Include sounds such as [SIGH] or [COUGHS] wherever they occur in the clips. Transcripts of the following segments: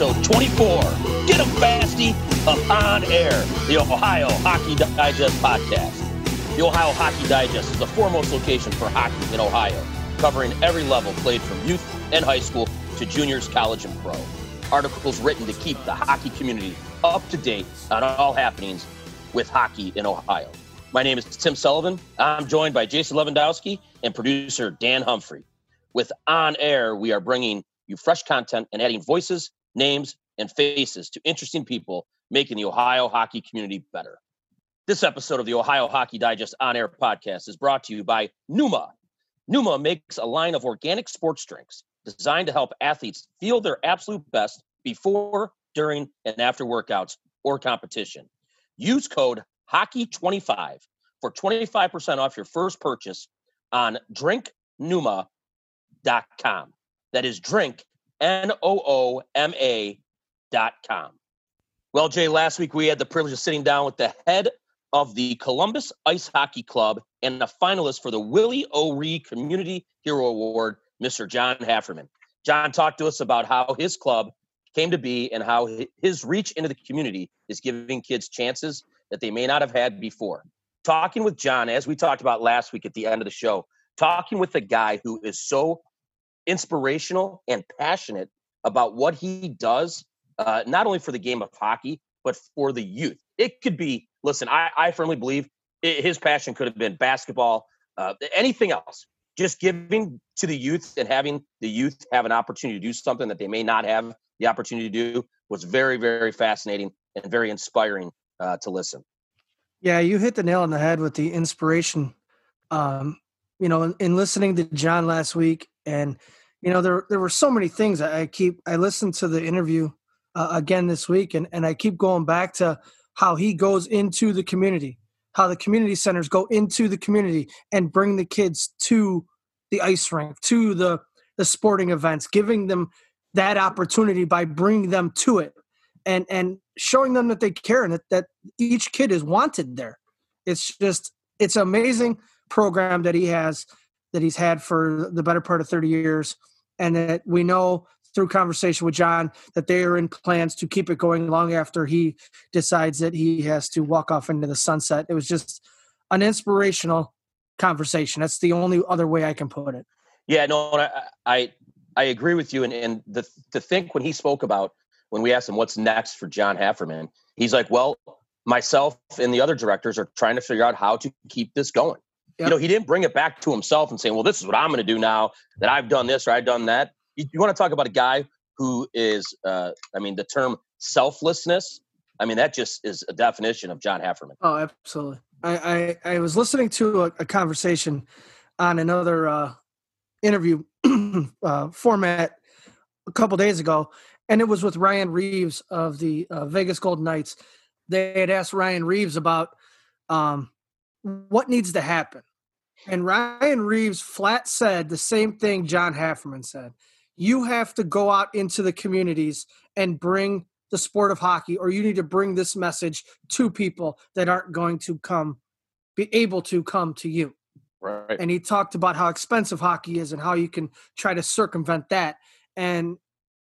Episode 24. Get them fasty of On Air, the Ohio Hockey Digest podcast. The Ohio Hockey Digest is the foremost location for hockey in Ohio, covering every level played from youth and high school to juniors, college, and pro. Articles written to keep the hockey community up to date on all happenings with hockey in Ohio. My name is Tim Sullivan. I'm joined by Jason Lewandowski and producer Dan Humphrey. With On Air, we are bringing you fresh content and adding voices, names, and faces to interesting people making the Ohio hockey community better. This episode of the Ohio Hockey Digest On Air podcast is brought to you by Nooma. Nooma makes a line of organic sports drinks designed to help athletes feel their absolute best before, during, and after workouts or competition. Use code HOCKEY25 for 25% off your first purchase on drinknooma.com. That is drink, N O O M A dot com. Well, Jay, last week we had the privilege of sitting down with the head of the Columbus Ice Hockey Club and a finalist for the Willie O'Ree Community Hero Award, Mr. John Hafferman. John talked to us about how his club came to be and how his reach into the community is giving kids chances that they may not have had before. Talking with John, as we talked about last week at the end of the show, talking with a guy who is so inspirational and passionate about what he does, uh, not only for the game of hockey, but for the youth. It could be, listen, I, I firmly believe it, his passion could have been basketball, uh, anything else. Just giving to the youth and having the youth have an opportunity to do something that they may not have the opportunity to do was very, very fascinating and very inspiring uh, to listen. Yeah, you hit the nail on the head with the inspiration. Um, you know, in, in listening to John last week and you know there there were so many things i keep i listened to the interview uh, again this week and and i keep going back to how he goes into the community how the community centers go into the community and bring the kids to the ice rink to the the sporting events giving them that opportunity by bringing them to it and and showing them that they care and that, that each kid is wanted there. It's just it's amazing program that he has that he's had for the better part of 30 years and that we know through conversation with John that they are in plans to keep it going long after he decides that he has to walk off into the sunset. It was just an inspirational conversation. That's the only other way I can put it. Yeah, no, I I, I agree with you. And and the to think when he spoke about when we asked him what's next for John Hafferman, he's like, well, myself and the other directors are trying to figure out how to keep this going. Yep. You know, he didn't bring it back to himself and saying, well, this is what I'm going to do now that I've done this or I've done that. You, you want to talk about a guy who is, uh, I mean, the term selflessness. I mean, that just is a definition of John Hafferman. Oh, absolutely. I, I, I was listening to a, a conversation on another uh, interview [CLEARS THROAT] uh, format a couple days ago, and it was with Ryan Reaves of the uh, Vegas Golden Knights. They had asked Ryan Reaves about um, what needs to happen and Ryan Reaves flat said the same thing John Hafferman said. You have to go out into the communities and bring the sport of hockey, or you need to bring this message to people that aren't going to come, be able to come to you. Right. And he talked about how expensive hockey is and how you can try to circumvent that. And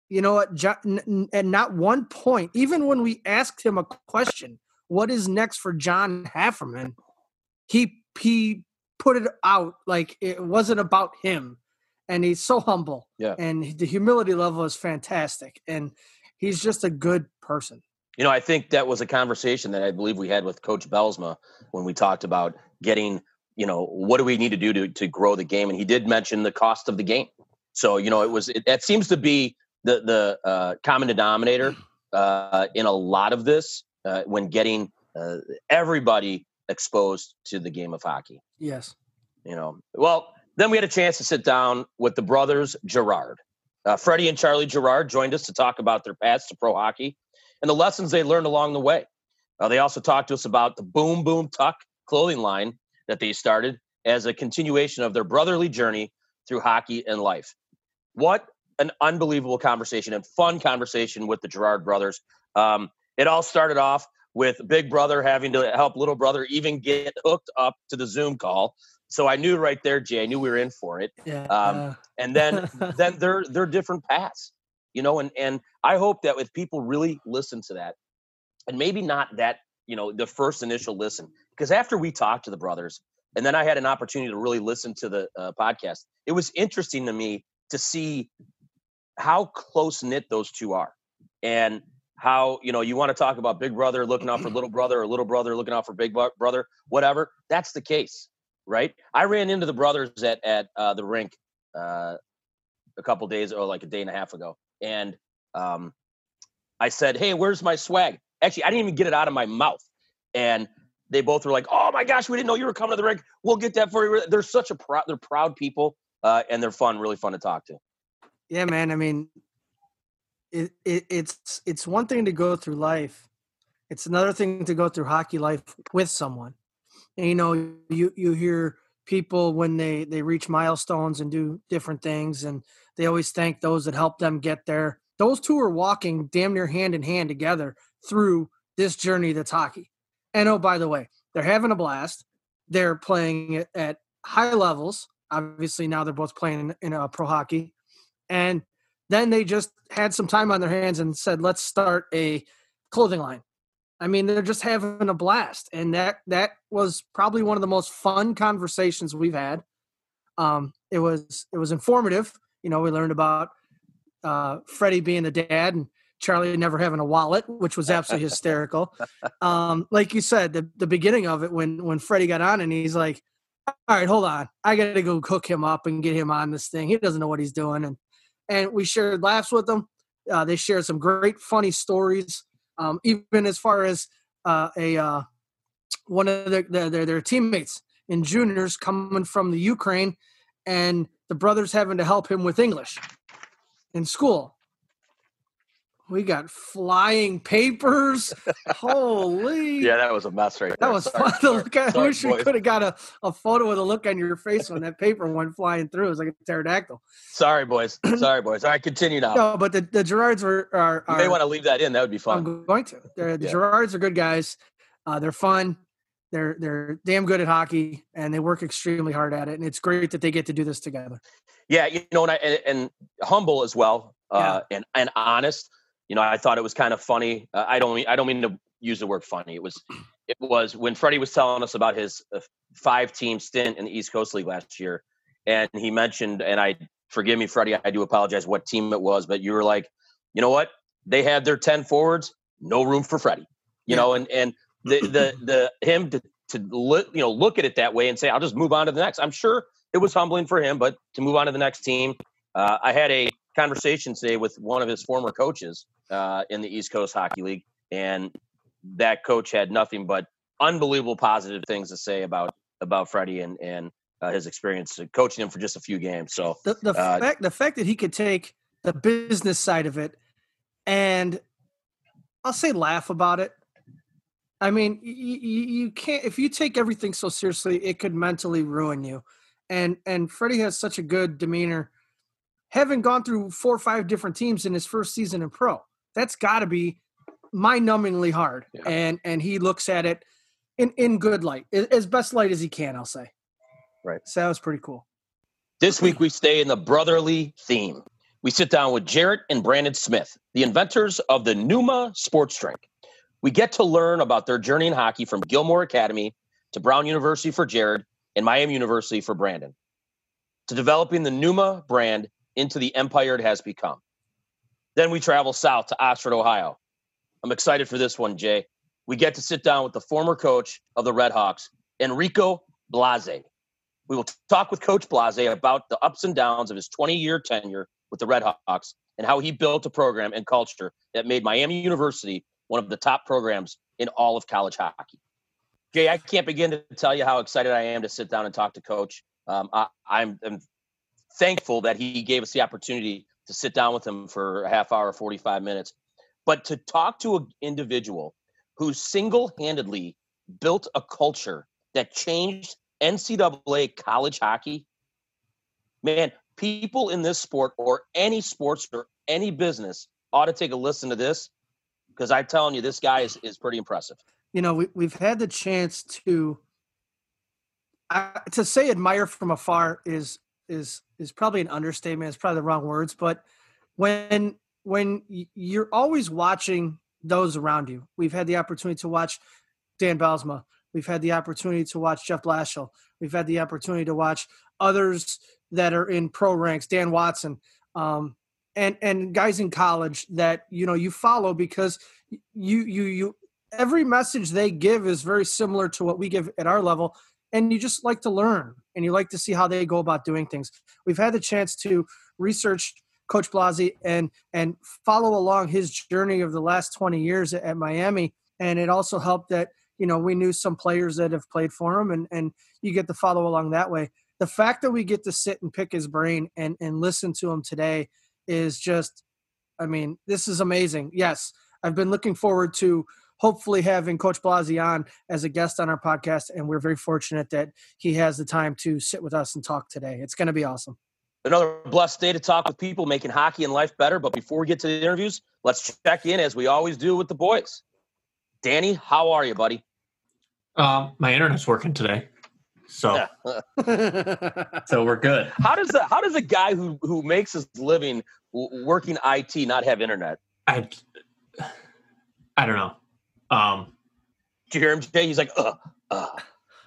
you know what? And not one point, even when we asked him a question, what is next for John Hafferman? He he put it out like it wasn't about him and he's so humble yeah. and the humility level is fantastic and he's just a good person. You know i think that was a conversation that i believe we had with coach Bylsma when we talked about getting you know what do we need to do to, to grow the game and he did mention the cost of the game. So you know it was it, that seems to be the the uh, common denominator uh, in a lot of this uh, when getting uh, everybody exposed to the game of hockey. Yes. You know, well, then we had a chance to sit down with the brothers Gerard. Uh, Freddie and Charlie Gerard joined us to talk about their paths to pro hockey and the lessons they learned along the way. Uh, they also talked to us about the Boom Boom Tuck clothing line that they started as a continuation of their brotherly journey through hockey and life. What an unbelievable conversation and fun conversation with the Gerard brothers. Um, it all started off with Big Brother having to help Little Brother even get hooked up to the Zoom call. So I knew right there, Jay. I knew we were in for it. Yeah. Um, and then [LAUGHS] then they're they're different paths. you know, and and I hope that if people really listen to that, and maybe not that, you know, the first initial listen, because after we talked to the brothers, and then I had an opportunity to really listen to the uh, podcast, it was interesting to me to see how close knit those two are, and how you know you want to talk about big brother looking out for little brother or little brother looking out for big brother whatever that's the case right? I ran into the brothers at at uh, the rink uh, a couple days or like a day and a half ago and um, i said hey where's my swag? Actually i didn't even get it out of my mouth and they both were like oh my gosh we didn't know you were coming to the rink. We'll get that for you. They're such a proud they're proud people uh, and they're fun really fun to talk to. Yeah man i mean it, it it's it's one thing to go through life it's another thing to go through hockey life with someone. And you know you you hear people when they they reach milestones and do different things and they always thank those that helped them get there. Those two are walking damn near hand in hand together through this journey that's hockey. And oh by the way they're having a blast. They're playing at high levels. Obviously now they're both playing in, in a pro hockey. And then they just had some time on their hands and said, "Let's start a clothing line." I mean, they're just having a blast, and that that was probably one of the most fun conversations we've had. Um, it was it was informative. You know, we learned about uh, Freddie being the dad and Charlie never having a wallet, which was absolutely hysterical. [LAUGHS] Um, like you said, the, the beginning of it when when Freddie got on and he's like, "All right, hold on, I got to go cook him up and get him on this thing. He doesn't know what he's doing." And and we shared laughs with them. Uh, they shared some great, funny stories, um, even as far as uh, a uh, one of their, their, their teammates in juniors coming from the Ukraine, and the brothers having to help him with English in school. We got flying papers. Holy! Yeah, that was a mess right there. That was sorry, fun to look at. I wish boys. we could have got a, a photo of the look on your face when that paper went flying through. It was like a pterodactyl. Sorry, boys. [CLEARS THROAT] Sorry, boys. All right, continue now. No, but the, the Gerards were are, are. You may want to leave that in. That would be fun. I'm going to. They're, the yeah. Gerards are good guys. Uh, they're fun. They're they're damn good at hockey, and they work extremely hard at it. And it's great that they get to do this together. Yeah, you know, and I, and, and humble as well, uh, yeah. and and honest you know, I thought it was kind of funny. Uh, I don't mean, I don't mean to use the word funny. It was it was when Freddie was telling us about his uh, five team stint in the East Coast League last year, and he mentioned, and I forgive me, Freddie, I do apologize what team it was, but you were like, you know what? They had their ten forwards, no room for Freddie. You yeah. know, and and the the the him to to look you know look at it that way and say I'll just move on to the next. I'm sure it was humbling for him, but to move on to the next team, uh, I had a conversation today with one of his former coaches uh, in the East Coast Hockey League, and that coach had nothing but unbelievable positive things to say about about Freddie and and uh, his experience coaching him for just a few games. So the, the uh, fact the fact that he could take the business side of it and I'll say laugh about it. I mean, you, you can't if you take everything so seriously, it could mentally ruin you. And and Freddie has such a good demeanor, having gone through four or five different teams in his first season in pro that's got to be mind-numbingly hard. Yeah. And and he looks at it in in good light, as best light as he can. I'll say. Right. So that was pretty cool. This week we stay in the brotherly theme. We sit down with Jared and Brandon Smith, the inventors of the Nooma Sports Drink. We get to learn about their journey in hockey from Gilmour Academy to Brown University for Jared and Miami University for Brandon, to developing the Nooma brand into the empire it has become. Then we travel south to Oxford, Ohio. I'm excited for this one, Jay. We get to sit down with the former coach of the Redhawks, Enrico Blasi. We will talk with Coach Blasi about the ups and downs of his 20 year tenure with the Redhawks and how he built a program and culture that made Miami University one of the top programs in all of college hockey. Jay, I can't begin to tell you how excited I am to sit down and talk to Coach. Um, I, I'm thankful that he gave us the opportunity to sit down with him for a half hour, 45 minutes. But to talk to an individual who single handedly built a culture that changed NCAA college hockey, man, people in this sport or any sports or any business ought to take a listen to this because I'm telling you, this guy is, is pretty impressive. You know, we, we've had the chance to uh, to say admire from afar is is is probably an understatement. It's probably the wrong words, but when when you're always watching those around you. We've had the opportunity to watch Dan Bylsma. We've had the opportunity to watch Jeff Blashill. We've had the opportunity to watch others that are in pro ranks, Dan Watson, um, and and guys in college that you know you follow because you you you every message they give is very similar to what we give at our level, and you just like to learn and you like to see how they go about doing things. We've had the chance to research Coach Blasi and and follow along his journey of the last 20 years at, at Miami. And it also helped that you know we knew some players that have played for him, and and you get to follow along that way. The fact that we get to sit and pick his brain and and listen to him today is just, I mean, this is amazing. Yes, I've been looking forward to hopefully having Coach Blasi on as a guest on our podcast, and we're very fortunate that he has the time to sit with us and talk today. It's going to be awesome. Another blessed day to talk with people making hockey and life better. But before we get to the interviews, let's check in as we always do with the boys. Danny, how are you, buddy? Um, my internet's working today, so [LAUGHS] so we're good. How does that? How does a guy who who makes his living working IT not have internet? I I don't know. Um, Did you hear him, Jay? He's like, uh, uh.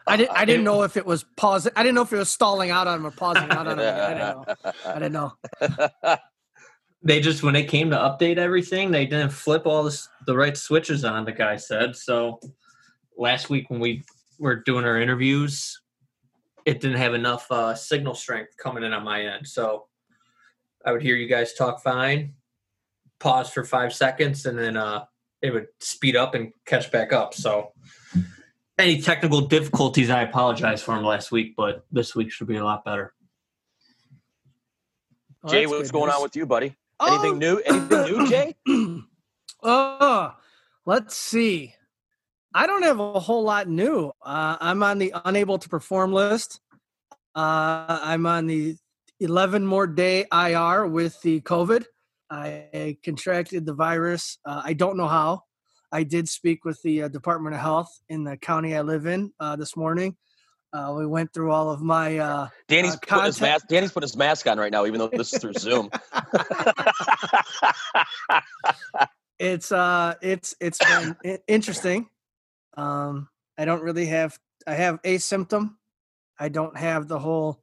I didn't. I didn't know if it was pausing. I didn't know if it was stalling out on him or pausing out on him. I didn't know. I didn't know. [LAUGHS] they just when they came to update everything, they didn't flip all this, the right switches on. The guy said so. Last week when we were doing our interviews, it didn't have enough uh, signal strength coming in on my end. So I would hear you guys talk fine, pause for five seconds, and then uh, it would speed up and catch back up. So any technical difficulties, I apologize for them last week, but this week should be a lot better. Oh, Jay, what's going news. on with you, buddy? Oh. Anything new? Anything new, [CLEARS THROAT] Jay? oh, let's see. I don't have a whole lot new. Uh, I'm on the unable to perform list. Uh, I'm on the 11 more day IR with the COVID. I contracted the virus. Uh, I don't know how. I did speak with the uh, Department of Health in the county I live in uh, this morning. Uh, we went through all of my. Uh, Danny's uh, put his mask. Danny's put his mask on right now, even though this is through Zoom. [LAUGHS] it's uh, it's it's been interesting. Um, I don't really have. I have a symptom. I don't have the whole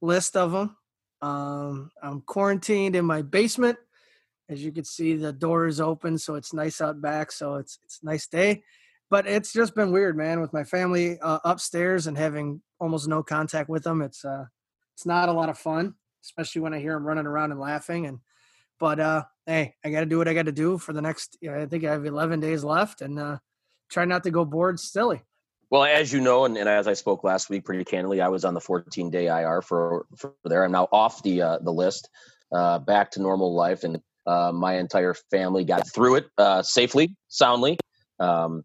list of them. Um, I'm quarantined in my basement as you can see, the door is open, so it's nice out back. So it's it's nice day, but it's just been weird, man, with my family uh, upstairs and having almost no contact with them. It's uh, it's not a lot of fun, especially when I hear them running around and laughing. And but uh, hey, I got to do what I got to do for the next. You know, I think I have 11 days left, and uh, try not to go bored silly. Well, as you know, and, and, as I spoke last week pretty candidly, I was on the 14 day IR for, for there. I'm now off the uh, the list, uh, back to normal life, and uh, my entire family got through it uh, safely, soundly. Um,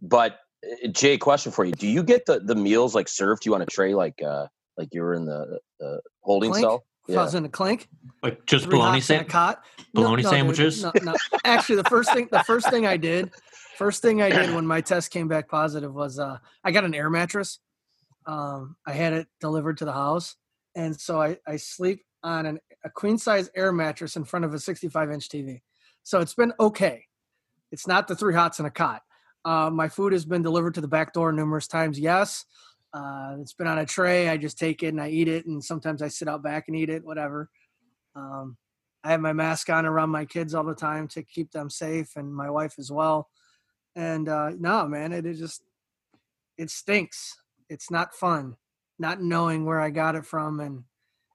but uh, Jay, question for you: Do you get the, the meals like served to you on a tray, like uh, like you were in the uh, holding clink? cell? If yeah. I was in a clink, like just bologna sandwiches, cot. bologna no, no, sandwiches. No, no. Actually, the first thing the first thing I did, first thing I did when my test came back positive was uh, I got an air mattress. Um, I had it delivered to the house, and so I, I sleep on an, a queen size air mattress in front of a 65 inch TV. So it's been okay. It's not the three hots and a cot. Uh, my food has been delivered to the back door numerous times. Yes. Uh, it's been on a tray. I just take it and I eat it. And sometimes I sit out back and eat it, whatever. Um, I have my mask on around my kids all the time to keep them safe and my wife as well. And uh, no, man, it, it just, it stinks. It's not fun not knowing where I got it from and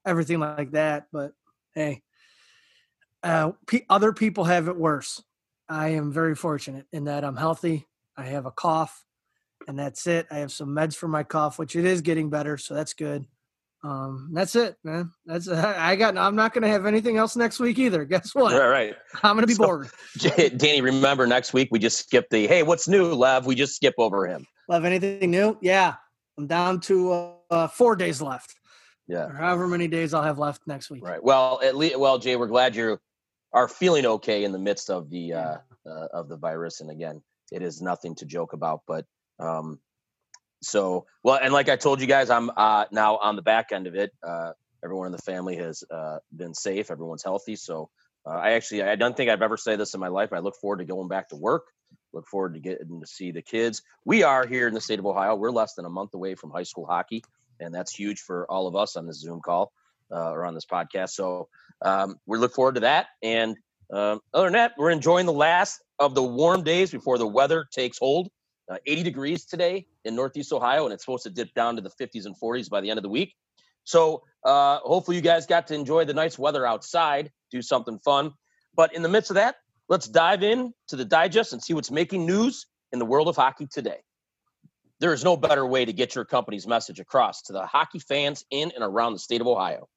everything like that. But hey, uh, p- other people have it worse. I am very fortunate in that I'm healthy. I have a cough, and that's it. I have some meds for my cough, which it is getting better, so that's good. Um, that's it, man. That's [LAUGHS] I got. I'm not going to have anything else next week either. [LAUGHS] Guess what? All right. I'm going to be so, bored. [LAUGHS] Danny, remember next week we just skip the hey, what's new, Lev? We just skip over him. Lev, anything new? Yeah, I'm down to uh, uh, four days left yeah. Or however many days I'll have left next week. Right. Well, at least, well, Jay, we're glad you are feeling okay in the midst of the uh, uh, of the virus. And again, it is nothing to joke about. But um, so well, and like I told you guys, I'm uh, now on the back end of it. Uh, everyone in the family has uh, been safe. Everyone's healthy. So Uh, I actually, I don't think I've ever said this in my life. I look forward to going back to work. Look forward to getting to see the kids. We are here in the state of Ohio. We're less than a month away from high school hockey, and that's huge for all of us on this Zoom call uh, or on this podcast. So um, we look forward to that. And um, other than that, we're enjoying the last of the warm days before the weather takes hold. Uh, 80 degrees today in Northeast Ohio, and it's supposed to dip down to the 50s and 40s by the end of the week. So uh, hopefully you guys got to enjoy the nice weather outside, do something fun. But in the midst of that, let's dive in to the digest and see what's making news in the world of hockey today. There is no better way to get your company's message across to the hockey fans in and around the state of Ohio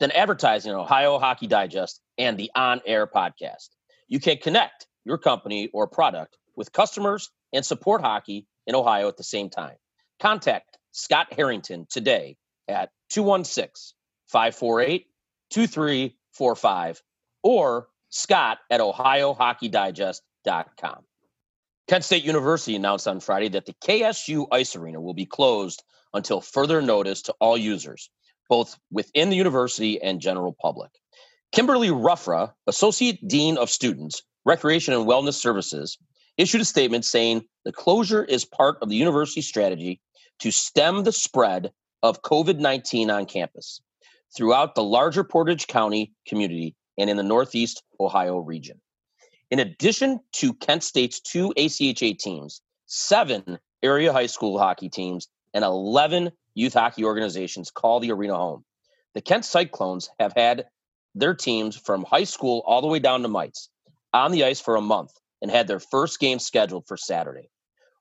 than advertising Ohio Hockey Digest and the On Air podcast. You can connect your company or product with customers and support hockey in Ohio at the same time. Contact Scott Harrington today at 216 548 2345 or scott at ohiohockeydigest.com. Kent State University announced on Friday that the KSU Ice Arena will be closed until further notice to all users, both within the university and general public. Kimberly Ruffra, Associate Dean of Students, Recreation and Wellness Services, issued a statement saying the closure is part of the university's strategy to stem the spread of COVID 19 on campus throughout the larger Portage County community and in the Northeast Ohio region. In addition to Kent State's two ACHA teams, seven area high school hockey teams, and 11 youth hockey organizations call the arena home. The Kent Cyclones have had their teams from high school all the way down to mites on the ice for a month and had their first game scheduled for Saturday.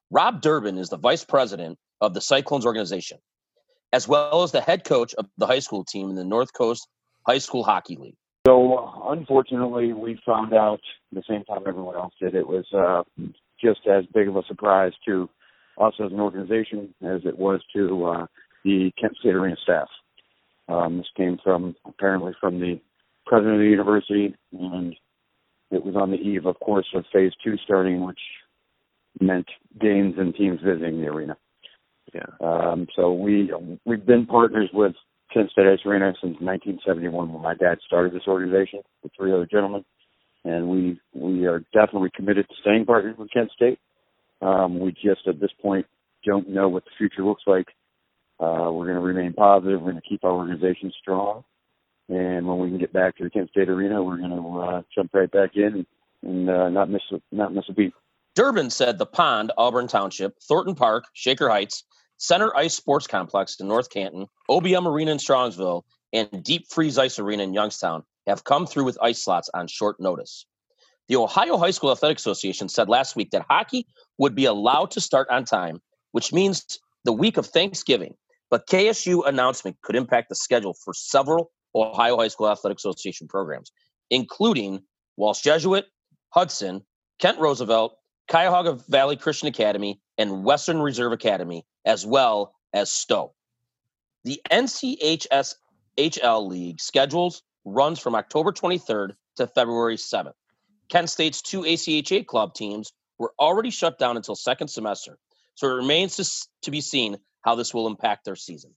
Rob Durbin is the vice president of the Cyclones organization, as well as the head coach of the high school team in the North Coast High School Hockey League. So unfortunately, we found out the same time everyone else did. It was uh, just as big of a surprise to us as an organization as it was to uh, the Kent State Arena staff. Um, this came from apparently from the president of the university, and it was on the eve, of course, of phase two starting, which meant games and teams visiting the arena. Yeah. Um, so we we've been partners with Kent State Ice Arena since 1971 when my dad started this organization with three other gentlemen, and we we are definitely committed to staying partners with Kent State. Um, we just at this point don't know what the future looks like. Uh, we're going to remain positive. We're going to keep our organization strong, and when we can get back to the Kent State Arena, we're going to uh, jump right back in and uh, not miss a, not miss a beat. Durbin said the Pond, Auburn Township, Thornton Park, Shaker Heights, Center Ice Sports Complex in North Canton, OBM Arena in Strongsville, and Deep Freeze Ice Arena in Youngstown have come through with ice slots on short notice. The Ohio High School Athletic Association said last week that hockey would be allowed to start on time, which means the week of Thanksgiving. But KSU announcement could impact the schedule for several Ohio High School Athletic Association programs, including Walsh Jesuit, Hudson, Kent Roosevelt, Cuyahoga Valley Christian Academy, and Western Reserve Academy, as well as Stow. The NCHS HL League schedules runs from October 23rd to February 7th. Kent State's two ACHA club teams were already shut down until second semester, so it remains to, to be seen how this will impact their season.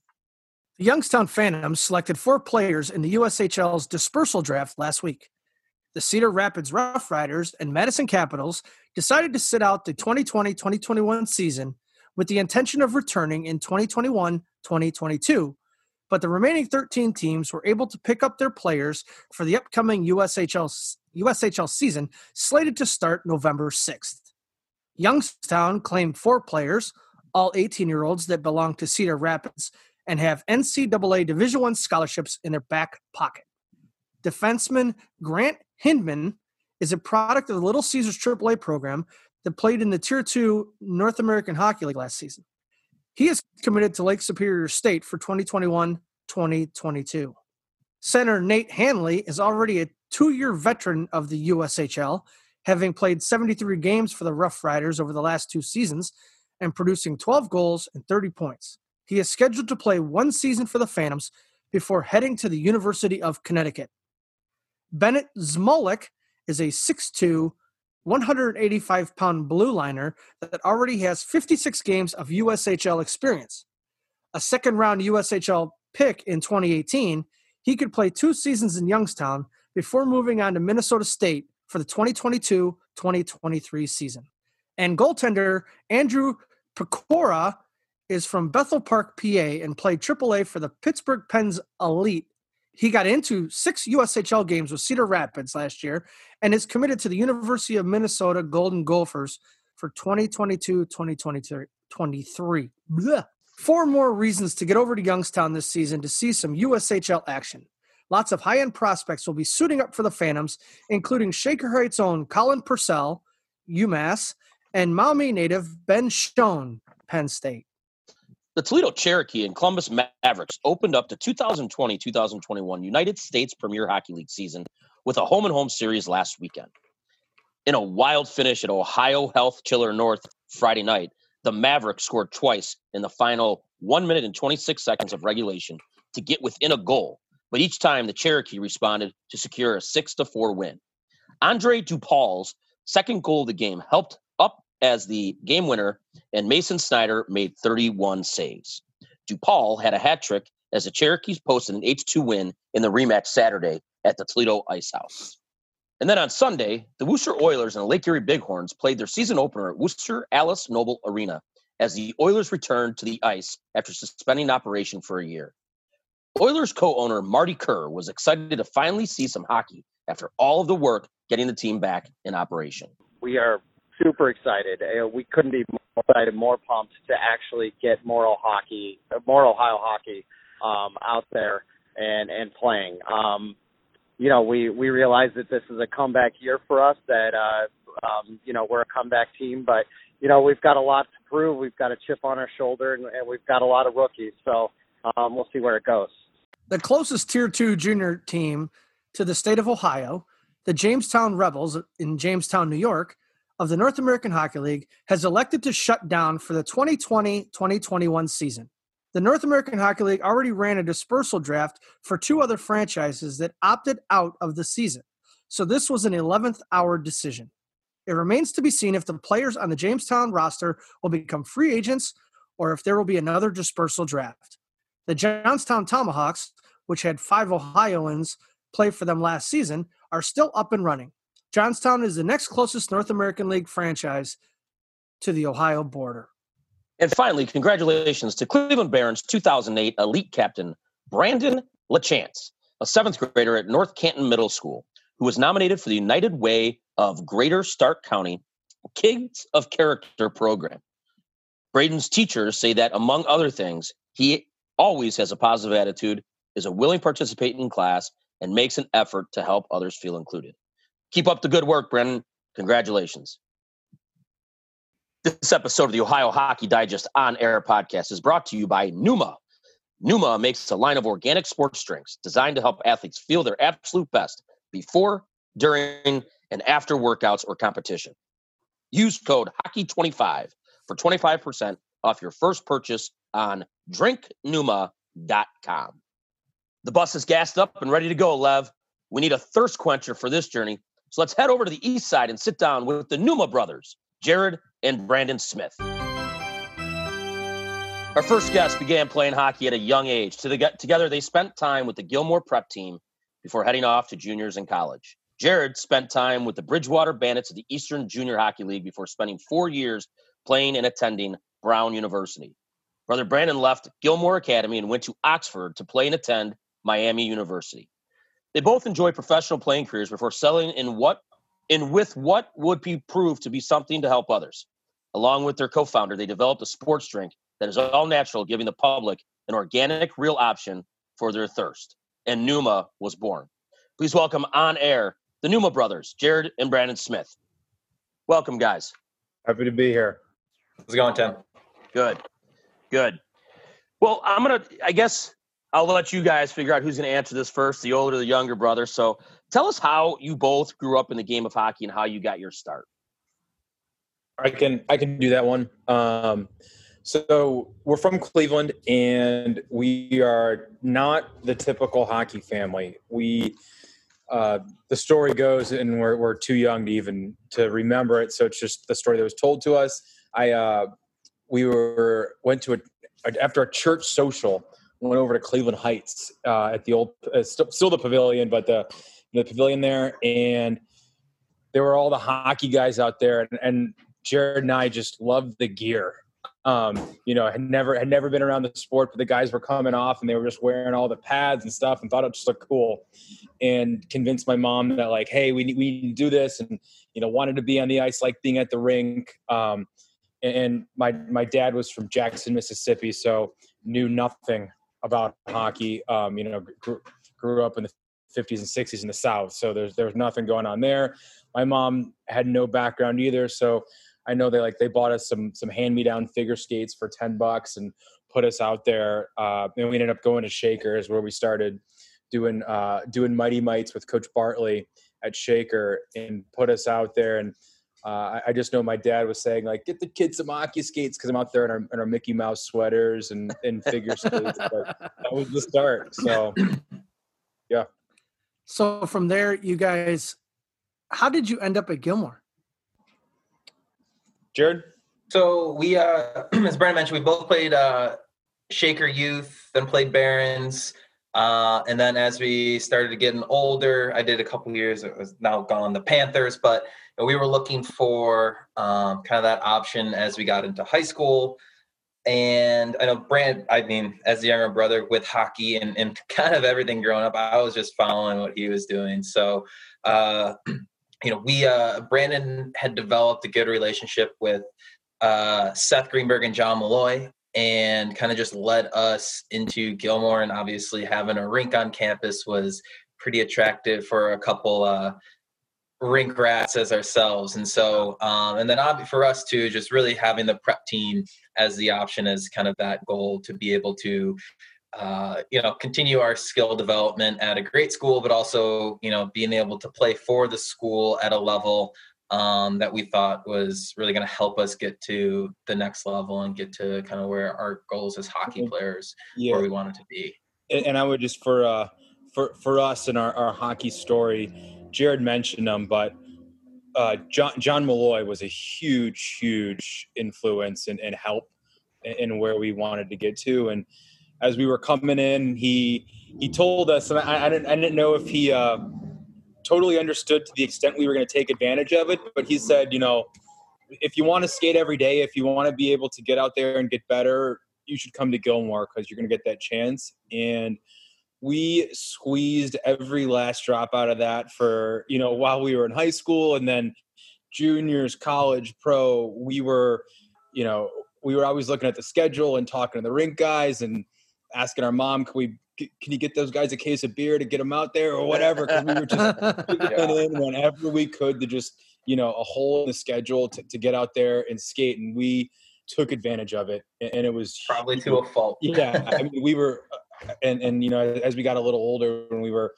The Youngstown Phantoms selected four players in the USHL's dispersal draft last week. The Cedar Rapids Rough Riders and Madison Capitals decided to sit out the 2020 2021 season with the intention of returning in 2021 2022. But the remaining 13 teams were able to pick up their players for the upcoming USHL, USHL season, slated to start November 6th. Youngstown claimed four players, all 18 year olds that belong to Cedar Rapids, and have NCAA Division One scholarships in their back pocket. Defenseman Grant Hindman is a product of the Little Caesars AAA program that played in the Tier 2 North American Hockey League last season. He is committed to Lake Superior State for 2021 2022. Center Nate Hanley is already a two year veteran of the USHL, having played 73 games for the Rough Riders over the last two seasons and producing 12 goals and 30 points. He is scheduled to play one season for the Phantoms before heading to the University of Connecticut. Bennett Zmolik is a 6'2, 185 pound blue liner that already has 56 games of USHL experience. A second round USHL pick in 2018, he could play two seasons in Youngstown before moving on to Minnesota State for the 2022 2023 season. And goaltender Andrew Pecora is from Bethel Park, PA, and played AAA for the Pittsburgh Pens Elite. He got into six USHL games with Cedar Rapids last year and is committed to the University of Minnesota Golden Gophers for 2022 2023. Four more reasons to get over to Youngstown this season to see some USHL action. Lots of high end prospects will be suiting up for the Phantoms, including Shaker Heights' own Colin Purcell, UMass, and Maumee native Ben Schoen, Penn State. The Toledo Cherokee and Columbus Mavericks opened up the 2020 2021 United States Premier Hockey League season with a home and home series last weekend. In a wild finish at Ohio Health Chiller North Friday night, the Mavericks scored twice in the final one minute and 26 seconds of regulation to get within a goal, but each time the Cherokee responded to secure a 6 to 4 win. Andre DuPaul's second goal of the game helped up as the game winner, and Mason Snyder made 31 saves. DuPaul had a hat trick as the Cherokees posted an 8 2 win in the rematch Saturday at the Toledo Ice House. And then on Sunday, the Wooster Oilers and the Lake Erie Bighorns played their season opener at Wooster Alice Noble Arena as the Oilers returned to the ice after suspending operation for a year. Oilers co-owner Marty Kerr was excited to finally see some hockey after all of the work getting the team back in operation. We are super excited. Uh, we couldn't be more excited, more pumped to actually get more hockey, more Ohio hockey um, out there and and playing. Um, you know, we we realize that this is a comeback year for us. That uh, um, you know we're a comeback team, but you know we've got a lot to prove. We've got a chip on our shoulder, and, and we've got a lot of rookies. So um, we'll see where it goes. The closest Tier Two junior team to the state of Ohio, the Jamestown Rebels in Jamestown, New York, of the North American Hockey League, has elected to shut down for the 2020-2021 season. The North American Hockey League already ran a dispersal draft for two other franchises that opted out of the season. So this was an 11th hour decision. It remains to be seen if the players on the Jamestown roster will become free agents or if there will be another dispersal draft. The Johnstown Tomahawks, which had five Ohioans play for them last season, are still up and running. Johnstown is the next closest North American League franchise to the Ohio border. And finally, congratulations to Cleveland Barons 2008 elite captain Brandon LaChance, a seventh grader at North Canton Middle School, who was nominated for the United Way of Greater Stark County Kids of Character program. Braden's teachers say that, among other things, he always has a positive attitude, is a willing participant in class, and makes an effort to help others feel included. Keep up the good work, Brendan. Congratulations. This episode of the Ohio Hockey Digest on air podcast is brought to you by Nooma. Nooma makes a line of organic sports drinks designed to help athletes feel their absolute best before, during, and after workouts or competition. Use code HOCKEY25 for 25% off your first purchase on drinknooma.com. The bus is gassed up and ready to go, Lev. We need a thirst quencher for this journey. So let's head over to the east side and sit down with the Nooma brothers, Jared and Brandon Smith. Our first guest began playing hockey at a young age. Together, they spent time with the Gilmour prep team before heading off to juniors and college. Jared spent time with the Bridgewater Bandits of the Eastern Junior Hockey League before spending four years playing and attending Brown University. Brother Brandon left Gilmour Academy and went to Oxford to play and attend Miami University. They both enjoyed professional playing careers before settling in what in with what would be proved to be something to help others. Along with their co-founder, they developed a sports drink that is all natural, giving the public an organic, real option for their thirst. And Nooma was born. Please welcome on air the Nooma brothers, Jared and Brandon Smith. Welcome, guys. Happy to be here. How's it going, Tim? Good. Good. Well, I'm gonna. I guess I'll let you guys figure out who's gonna answer this first, the older or the younger brother. So Tell us how you both grew up in the game of hockey and how you got your start. I can I can do that one. Um, so we're from Cleveland, and we are not the typical hockey family. We uh, the story goes, and we're we're too young to even to remember it. So it's just the story that was told to us. I uh, we were went to a after a church social went over to Cleveland Heights uh, at the old uh, still, still the pavilion, but the the pavilion there, and there were all the hockey guys out there, and, and Jared and I just loved the gear. Um, you know, had never had never been around the sport, but the guys were coming off and they were just wearing all the pads and stuff, and thought it just looked cool. And convinced my mom that like, hey, we need, we need to do this, and you know, wanted to be on the ice like being at the rink. Um, and my my dad was from Jackson, Mississippi, so knew nothing about hockey. Um, you know, grew, grew up in the 50s and 60s in the South, so there's there was nothing going on there. My mom had no background either, so I know they like they bought us some some hand me down figure skates for 10 bucks and put us out there. Uh, and we ended up going to Shakers where we started doing uh, doing mighty mites with Coach Bartley at Shaker and put us out there and uh, I just know my dad was saying like, get the kids some hockey skates because I'm out there in our, in our, Mickey Mouse sweaters and, and figure skates. But that was the start. So, [COUGHS] yeah. So from there, you guys, how did you end up at Gilmour? Jared? So we, uh, [CLEARS THROAT] as Brandon mentioned, we both played uh, Shaker Youth, then played Barons. Uh, and then as we started getting older, I did a couple years. It was now gone the Panthers, but we were looking for um, kind of that option as we got into high school. And I know Brand, I mean, as the younger brother with hockey and, and [LAUGHS] kind of everything growing up, I was just following what he was doing. So, uh, [CLEARS THROAT] you know, we, uh, Brandon had developed a good relationship with uh, Seth Greenberg and John Malloy and kind of just led us into Gilmour. And obviously, having a rink on campus was pretty attractive for a couple uh, rink rats as ourselves. And so, um, and then for us too, just really having the prep team as the option as kind of that goal to be able to, uh, you know, continue our skill development at a great school, but also, you know, being able to play for the school at a level um, that we thought was really going to help us get to the next level and get to kind of where our goals as hockey mm-hmm. players, yeah. where we wanted to be. And, and I would just for, uh, for, for us and our, our hockey story, Jared mentioned them, but uh, John John Malloy was a huge, huge influence and, and help in, in, where we wanted to get to. And as we were coming in, he he told us, and I, I didn't I didn't know if he uh, totally understood to the extent we were going to take advantage of it, but he said, you know, if you want to skate every day, if you want to be able to get out there and get better, you should come to Gilmour because you're going to get that chance. And we squeezed every last drop out of that for you know while we were in high school and then juniors college pro we were you know we were always looking at the schedule and talking to the rink guys and asking our mom can we can you get those guys a case of beer to get them out there or whatever? Because we were just [LAUGHS] yeah. in whenever we could to just you know a hole in the schedule to, to get out there and skate and we took advantage of it and it was probably to a fault. Yeah i mean we were uh, and and you know as we got a little older when we were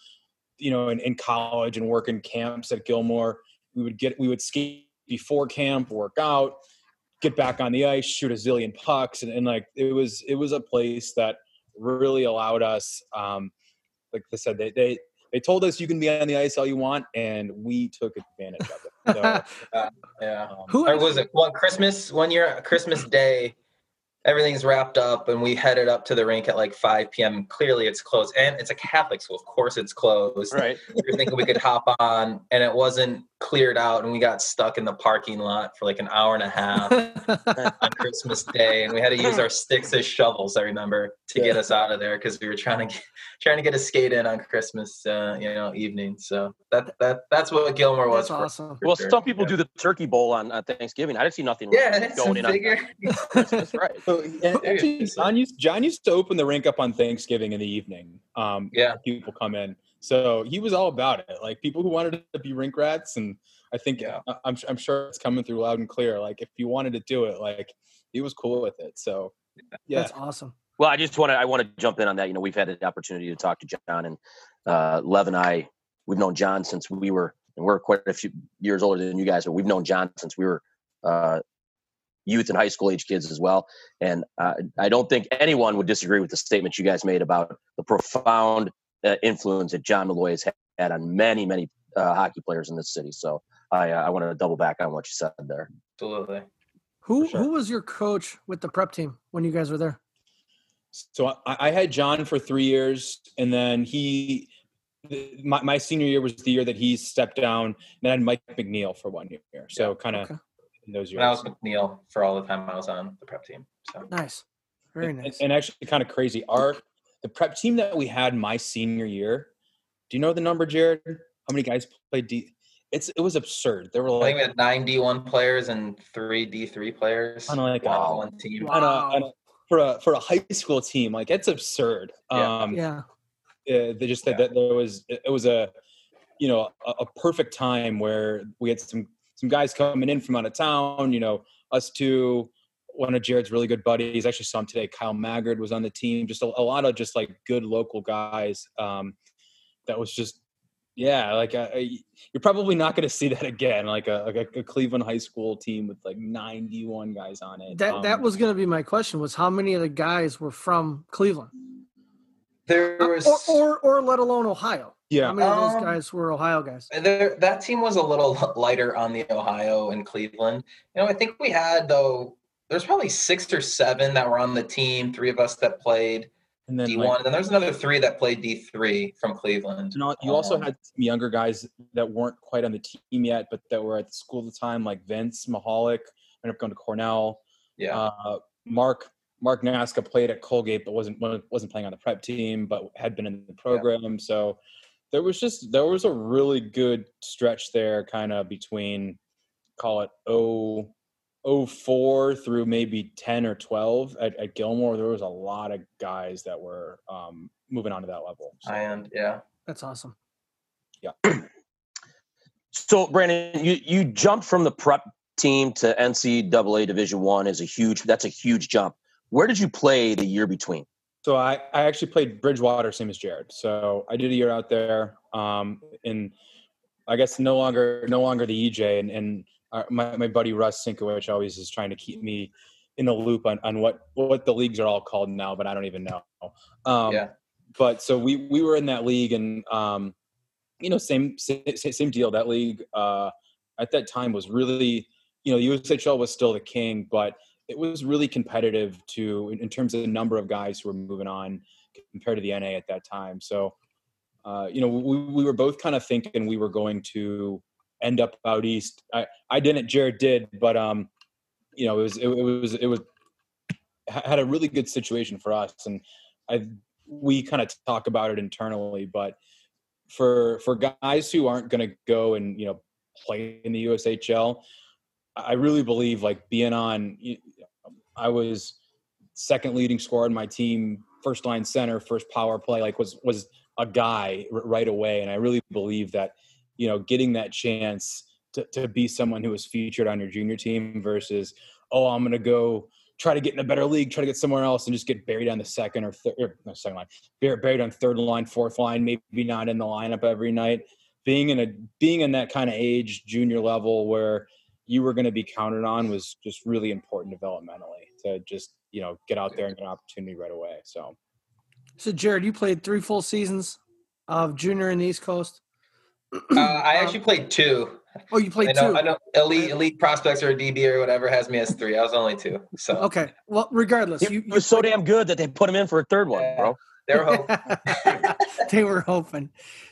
you know in, in college and working camps at Gilmour we would get we would skate before camp work out get back on the ice shoot a zillion pucks and, and like it was it was a place that really allowed us um like I said they they they told us you can be on the ice all you want and we took advantage of it. So, uh, [LAUGHS] yeah. um, who was it? One christmas one year christmas day everything's wrapped up and we headed up to the rink at like 5 p.m. Clearly it's closed and it's a Catholic school. Of course it's closed. Right. [LAUGHS] we were thinking we could hop on and it wasn't cleared out and we got stuck in the parking lot for like an hour and a half [LAUGHS] on Christmas Day and we had to use our sticks as shovels, I remember, to get us out of there because we were trying to get, [LAUGHS] trying to get a skate in on Christmas uh, you know, evening. So that that that's what Gilmour was. That's awesome. For well, sure. some people yeah. do the turkey bowl on, on Thanksgiving. I didn't see nothing yeah, going in figure. on Christmas, right. [LAUGHS] So, actually, John used John used to open the rink up on Thanksgiving in the evening. Um, yeah, people come in. So he was all about it. Like people who wanted to be rink rats, and I think yeah. I'm I'm sure it's coming through loud and clear. Like if you wanted to do it, like he was cool with it. So yeah, that's awesome. Well, I just want to I want to jump in on that. You know, we've had the opportunity to talk to John and uh, Lev and I. We've known John since we were, and we're quite a few years older than you guys, but we've known John since we were uh, youth and high school age kids as well. And uh, I don't think anyone would disagree with the statement you guys made about the profound uh, influence that John Malloy has had on many, many uh, hockey players in this city. So I, uh, I want to double back on what you said there. Absolutely. Who sure. who was your coach with the prep team when you guys were there? So I, I had John for three years, and then he my, my senior year was the year that he stepped down, and then I had Mike McNeil for one year. So kind of okay. in those years. And I was McNeil for all the time I was on the prep team. So Nice. Very And- nice. And, actually, kind of crazy. Our the prep team that we had my senior year. Do you know the number, Jared? How many guys played D? It's it was absurd. There were like we had nine D1 players and three D3 players Kinda like a- on one team. Wow. on a, on a for a for a high school team. Like it's absurd. Yeah. Um, yeah. uh, they just said Yeah. that there was it was a you know a, a perfect time where we had some some guys coming in from out of town you know us two one of jared's really good buddies I actually saw him today kyle maggard was on the team just a, a lot of just like good local guys um that was just yeah like uh, you're probably not going to see that again like a, like a, a cleveland high school team with like 91 guys on it That that Um, was going to be my question was how many of the guys were from Cleveland There was or, or or let alone Ohio? yeah How many of those Um, guys were Ohio guys? there, that team was a little lighter on the Ohio and Cleveland. You know, I think we had though. There's probably six or seven that were on the team. Three of us that played and then D1, like, and then there's another three that played D3 from Cleveland. And al- you also Um, had some younger guys that weren't quite on the team yet, but that were at the school at the time, like Vince Mahalik, ended up going to Cornell. Yeah, Uh, Mark Mark Nasca played at Colgate, but wasn't wasn't playing on the prep team, but had been in the program. So there was just there was a really good stretch there, kind of between call it oh. 04 through maybe 10 or 12 at, at Gilmour, there was a lot of guys that were um, moving on to that level. So, and yeah, That's awesome. Yeah. so, Brandon, you you jumped from the prep team to NCAA Division One is a huge. That's a huge jump. Where did you play the year between? So I, I actually played Bridgewater, same as Jared. So I did a year out there, um, and I guess no longer no longer the EJ, and, and our, my my buddy Russ Sinkowicz always is trying to keep me in the loop on, on what what the leagues are all called now, but I don't even know. Um, Yeah. But so we we were in that league, and um, you know, same same, same deal. That league uh, at that time was really, you know, USHL was still the king, but it was really competitive to in, in terms of the number of guys who were moving on compared to the NA at that time. So, uh, you know, we, we were both kind of thinking we were going to end up out east. I, I didn't, Jared did, but um, you know, it was it, it was it was had a really good situation for us, and I we kind of talk about it internally, but for for guys who aren't going to go and you know play in the USHL, I really believe like being on. I was second leading scorer in my team, first line center, first power play. Like was was a guy right away, and I really believe that you know getting that chance to to be someone who was featured on your junior team versus oh I'm going to go try to get in a better league, try to get somewhere else, and just get buried on the second or third, or er, no, second line, buried buried on third line, fourth line, maybe not in the lineup every night. Being in a being in that kind of age, junior level, where you were going to be counted on, was just really important developmentally to just you know get out there and get an opportunity right away. So So, Jared, you played three full seasons of junior in the East Coast. Uh, [CLEARS THROAT] I actually played two. Oh, you played I know, two. I know, elite elite prospects or DB or whatever has me as three. I was only two, so Okay. Well, regardless, He you, you was so damn good that they put him in for a third one, Yeah. bro. they were hoping. [LAUGHS] they were hoping.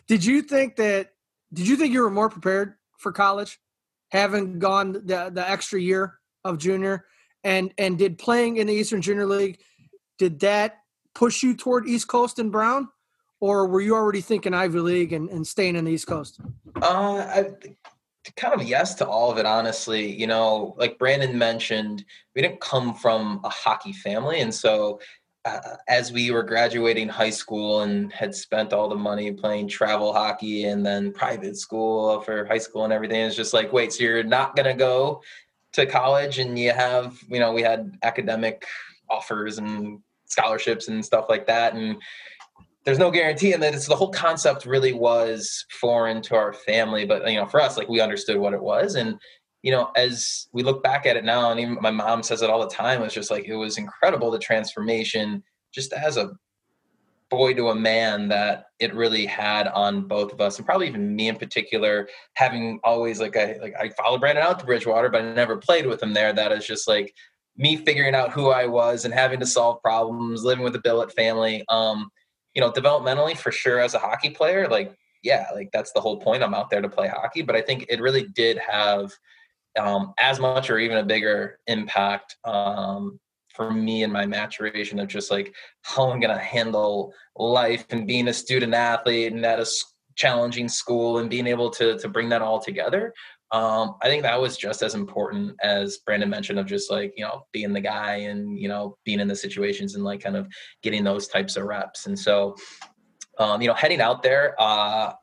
Did you think that? Did you think you were more prepared for college, having gone the the extra year of junior, and and did playing in the Eastern Junior League? Did that push you toward East Coast and Brown, or were you already thinking Ivy League and, and staying in the East Coast? Uh, I, kind of yes to all of it, honestly. You know, like Brandon mentioned, we didn't come from a hockey family, and so uh, as we were graduating high school and had spent all the money playing travel hockey and then private school for high school and everything, it's just like, wait, so you're not gonna go to college, and you have, you know, we had academic offers and scholarships and stuff like that, and there's no guarantee. And that it's the whole concept really was foreign to our family but you know for us like we understood what it was. And you know as we look back at it now and even my mom says it all the time it's just like it was incredible the transformation just as a boy to a man that it really had on both of us. And probably even me in particular having always like I like I followed Brandon out to Bridgewater but I never played with him there. That is just like me figuring out who I was and having to solve problems living with a billet family. Um you know, developmentally for sure as a hockey player, like yeah, like that's the whole point. I'm out there to play hockey, but I think it really did have um, as much or even a bigger impact um, for me and my maturation of just like how I'm gonna handle life and being a student athlete and at a challenging school and being able to to bring that all together. Um, I think that was just as important as Brandon mentioned of just like you know being the guy and you know being in the situations and like kind of getting those types of reps. And so, um, you know, heading out there, uh,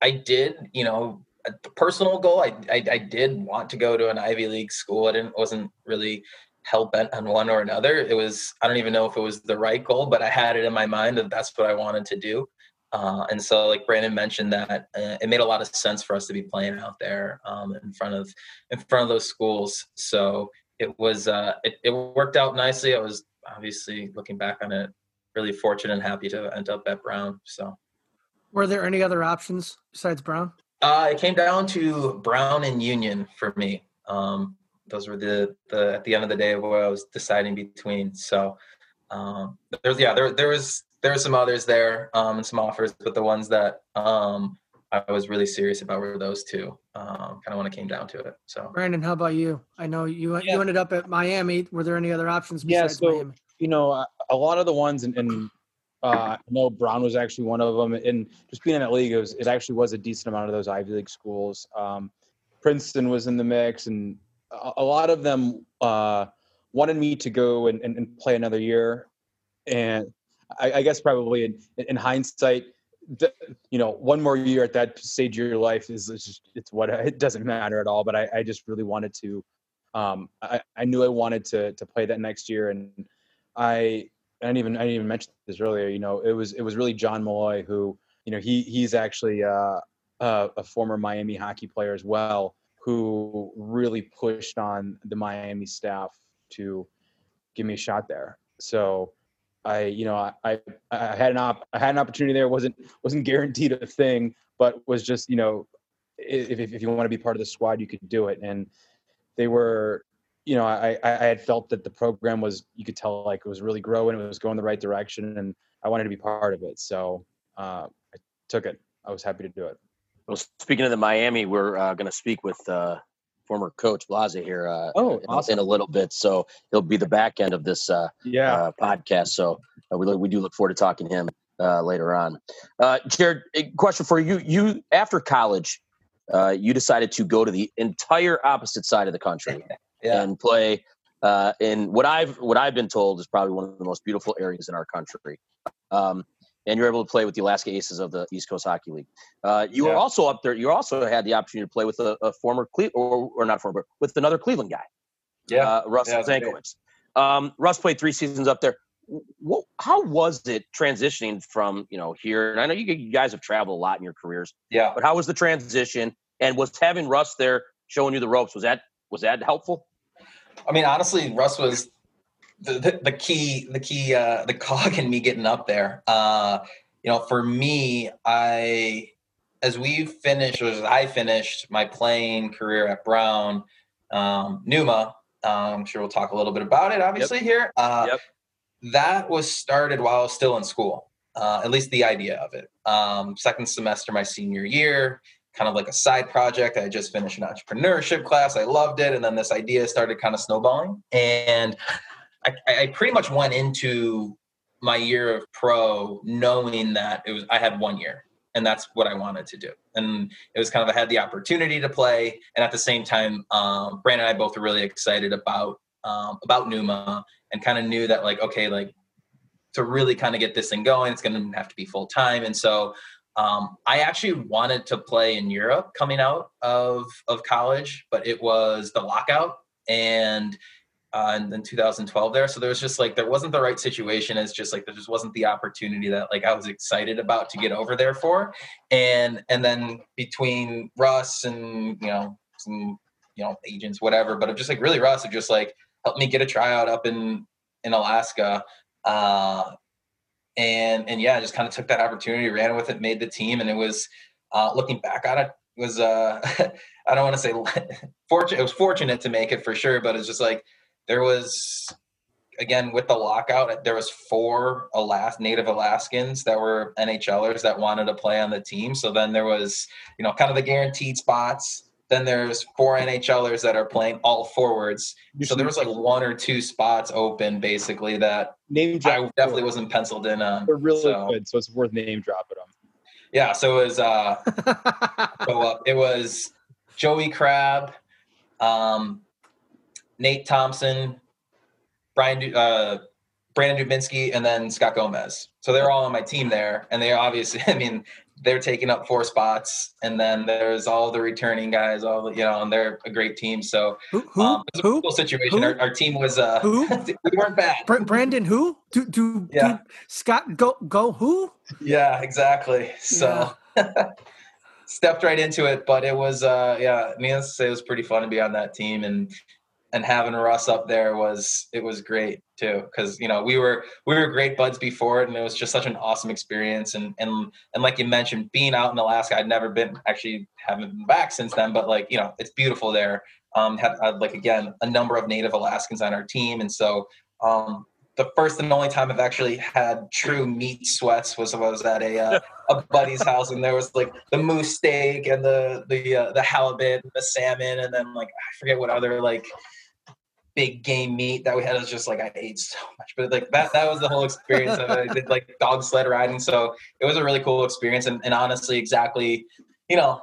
I did you know a personal goal. I, I, I did want to go to an Ivy League school. I didn't wasn't really hell bent on one or another. It was I don't even know if it was the right goal, but I had it in my mind that that's what I wanted to do. Uh, and so, like Brandon mentioned, that uh, it made a lot of sense for us to be playing out there um, in front of in front of those schools. So it was uh, it, it worked out nicely. I was obviously looking back on it, really fortunate and happy to end up at Brown. So, were there any other options besides Brown? Uh, it came down to Brown and Union for me. Um, those were the the at the end of the day where I was deciding between. So um, there's yeah there there was there were some others there um, and some offers, but the ones that um, I was really serious about were those two. Um, kind of when it came down to it. So Brandon, how about you? I know you Yeah. you ended up at Miami. Were there any other options besides Yeah, so- Miami? you know, uh, a lot of the ones, and, and uh, I know Brown was actually one of them. And just being in that league, it, was, it actually was a decent amount of those Ivy League schools. Um, Princeton was in the mix, and a, a lot of them uh, wanted me to go and, and, and play another year. And I, I guess probably in, in hindsight, you know, one more year at that stage of your life is, just, it's what [LAUGHS] it doesn't matter at all. But I, I just really wanted to. Um, I, I knew I wanted to to play that next year, and I I didn't even I didn't even mention this earlier. You know, it was it was really John Malloy who you know he he's actually uh, a former Miami hockey player as well who really pushed on the Miami staff to give me a shot there. So I you know I I, I had an op- I had an opportunity there. wasn't wasn't guaranteed a thing, but was just you know if if, you want to be part of the squad, you could do it. And they were you know, I, I I had felt that the program was, you could tell like it was really growing, it was going the right direction, and I wanted to be part of it. So uh, I took it. I was happy to do it. Well, speaking of the Miami, we're uh, going to speak with uh, former coach Blasi here uh, Oh, in, awesome. in a little bit. So he'll be the back end of this uh, Yeah. uh, podcast. So uh, we, we do look forward to talking to him uh, later on. Uh, Jared, a question for you. You after college, uh, you decided to go to the entire opposite side of the country [LAUGHS] yeah, and play uh, in what I've what I've been told is probably one of the most beautiful areas in our country. Um, and you're able to play with the Alaska Aces of the East Coast Hockey League. Uh, you were also up there. You also had the opportunity to play with a, a former Cle- or, or not former, but with another Cleveland guy, yeah. uh, Russ Yeah, it was great. Zankowicz. Um, Russ played three seasons up there. What, how was it transitioning from you know here? And I know you, you guys have traveled a lot in your careers, yeah. but how was the transition? And was having Russ there showing you the ropes? Was that was that helpful? I mean, honestly, Russ was the, the, the key, the key, uh, the cog in me getting up there. Uh, you know, for me, I, as we finished, or as I finished my playing career at Brown, um, Nooma, uh, I'm sure we'll talk a little bit about it, obviously, here. Uh, Yep. That was started while I was still in school, uh, at least the idea of it. Um, second semester, my senior year, kind of like a side project. I just finished an entrepreneurship class. I loved it. And then this idea started kind of snowballing. And I, I pretty much went into my year of pro knowing that it was I had one year and that's what I wanted to do. And it was kind of I had the opportunity to play. And at the same time, um, Brandon and I both were really excited about um, about Nooma and kind of knew that like, okay, like to really kind of get this thing going, it's going to have to be full time. And so um, I actually wanted to play in Europe coming out of of college, but it was the lockout and uh, and then 2012 there. So there was just like there wasn't the right situation. It's just like there just wasn't the opportunity that like I was excited about to get over there for. And and then between Russ and you know some you know agents whatever, but I'm just like really Russ just like helped me get a tryout up in in Alaska. Uh, and and yeah, I just kind of took that opportunity, ran with it, made the team, and it was uh, looking back on it was uh, [LAUGHS] I don't want to say [LAUGHS] fortunate. It was fortunate to make it for sure, but it's just like there was again with the lockout, there was four Alas- native Alaskans that were NHLers that wanted to play on the team. So then there was, you know, kind of the guaranteed spots. Then there's four NHLers that are playing all forwards. So there was like one or two spots open, basically that name I definitely wasn't penciled in on. They're really so, good, so it's worth name dropping them. Yeah, so it was uh, [LAUGHS] so, uh it was Joey Crabb, um, Nate Thompson, Brian, uh, Brandon Dubinsky, and then Scott Gomez. So they're all on my team there, and they obviously, [LAUGHS] I mean, they're taking up four spots, and then there's all the returning guys, all the, you know, and they're a great team. So who? Who? um, it was a who? cool situation. Our, our team was uh, Who? [LAUGHS] we weren't bad. Bra- Brandon? Who? Do do, Yeah. do Scott go go who? Yeah, exactly. So. [LAUGHS] stepped right into it but it was uh yeah needless to say it was pretty fun to be on that team and and having russ up there was it was great too because you know we were we were great buds before it and it was just such an awesome experience. And and and like you mentioned being out in alaska i'd never been actually haven't been back since then but like you know it's beautiful there. Um had, had like again a number of native alaskans on our team. And so um the first and only time I've actually had true meat sweats was when I was at a uh, [LAUGHS] a buddy's house, and there was like the moose steak and the the uh, the halibut, and the salmon, and then like I forget what other like big game meat that we had. Was just like I ate so much, but like that that was the whole experience. of it. I did like dog sled riding, so it was a really cool experience, and, and honestly, exactly, you know.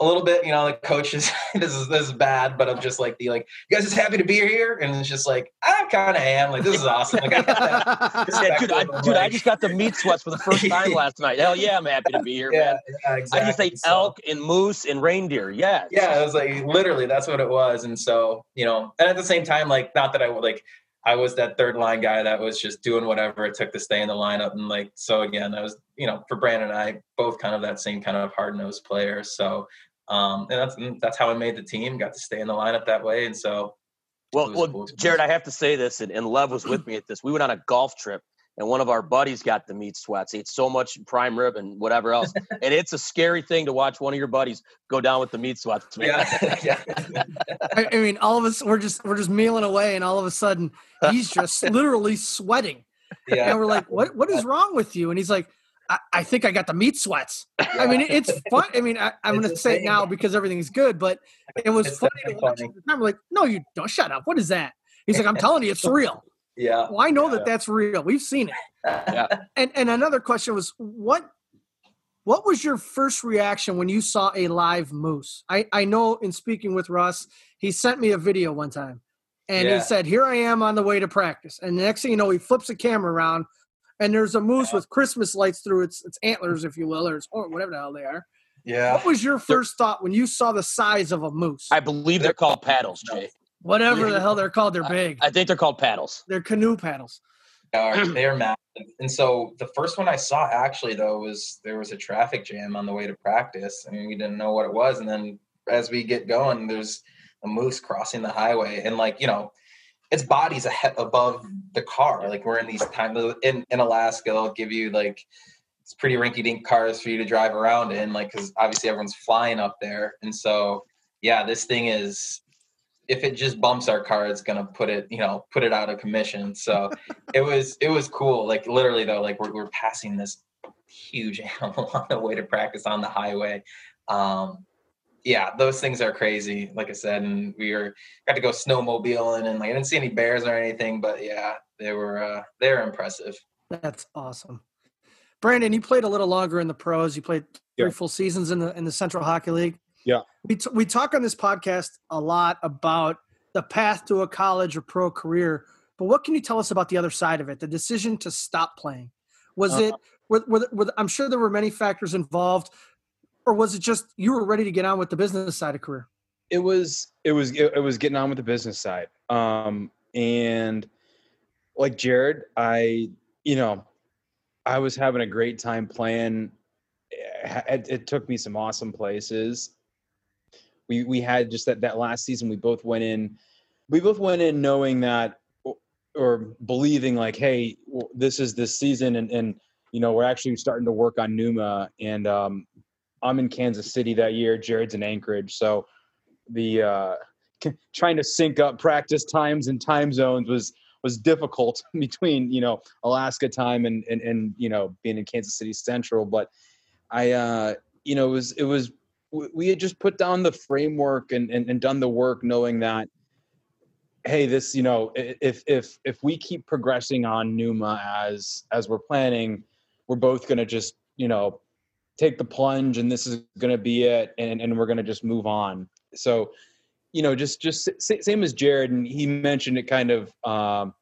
A little bit, you know, the coaches. [LAUGHS] this is this is bad, but I'm just like the like, you guys just happy to be here, and it's just like I kind of am. Like this is awesome. Like I that [LAUGHS] Yeah, dude, I, dude, I just got the meat sweats for the first [LAUGHS] time last night. Hell yeah, I'm happy to be here, yeah, man. yeah, exactly. I just ate So- elk and moose and reindeer. Yeah. yeah it was like literally that's what it was and so you know and at the same time like not that i would like i was that third line guy that was just doing whatever it took to stay in the lineup and like so again i was you know for brandon and i both kind of that same kind of hard-nosed player so um and that's that's how i made the team got to stay in the lineup that way and so Well, was well, cool. Jared, I have to say this, and, and Lev was with me at this. We went on a golf trip, and one of our buddies got the meat sweats. He Ate so much prime rib and whatever else, [LAUGHS] and it's a scary thing to watch one of your buddies go down with the meat sweats. Man. yeah [LAUGHS] yeah I, I mean, all of us we're just we're just mealing away, and all of a sudden he's just [LAUGHS] literally sweating, yeah and we're like, "What? What is wrong with you?" And he's like, "I, I think I got the meat sweats." I mean, it- it's [LAUGHS] fun. I mean, I, I'm going to say it now because everything's good, but it was It's funny to watch. funny. The time, we're like, "No, you don't. Shut up. What is that?" He's like, "I'm [LAUGHS] telling you, it's real." yeah Well, I know that that's real. We've seen it. Yeah. [LAUGHS] And and another question was what what was your first reaction when you saw a live moose? I I know in speaking with Russ, he sent me a video one time, and Yeah. he said, "Here I am on the way to practice." And the next thing you know, he flips the camera around, and there's a moose with Christmas lights through its its antlers, if you will, or its horn, whatever the hell they are. yeah What was your first thought when you saw the size of a moose? I believe they're called paddles, Jay. Whatever the hell they're called, they're big. I think they're called paddles. They're canoe paddles. are [CLEARS THROAT] they're massive. And so the first one I saw actually though was there was a traffic jam on the way to practice. and we didn't know what it was, and then as we get going, there's a moose crossing the highway, and like you know, its body's ahead above the car. Like we're in these times in in Alaska, they'll give you like it's pretty rinky-dink cars for you to drive around in, like because obviously everyone's flying up there, and so yeah, this thing is if it just bumps our car, it's gonna put it, you know, put it out of commission. So [LAUGHS] it was it was cool. Like literally though, like we're we're passing this huge [LAUGHS] animal on the way to practice on the highway. Um yeah, those things are crazy. Like I said, and we were got to go snowmobiling and like I didn't see any bears or anything, but yeah, they were uh they were impressive. That's awesome. Brandon, you played a little longer in the pros. You played three Yeah. full seasons in the in the Central Hockey League. Yeah. We t- we talk on this podcast a lot about the path to a college or pro career, but what can you tell us about the other side of it? The decision to stop playing. Was Uh, it were, were, were, I'm sure there were many factors involved or was it just you were ready to get on with the business side of career? it was it was it, was getting on with the business side. Um and like jared i you know i was having a great time playing. It, it took me some awesome places. We we had just that that last season we both went in we both went in knowing that or believing like hey this is this season and and you know we're actually starting to work on nooma and um i'm in kansas city that year jared's in anchorage so the uh, [LAUGHS] trying to sync up practice times and time zones was was difficult [LAUGHS] between you know Alaska time and and and you know being in Kansas City Central. But I uh, you know it was it was we had just put down the framework and, and, and done the work knowing that hey this you know if if if we keep progressing on nooma as as we're planning we're both going to just you know take the plunge and this is going to be it and and we're going to just move on. So you know just just same as jared and he mentioned it kind of um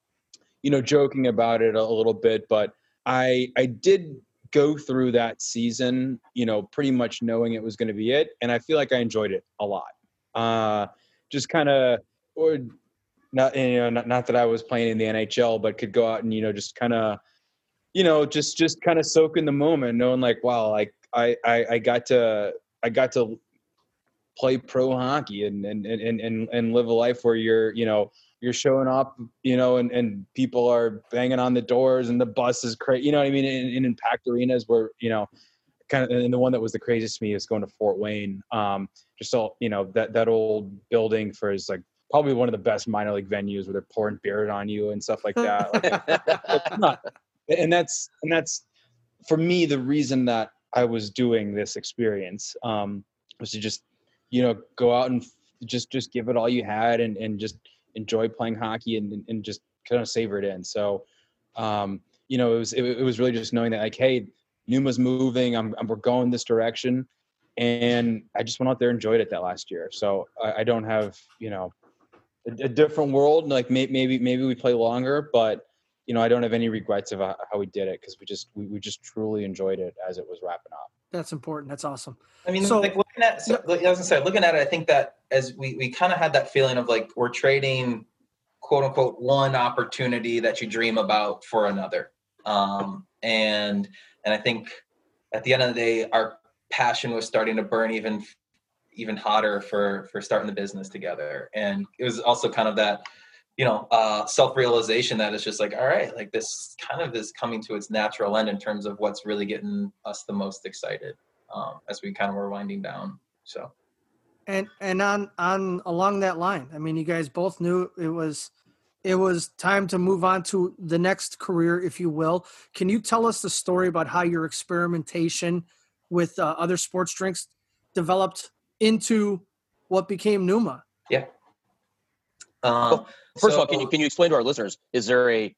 you know joking about it a little bit but i i did go through that season you know pretty much knowing it was going to be it and i feel like i enjoyed it a lot. Uh just kind of or not you know not, not that I was playing in the NHL, but could go out and you know just kind of you know just just kind of soak in the moment, knowing like wow, like I, I I got to I got to play pro hockey and and and and and live a life where you're you know you're showing up, you know, and, and people are banging on the doors and the bus is crazy. You know what I mean? In, in packed arenas where, you know, kind of, and the one that was the craziest to me is going to Fort Wayne. Um, just all, you know, that, that old building for his like probably one of the best minor league venues where they're pouring beer on you and stuff like that. Like, [LAUGHS] and that's and that's for me the reason that I was doing this experience um, was to just you know go out and just just give it all you had and and just enjoy playing hockey and and just kind of savor it in. So um, you know it was it, it was really just knowing that like hey Nooma's moving I'm, I'm we're going this direction and I just went out there and enjoyed it that last year. So I, I don't have you know a, a different world. Like may, maybe maybe we play longer, but you know I don't have any regrets of how we did it because we just we, we just truly enjoyed it as it was wrapping up. That's important. That's awesome. I mean, so, like looking at, so, like I was looking at it, I think that as we we kind of had that feeling of like we're trading, quote unquote, one opportunity that you dream about for another, um, and and I think at the end of the day, our passion was starting to burn even even hotter for for starting the business together and it was also kind of that you know uh, self-realization that it's just like all right like this kind of is coming to its natural end in terms of what's really getting us the most excited um, as we kind of were winding down so and and on on along that line i mean you guys both knew it was it was time to move on to the next career if you will can you tell us the story about how your experimentation with uh, other sports drinks developed into what became Nooma. Yeah. Well, first so, of all, can you can you explain to our listeners? Is there a,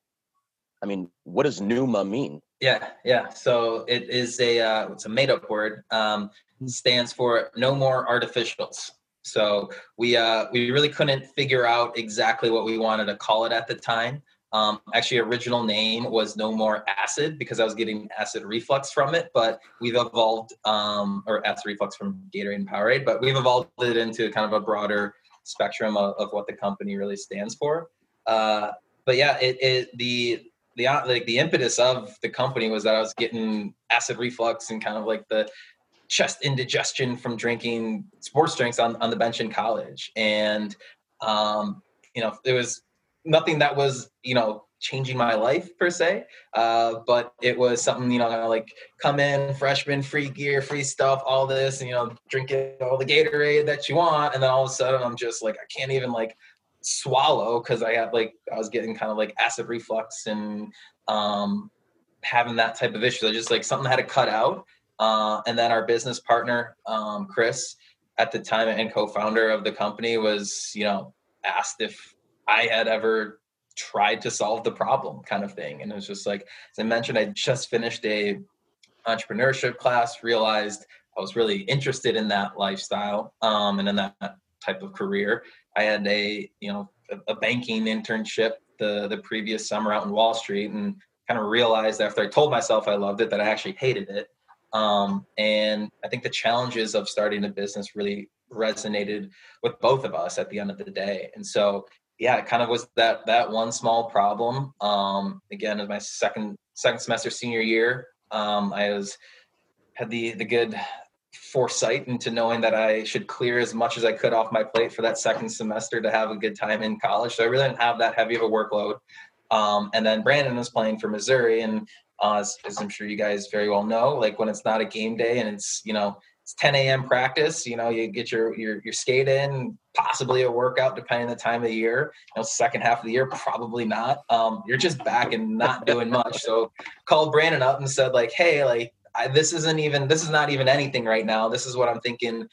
I mean, what does Nooma mean? Yeah, yeah. So it is a uh, it's a made up word. Um, stands for no more artificials. So we uh, we really couldn't figure out exactly what we wanted to call it at the time. Um, actually, original name was No More Acid because I was getting acid reflux from it. But we've evolved, um, or acid reflux from Gatorade and Powerade, but we've evolved it into kind of a broader spectrum of, of what the company really stands for. Uh, but yeah, it, it the the like the impetus of the company was that I was getting acid reflux and kind of like the chest indigestion from drinking sports drinks on, on the bench in college. And um, you know, it was nothing that was you know changing my life per se. Uh, but it was something you know like come in freshman free gear free stuff all this and you know drinking all the gatorade that you want. And then all of a sudden i'm just like i can't even like swallow because i had like i was getting kind of like acid reflux and um having that type of issue. So just like something had to cut out. Uh, and then our business partner um, chris at the time and co-founder of the company was you know asked if I had ever tried to solve the problem kind of thing. And it was just like, as I mentioned, I just finished a entrepreneurship class, realized I was really interested in that lifestyle um, and in that type of career. I had a, you know, a, banking internship the, the previous summer out in Wall Street and kind of realized after I told myself I loved it that I actually hated it. Um, and I think the challenges of starting a business really resonated with both of us at the end of the day. And so yeah, it kind of was that that one small problem. Um, again, in my second second semester senior year, um, I was had the the good foresight into knowing that I should clear as much as I could off my plate for that second semester to have a good time in college. So I really didn't have that heavy of a workload. Um, and then Brandon was playing for Missouri, and uh, as, as, I'm sure you guys very well know, like when it's not a game day and it's you know it's 10 a.m. practice. You know, you get your your your skate in, possibly a workout depending on the time of the year. You know, second half of the year, probably not. Um, you're just back and not doing much. So called Brandon up and said like, hey, like I, this isn't even this is not even anything right now. This is what I'm thinking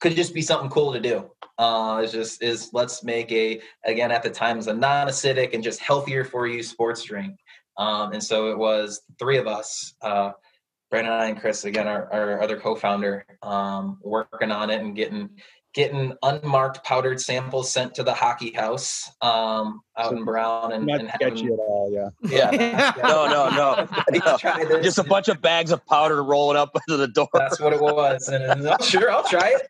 could just be something cool to do. Uh, it's just is let's make a again at the time is a non-acidic and just healthier for you sports drink. Um, and so it was three of us. Uh, Brandon and I and Chris, again, our, our other co-founder, um, working on it and getting getting unmarked powdered samples sent to the hockey house um, out so in Brown and, not and sketchy having, at all. Yeah. Yeah. [LAUGHS] no, no, no. [LAUGHS] no. Just a bunch of bags of powder rolling up [LAUGHS] to the door. That's what it was. And uh, sure, I'll try it.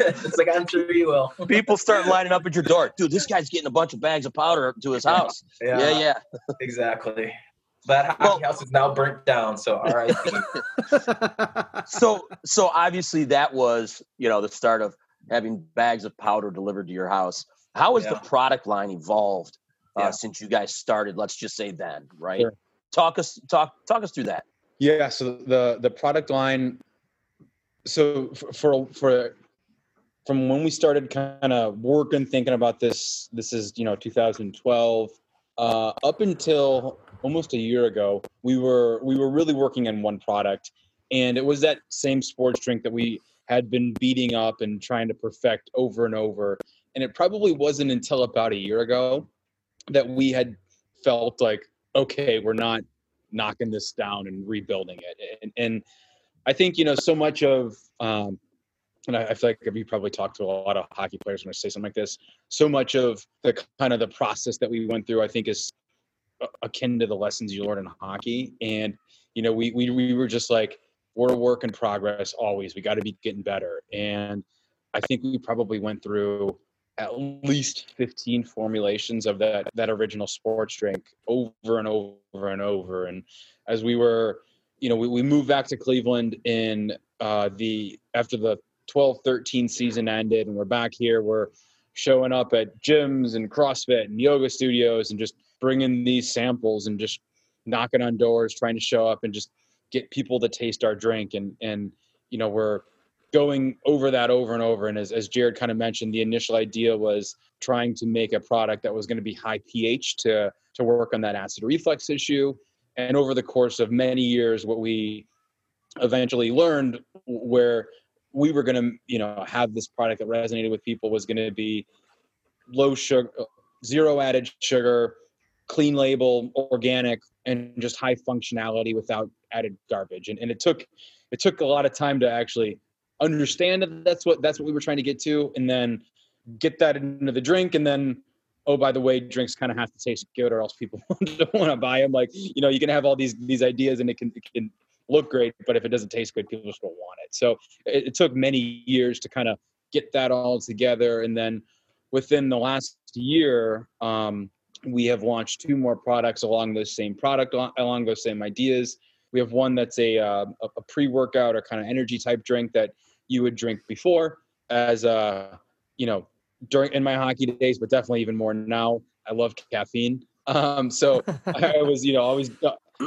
it's like I'm sure you will. People start lining up at your door. Dude, this guy's getting a bunch of bags of powder to his house. Yeah, Yeah, yeah. exactly. That hockey Well- house is now burnt down. So all right. [LAUGHS] So, so obviously that was, you know, the start of having bags of powder delivered to your house. How has the product line evolved uh, Yeah. since you guys started? Let's just say then, right? Sure. Talk us, talk, talk us through that. Yeah. So the the product line. So for for, for from when we started kind of working, thinking about this, this is you know 2012. Uh, up until almost a year ago, we were we were really working on one product, and it was that same sports drink that we had been beating up and trying to perfect over and over. And it probably wasn't until about a year ago that we had felt like, okay, we're not knocking this down and rebuilding it. And, and I think, you know, so much of, um, and I, I feel like we probably talked to a lot of hockey players when I say something like this. So much of the kind of the process that we went through, I think, is akin to the lessons you learn in hockey. And you know, we we we were just like, we're a work in progress always. We got to be getting better. And I think we probably went through at least 15 formulations of that that original sports drink over and over and over. And as we were, you know, we, we moved back to Cleveland in uh, the after the 12 13 season ended, and we're back here. We're showing up at gyms and CrossFit and yoga studios and just bringing these samples and just knocking on doors, trying to show up and just get people to taste our drink. And and you know, we're going over that over and over. And as, as Jared kind of mentioned, the initial idea was trying to make a product that was going to be high pH to to work on that acid reflux issue. And over the course of many years, what we eventually learned where we were going to you know have this product that resonated with people was going to be low sugar zero added sugar clean label organic and just high functionality without added garbage. And, and it took it took a lot of time to actually understand that that's what that's what we were trying to get to and then get that into the drink. And then oh by the way drinks kind of have to taste good or else people [LAUGHS] don't want to buy them like you know you can have all these these ideas and it can, it can look great but if it doesn't taste good people just won't want it. So it, it took many years to kind of get that all together. And then within the last year um, we have launched two more products along those same product along those same ideas. We have one that's a, uh, a pre-workout or kind of energy type drink that you would drink before as a you know during in my hockey days but definitely even more now. I love caffeine. Um, so [LAUGHS] i was you know always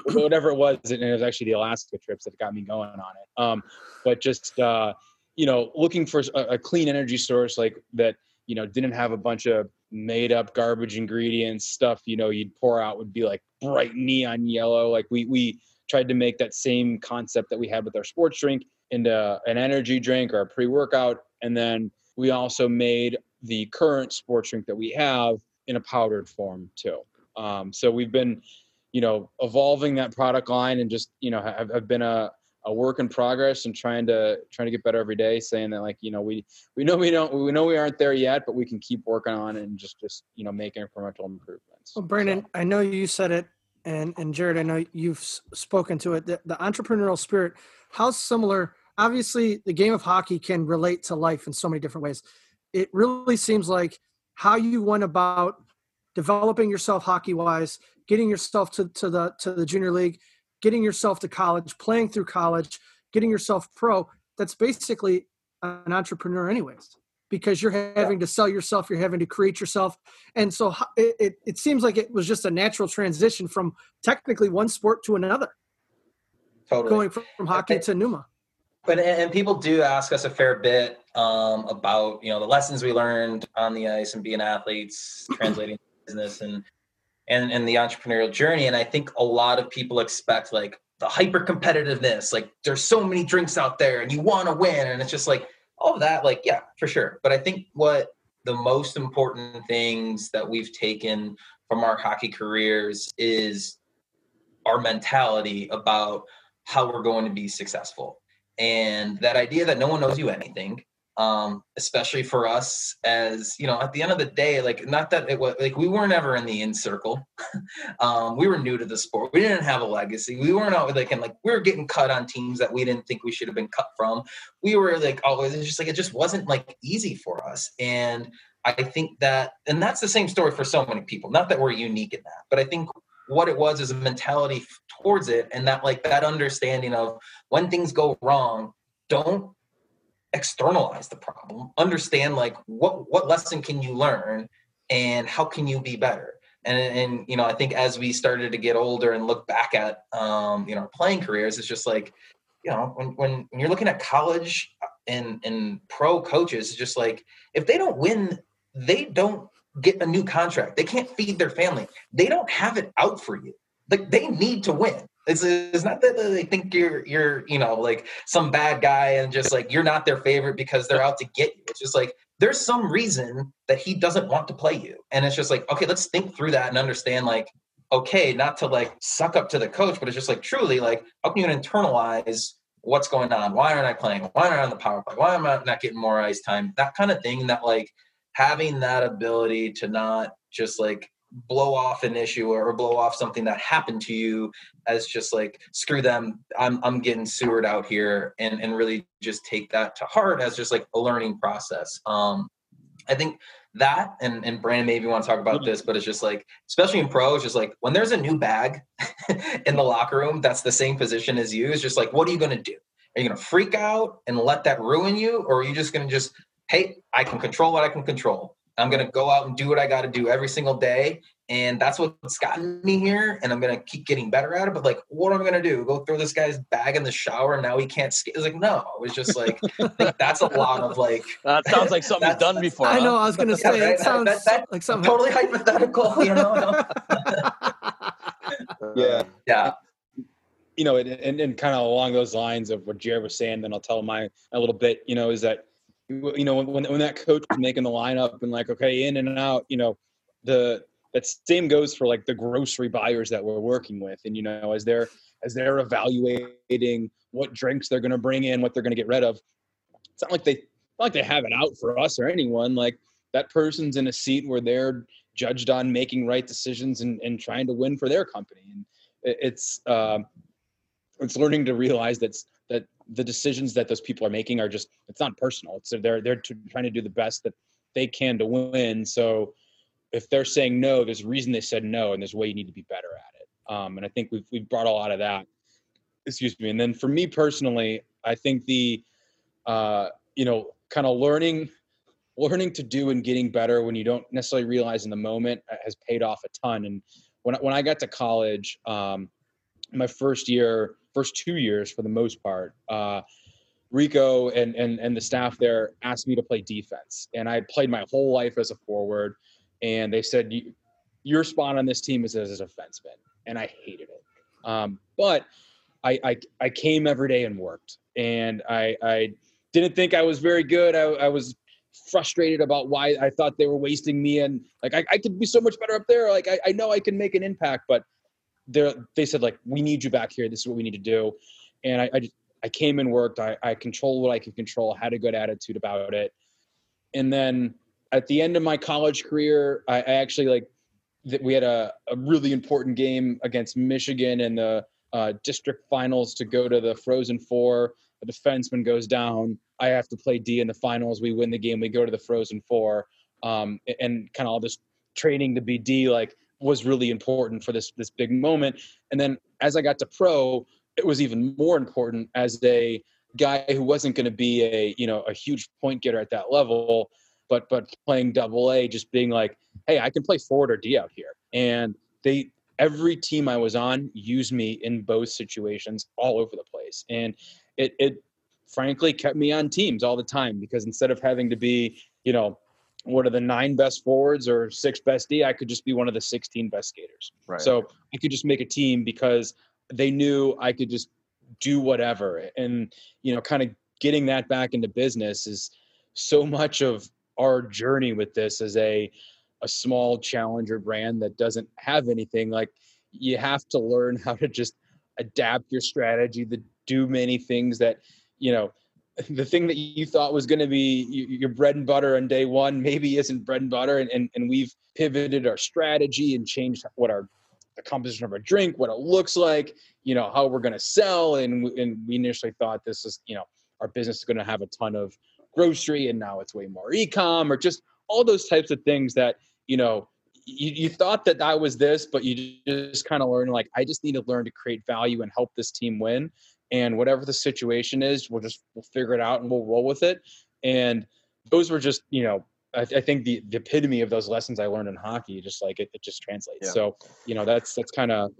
whatever it was and it was actually the alaska trips that got me going on it. Um, but just uh, you know looking for a, a clean energy source like that you know didn't have a bunch of made up garbage ingredients stuff you know you'd pour out would be like bright neon yellow. Like we we tried to make that same concept that we had with our sports drink into an energy drink or a pre-workout. And then we also made the current sports drink that we have in a powdered form too. Um, so we've been you know evolving that product line and just you know have, have been a, a work in progress and trying to trying to get better every day saying that like you know we we know we don't we know we aren't there yet but we can keep working on it and just just you know make incremental improvements Well, Brandon, So, I know you said it, and and Jared, I know you've spoken to it. The, the entrepreneurial spirit, how similar? Obviously, the game of hockey can relate to life in so many different ways. It really seems like how you went about developing yourself hockey wise, getting yourself to, to the to the junior league, getting yourself to college, playing through college, getting yourself pro. That's basically an entrepreneur, anyways because you're having to sell yourself, you're having to create yourself. And so it, it, it seems like it was just a natural transition from technically one sport to another, Totally. going from, from hockey to Nooma. But and people do ask us a fair bit um, about you know the lessons we learned on the ice and being athletes, [CLEARS THROAT] translating business and and and the entrepreneurial journey. And I think a lot of people expect like the hyper competitiveness, like there's so many drinks out there and you want to win, and it's just like all of that, like yeah, for sure. But I think what the most important things that we've taken from our hockey careers is our mentality about how we're going to be successful and that idea that no one knows you anything um, especially for us as you know at the end of the day like not that it was like we weren't ever in the in circle. [LAUGHS] Um, we were new to the sport. We didn't have a legacy. We weren't out like and like we were getting cut on teams that we didn't think we should have been cut from. We were like always it's just like it just wasn't like easy for us. And i think that and that's the same story for so many people. Not that we're unique in that but i think what it was is a mentality towards it and that like that understanding of when things go wrong don't externalize the problem understand like what what lesson can you learn and how can you be better and and you know i think as we started to get older and look back at um you know our playing careers it's just like you know when when, when you're looking at college and and pro coaches it's just like if they don't win they don't get a new contract. They can't feed their family. They don't have it out for you. Like they need to win. It's, it's not that they think you're you're you know like some bad guy and just like you're not their favorite because they're out to get you. It's just like there's some reason that he doesn't want to play you, and it's just like okay, let's think through that and understand like okay, not to like suck up to the coach, but it's just like truly like how can you internalize what's going on? Why aren't I playing? Why aren't I on the power play? Why am I not getting more ice time? That kind of thing. That like having that ability to not just like blow off an issue or blow off something that happened to you as just like screw them i'm i'm getting sewered out here and and really just take that to heart as just like a learning process um i think that and and brandon maybe want to talk about this but it's just like especially in pro it's just like when there's a new bag [LAUGHS] in the locker room that's the same position as you it's just like what are you going to do are you going to freak out and let that ruin you or are you just going to just hey, I can control what I can control. I'm going to go out and do what I got to do every single day. And that's what's gotten me here. And I'm going to keep getting better at it. But like, what am I going to do? Go throw this guy's bag in the shower and now he can't skate? It's like, no, it was just [LAUGHS] like, that's a lot of like. That sounds like something you've done before. I huh? know. I was going [LAUGHS] to say, Yeah, right? it sounds That- that- like something. Totally hypothetical, you know? [LAUGHS] Yeah. yeah. you know, and, and, and kind of along those lines of what Jared was saying, then I'll tell my a little bit, you know, is that, you know, when, when that coach was making the lineup and like, okay, in and out, you know, the, that same goes for like the grocery buyers that we're working with. And, you know, as they're, as they're evaluating what drinks they're going to bring in, what they're going to get rid of, it's not like they, not like they have it out for us or anyone. Like that person's in a seat where they're judged on making right decisions and, and trying to win for their company. And it, it's, um, it's learning to realize that's that the decisions that those people are making are just it's not personal. It's they're they're trying to do the best that they can to win. So if they're saying no there's a reason they said no and there's a way you need to be better at it. Um, and i think we've, we've brought a lot of that excuse me. And then for me personally i think the uh, you know kind of learning learning to do and getting better when you don't necessarily realize in the moment uh, has paid off a ton. And when, when i got to college um, my first year, first two years for the most part, uh, Rico and, and and the staff there asked me to play defense, and I had played my whole life as a forward, and they said your spot on this team is as a defenseman, and I hated it. Um, but I, I I came every day and worked, and I I didn't think I was very good. I, I was frustrated about why I thought they were wasting me, and like I, I could be so much better up there. Like I, I know I can make an impact, but they they said like we need you back here. This is what we need to do. And i i, just, I came and worked. I, I controlled what i could control had a good attitude about it. And then at the end of my college career i, I actually like that we had a, a really important game against michigan in the uh, district finals to go to the frozen four. A defenseman goes down. I have to play d in the finals. We win the game. We go to the frozen four. Um, and kind of all this training to be d like was really important for this this big moment. And then as I got to pro, it was even more important as a guy who wasn't going to be a you know a huge point getter at that level, but but playing double A, just being like, hey, I can play forward or D out here. And they every team I was on used me in both situations all over the place. And it it frankly kept me on teams all the time because instead of having to be, you know, one of the nine best forwards or six best D, I could just be one of the 16 best skaters. Right. So I could just make a team because they knew I could just do whatever. And, you know, kind of getting that back into business is so much of our journey with this as a a small challenger brand that doesn't have anything like you have to learn [LAUGHS] how to just adapt your strategy to do many things that you know the thing that you thought was going to be your bread and butter on day one maybe isn't bread and butter and, and, and we've pivoted our strategy and changed what our the composition of our drink what it looks like you know how we're going to sell and, and we initially thought this is you know our business is going to have a ton of grocery and now it's way more e-com or just all those types of things that you know you, you thought that that was this but you just kind of learn like i just need to learn to create value and help this team win and whatever the situation is we'll just we'll figure it out and we'll roll with it and those were just you know I, I think the, the epitome of those lessons I learned in hockey, just like it, it just translates. Yeah. So, you know, that's, that's kind of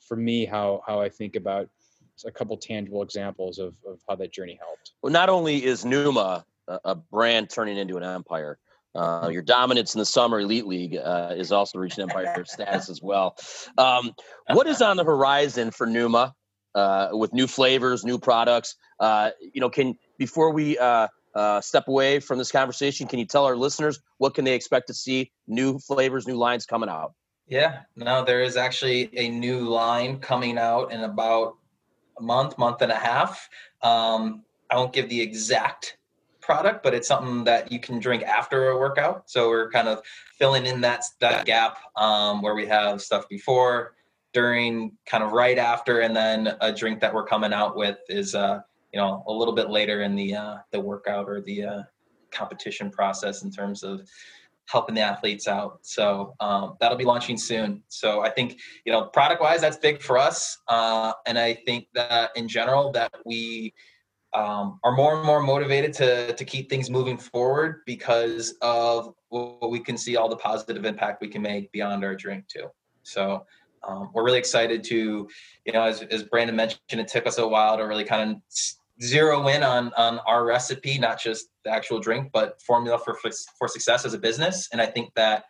for me, how, how I think about a couple tangible examples of, of how that journey helped. Well, not only is Nooma a, a brand turning into an empire, uh, your dominance in the Summer Elite League uh, is also reaching empire [LAUGHS] status as well. Um, what is on the horizon for Nooma uh, with new flavors, new products? Uh, you know, can before we uh, uh, step away from this conversation, can you tell our listeners what can they expect to see? New flavors, new lines coming out. Yeah, no, there is actually a new line coming out in about a month, month and a half. Um, I won't give the exact product, but it's something that you can drink after a workout. So we're kind of filling in that that gap um, where we have stuff before, during, kind of right after, and then a drink that we're coming out with is uh, you know a little bit later in the uh, the workout or the uh, competition process in terms of helping the athletes out. So um, that'll be launching soon. So I think you know product wise, that's big for us, uh, and I think that in general that we um, are more and more motivated to to keep things moving forward because of what we can see all the positive impact we can make beyond our drink too. So. Um, we're really excited to, you know, as, as Brandon mentioned, it took us a while to really kind of zero in on on our recipe, not just the actual drink, but formula for for success as a business. And I think that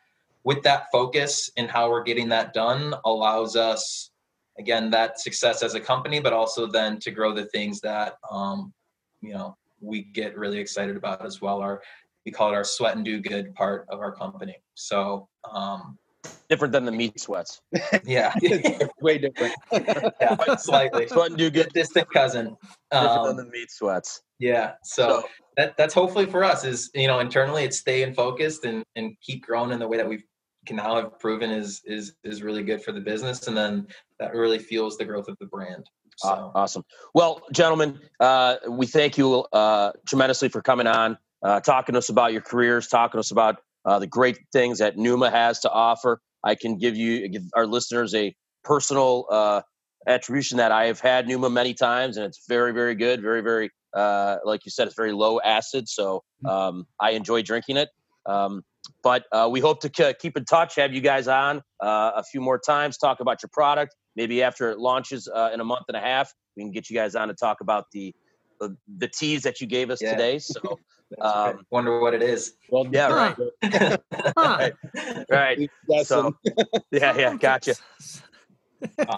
with that focus and how we're getting that done allows us again that success as a company, but also then to grow the things that um, you know we get really excited about as well. Our we call it our sweat and do good part of our company. So um, Different than the meat sweats. [LAUGHS] yeah, [LAUGHS] Way different. yeah, slightly. Sweat and do good. Distant cousin. Different than Um, the meat sweats. Yeah. So, that that's hopefully for us is you know internally it's staying focused and and keep growing in the way that we can now have proven is is is really good for the business and then that really fuels the growth of the brand. So Awesome. Well, gentlemen, uh, we thank you uh, tremendously for coming on, uh, talking to us about your careers, talking to us about uh, the great things that Nooma has to offer. I can give you, give our listeners a personal uh, attribution that I have had Nooma many times, and it's very, very good. Very, very, uh, like you said, it's very low acid, so um, I enjoy drinking it. Um, but uh, we hope to k- keep in touch, have you guys on uh, a few more times, talk about your product. Maybe after it launches uh, in a month and a half, we can get you guys on to talk about the the, the teas that you gave us Yeah. today. [LAUGHS] So, that's okay. um, wonder what it is. Well, yeah, right, Huh. [LAUGHS] right. Yes, So, [LAUGHS] yeah, yeah, gotcha.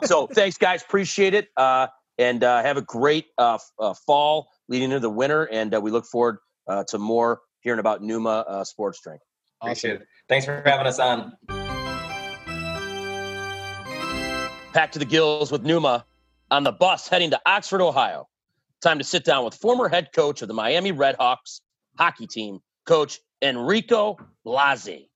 So, thanks, guys. Appreciate it, uh, and uh, have a great uh, f- uh, fall leading into the winter. And uh, we look forward uh, to more hearing about Nooma uh, Sports Drink. Appreciate it. Thanks for having us on. Packed to the gills with Nooma on the bus heading to Oxford, Ohio. Time to sit down with former head coach of the Miami Redhawks hockey team, Coach Enrico Blasi.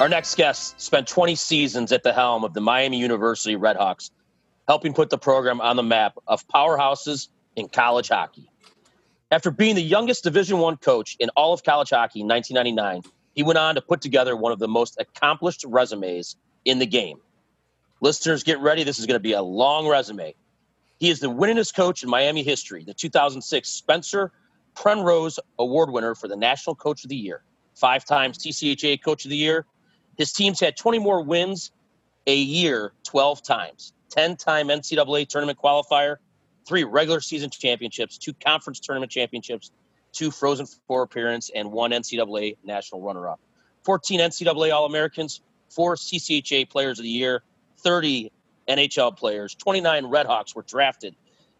Our next guest spent 20 seasons at the helm of the Miami University Redhawks, helping put the program on the map of powerhouses in college hockey. After being the youngest Division One coach in all of college hockey in 1999, he went on to put together one of the most accomplished resumes in the game. Listeners, get ready. This is going to be a long resume. He is the winningest coach in Miami history, the 2006 Spencer Penrose Award winner for the National Coach of the Year, five times CCHA Coach of the Year. His teams had 20 more wins a year 12 times, 10 time NCAA tournament qualifier, three regular season championships, two conference tournament championships, two Frozen Four appearance, and one NCAA national runner-up. 14 NCAA All-Americans, four CCHA Players of the Year, 30 NHL players, 29 Redhawks were drafted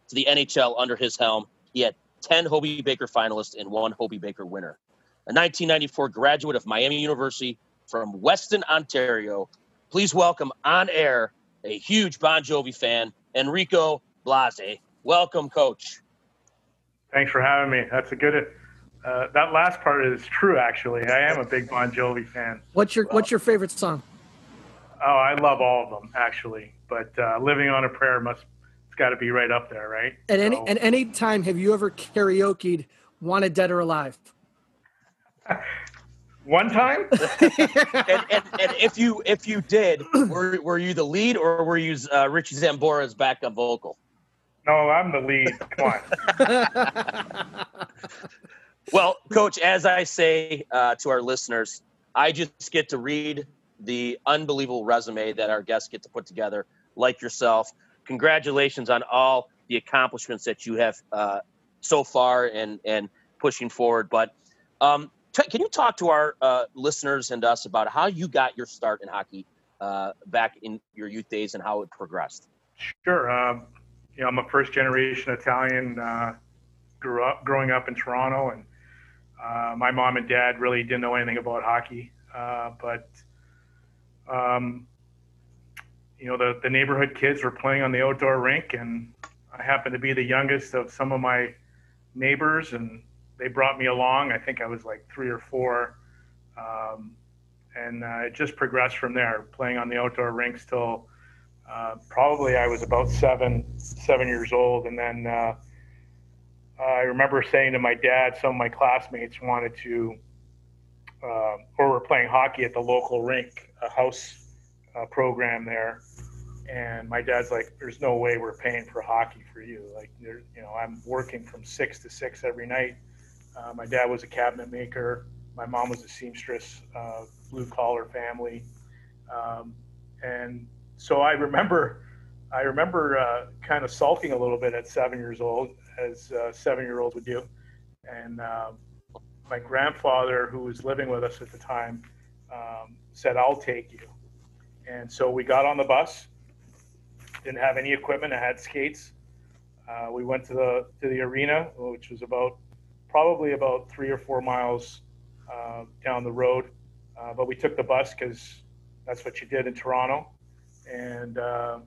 to the NHL under his helm. He had 10 Hobey Baker finalists and one Hobey Baker winner. A 1994 graduate of Miami University from Weston, Ontario. Please welcome on air a huge Bon Jovi fan, Enrico Blasi. Welcome, coach. Thanks for having me. That's a good. Uh, that last part is true. Actually, I am a big Bon Jovi fan. What's your What's your favorite song? Oh, I love all of them actually, but uh, "Living on a Prayer" must it's got to be right up there, right? At any so, at any time, have you ever karaokeed "Wanted Dead or Alive"? [LAUGHS] One time. [LAUGHS] and, and, and, if you if you did, were, were you the lead or were you uh, Richie Sambora's backup vocal? No, I'm the lead. Come on. [LAUGHS] well, Coach, as I say uh, to our listeners, I just get to read the unbelievable resume that our guests get to put together, like yourself. Congratulations on all the accomplishments that you have uh, so far and and pushing forward. But um, t- can you talk to our uh, listeners and us about how you got your start in hockey uh, back in your youth days and how it progressed? Sure. Um, you know, I'm a first generation Italian. Uh, grew up growing up in Toronto, and uh, my mom and dad really didn't know anything about hockey, uh, but um, you know, the, the neighborhood kids were playing on the outdoor rink, and I happened to be the youngest of some of my neighbors, and they brought me along. I think I was like three or four, um, and uh, it just progressed from there, playing on the outdoor rinks till uh, probably I was about seven, seven years old, and then uh, I remember saying to my dad, some of my classmates wanted to, uh, or were playing hockey at the local rink, a house uh, program there, and my dad's like, "There's no way we're paying for hockey for you. Like, you know, I'm working from six to six every night. Uh, my dad was a cabinet maker. My mom was a seamstress, uh, blue collar family, um, and so I remember, I remember uh, kind of sulking a little bit at seven years old, as uh, seven year olds would do. And um, my grandfather, who was living with us at the time, um, said, "I'll take you." And so we got on the bus. Didn't have any equipment. I had skates. Uh, we went to the to the arena, which was about probably about three or four miles uh, down the road. Uh, but we took the bus because that's what you did in Toronto and uh,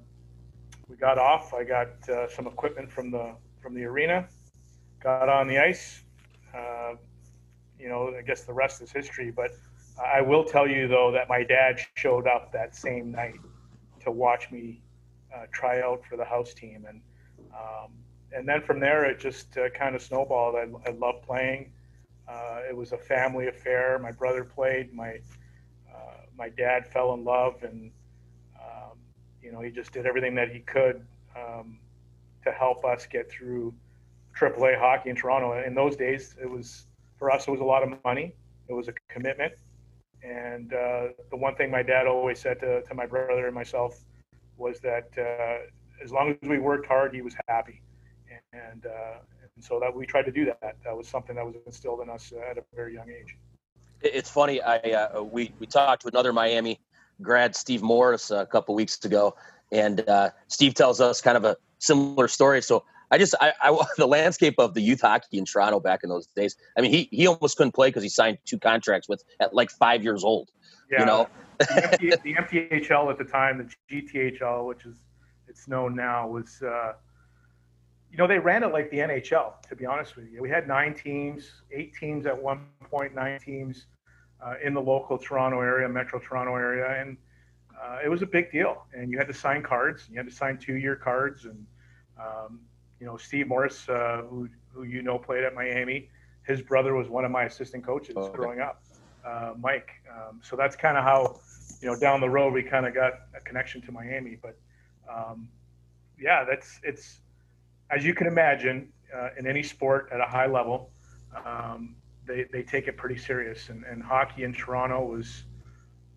we got off. I got uh, some equipment from the from the arena, got on the ice. Uh, you know, I guess the rest is history. But I will tell you though that my dad showed up that same night to watch me uh, try out for the house team, and um, and then from there it just uh, kind of snowballed. I, I love playing. Uh, it was a family affair. My brother played. My my dad fell in love and you know, he just did everything that he could um, to help us get through AAA hockey in Toronto. In those days, it was for us, it was a lot of money. It was a commitment. And uh, the one thing my dad always said to, to my brother and myself was that uh, as long as we worked hard, he was happy. And, uh, and so that we tried to do that. That was something that was instilled in us at a very young age. It's funny. I uh, we we talked to another Miami grad Steve Morris a couple weeks ago, and uh, Steve tells us kind of a similar story. So I just I, I [LAUGHS] the landscape of the youth hockey in Toronto back in those days. I mean, he he almost couldn't play because he signed two contracts with at like five years old. Yeah, you know, the, [LAUGHS] MT, the MTHL at the time, the GTHL, which is it's known now, was. Uh, you know, they ran it like the NHL, to be honest with you. We had nine teams, eight teams at one point, nine teams uh, in the local Toronto area, Metro Toronto area, and uh, it was a big deal. And you had to sign cards. You had to sign two-year cards. And um, you know, Steve Morris, uh, who who you know played at Miami, his brother was one of my assistant coaches okay. growing up, uh, Mike. Um, so that's kind of how you know down the road we kind of got a connection to Miami. But um, yeah, that's it's as you can imagine uh, in any sport at a high level. Um, they, they take it pretty serious. And, and hockey in Toronto was,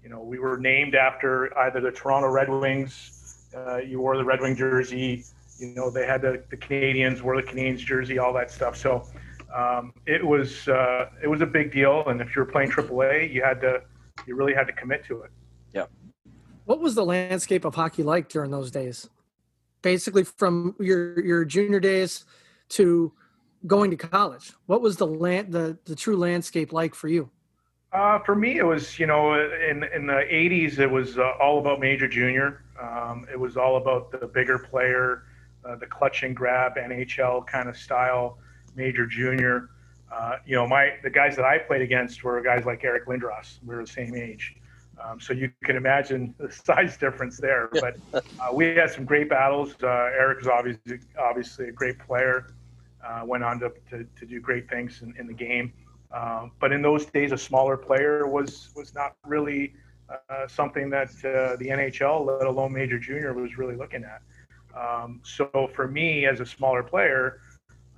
you know, we were named after either the Toronto Red Wings. Uh, you wore the Red Wing jersey. You know, they had the, the Canadiens, wore the Canadiens jersey, all that stuff. So um, it was uh, it was a big deal. And if you were playing AAA, you had to you really had to commit to it. Yeah. What was the landscape of hockey like during those days? Basically, from your your junior days to going to college, what was the land the the true landscape like for you? Uh, for me, it was you know in in the '80s, it was uh, all about major junior. Um, it was all about the bigger player, uh, the clutch and grab NHL kind of style, major junior. Uh, you know, my the guys that I played against were guys like Eric Lindros. We were the same age, um, so you can imagine [LAUGHS] the size difference there. But uh, we had some great battles. Uh, Eric was obviously obviously a great player. went on to, to, to, do great things in, in the game. Um, but in those days, a smaller player was was not really uh, something that uh, the NHL, let alone Major Junior, was really looking at. Um, so for me, as a smaller player,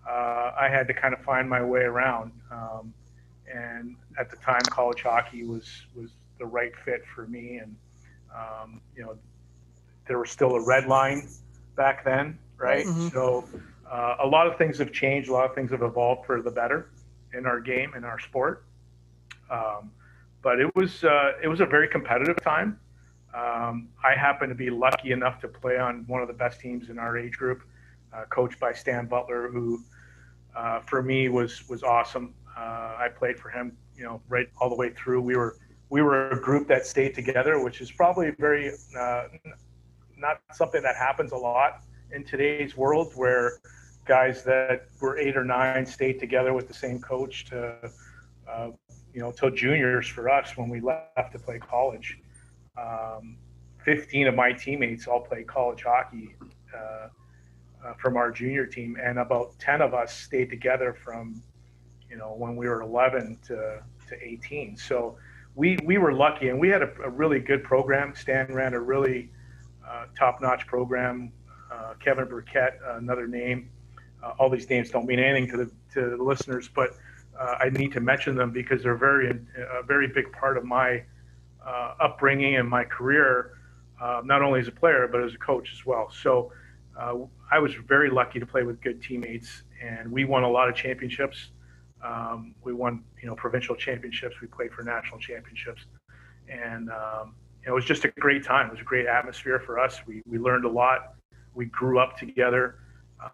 uh, I had to kind of find my way around. Um, and at the time, college hockey was was the right fit for me. And um, you know, there was still a red line back then, right? Mm-hmm. So uh, a lot of things have changed. A lot of things have evolved for the better in our game in our sport. Um, but it was uh, it was a very competitive time. Um, I happen to be lucky enough to play on one of the best teams in our age group, uh, coached by Stan Butler, who uh, for me was was awesome. Uh, I played for him, you know, right all the way through. We were we were a group that stayed together, which is probably very uh, not something that happens a lot in today's world, where guys that were eight or nine stayed together with the same coach to, uh, you know, till juniors for us when we left to play college. Um, 15 of my teammates all played college hockey uh, uh, from our junior team, and about 10 of us stayed together from, you know, when we were 11 to, to 18. So we, we were lucky, and we had a, a really good program. Stan ran a really uh, top-notch program. Uh, Kevin Burkett, another name, uh, all these names don't mean anything to the to the listeners, but uh, I need to mention them because they're very a very big part of my uh, upbringing and my career, uh, not only as a player but as a coach as well. So uh, I was very lucky to play with good teammates, and we won a lot of championships. Um, we won, you know, provincial championships. We played for national championships, and um, it was just a great time. It was a great atmosphere for us. We we learned a lot. We grew up together.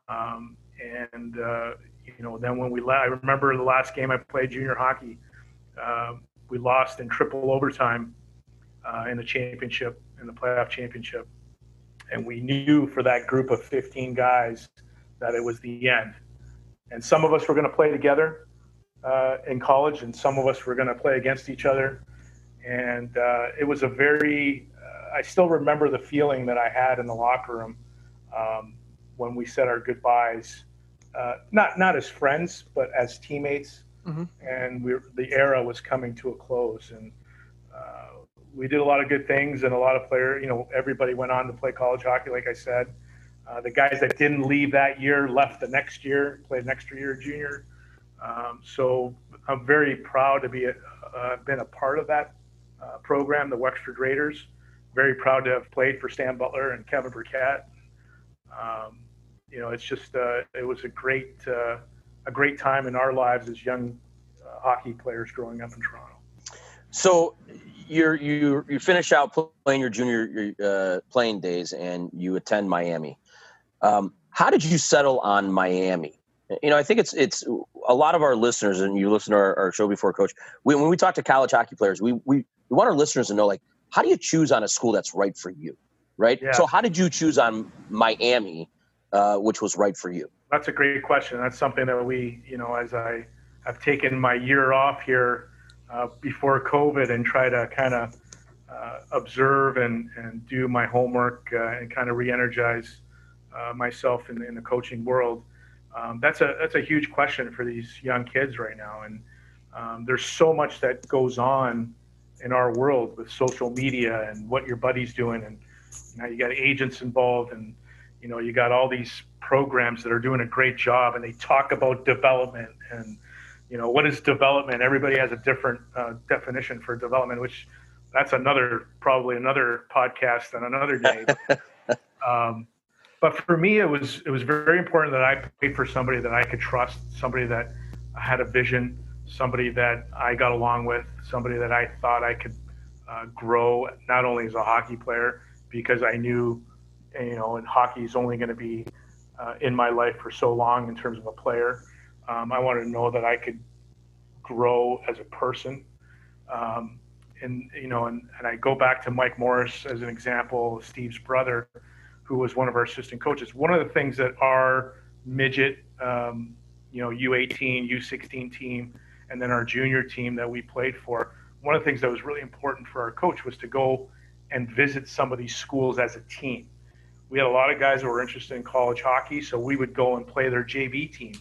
Um, and uh, you know, then when we left, I remember the last game I played junior hockey. Uh, we lost in triple overtime uh, in the championship, in the playoff championship, and we knew for that group of 15 guys that it was the end. And some of us were going to play together uh, in college, and some of us were going to play against each other. And uh, it was a very, uh, I still remember the feeling that I had in the locker room. Um, when we said our goodbyes, uh, not not as friends, but as teammates. Mm-hmm. And we the era was coming to a close, and we did a lot of good things, and a lot of player, you know, everybody went on to play college hockey, like I said. Uh, the guys that didn't leave that year left the next year, played an extra year junior. Um, so I'm very proud to be a, uh, been a part of that uh, program, the Wexford Raiders. Very proud to have played for Stan Butler and Kevin Burkett. Um, you know, it's just uh, it was a great uh, a great time in our lives as young uh, hockey players growing up in Toronto. So you you you finish out playing your junior uh, playing days and you attend Miami. Um, how did you settle on Miami? You know, I think it's it's a lot of our listeners, and you listen to our, our show before, Coach. We, when we talk to college hockey players, we, we we want our listeners to know like how do you choose on a school that's right for you, right? Yeah. So how did you choose on Miami uh, which was right for you? That's a great question. That's something that we, you know, as I have taken my year off here uh, before COVID and try to kind of uh, observe and, and do my homework uh, and kind of re-energize uh, myself in, in, the coaching world. Um, that's a that's a huge question for these young kids right now, and um, there's so much that goes on in our world with social media and what your buddy's doing, and now you got agents involved and you know you got all these programs that are doing a great job and they talk about development and you know what is development everybody has a different uh, definition for development which that's another probably another podcast on another day [LAUGHS] um, but for me, it was it was very important that I played for somebody that I could trust, somebody that had a vision, somebody that I got along with, somebody that I thought I could uh, grow not only as a hockey player because I knew, you know, and hockey is only going to be uh, in my life for so long in terms of a player. Um, I wanted to know that I could grow as a person. Um, and you know, and, and I go back to Mike Morris as an example, Steve's brother, who was one of our assistant coaches. One of the things that our midget, um, you know, U18, U16 team, and then our junior team that we played for, one of the things that was really important for our coach was to go and visit some of these schools as a team. We had a lot of guys that were interested in college hockey, so we would go and play their JV team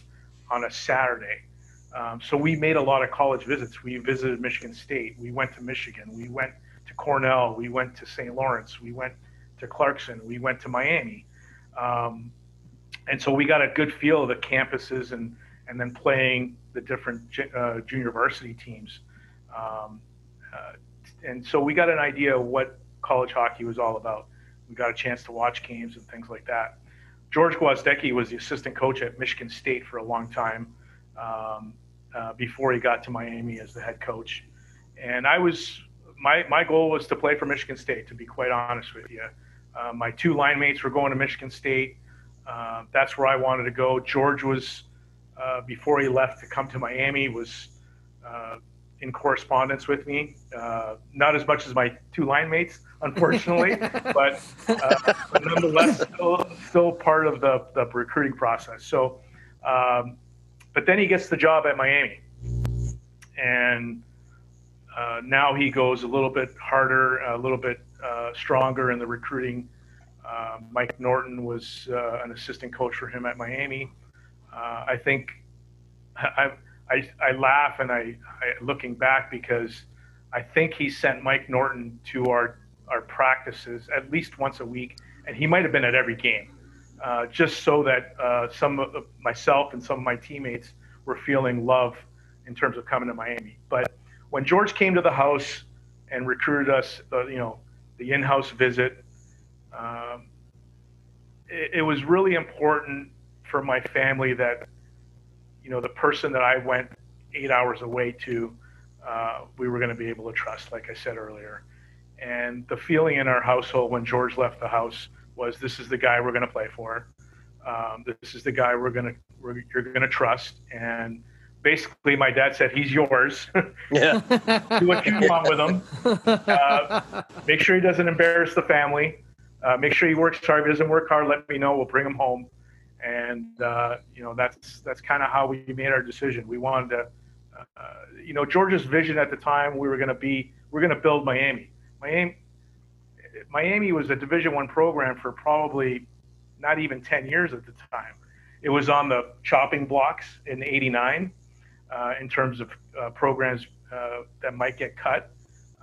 on a Saturday um, so we made a lot of college visits. We visited Michigan State. We went to Michigan. We went to Cornell. We went to St. Lawrence. We went to Clarkson. We went to Miami. Um, and so we got a good feel of the campuses and, and then playing the different uh, junior varsity teams. Um, uh, and so we got an idea of what college hockey was all about. We got a chance to watch games and things like that. George Gwozdecky was the assistant coach at Michigan State for a long time. Um, uh, before he got to Miami as the head coach. And I was my my goal was to play for Michigan State. To be quite honest with you, uh, my two line mates were going to Michigan State. Uh, that's where I wanted to go. George was uh, before he left to come to Miami was uh, in correspondence with me. not as much as my two line mates, unfortunately, [LAUGHS] but, but, nonetheless still, still part of the, the recruiting process. So. Um, but then he gets the job at Miami. And uh, now he goes a little bit harder, a little bit uh, stronger in the recruiting. Uh, Mike Norton was uh, an assistant coach for him at Miami. Uh, I think I, I, I laugh and I, I, looking back because I think he sent Mike Norton to our, our practices at least once a week, and he might have been at every game uh, just so that uh, some of myself and some of my teammates were feeling love in terms of coming to Miami. But when George came to the house and recruited us, uh, you know, the in-house visit, um, it, it, was really important for my family that, you know, the person that I went eight hours away to, uh, we were going to be able to trust, like I said earlier. And the feeling in our household when George left the house was this is the guy we're going to play for. Um, this is the guy we're going to we're, you're going to trust. And basically, my dad said he's yours. [LAUGHS] Yeah. Do what you want with him. Uh, make sure he doesn't embarrass the family. Uh, make sure he works hard. If he doesn't work hard, let me know. We'll bring him home. And uh, you know that's that's kind of how we made our decision. We wanted to, uh, you know, George's vision at the time. We were going to be we're going to build Miami. Miami Miami was a Division One program for probably not even 10 years at the time. It was on the chopping blocks in '89 uh, in terms of uh, programs uh, that might get cut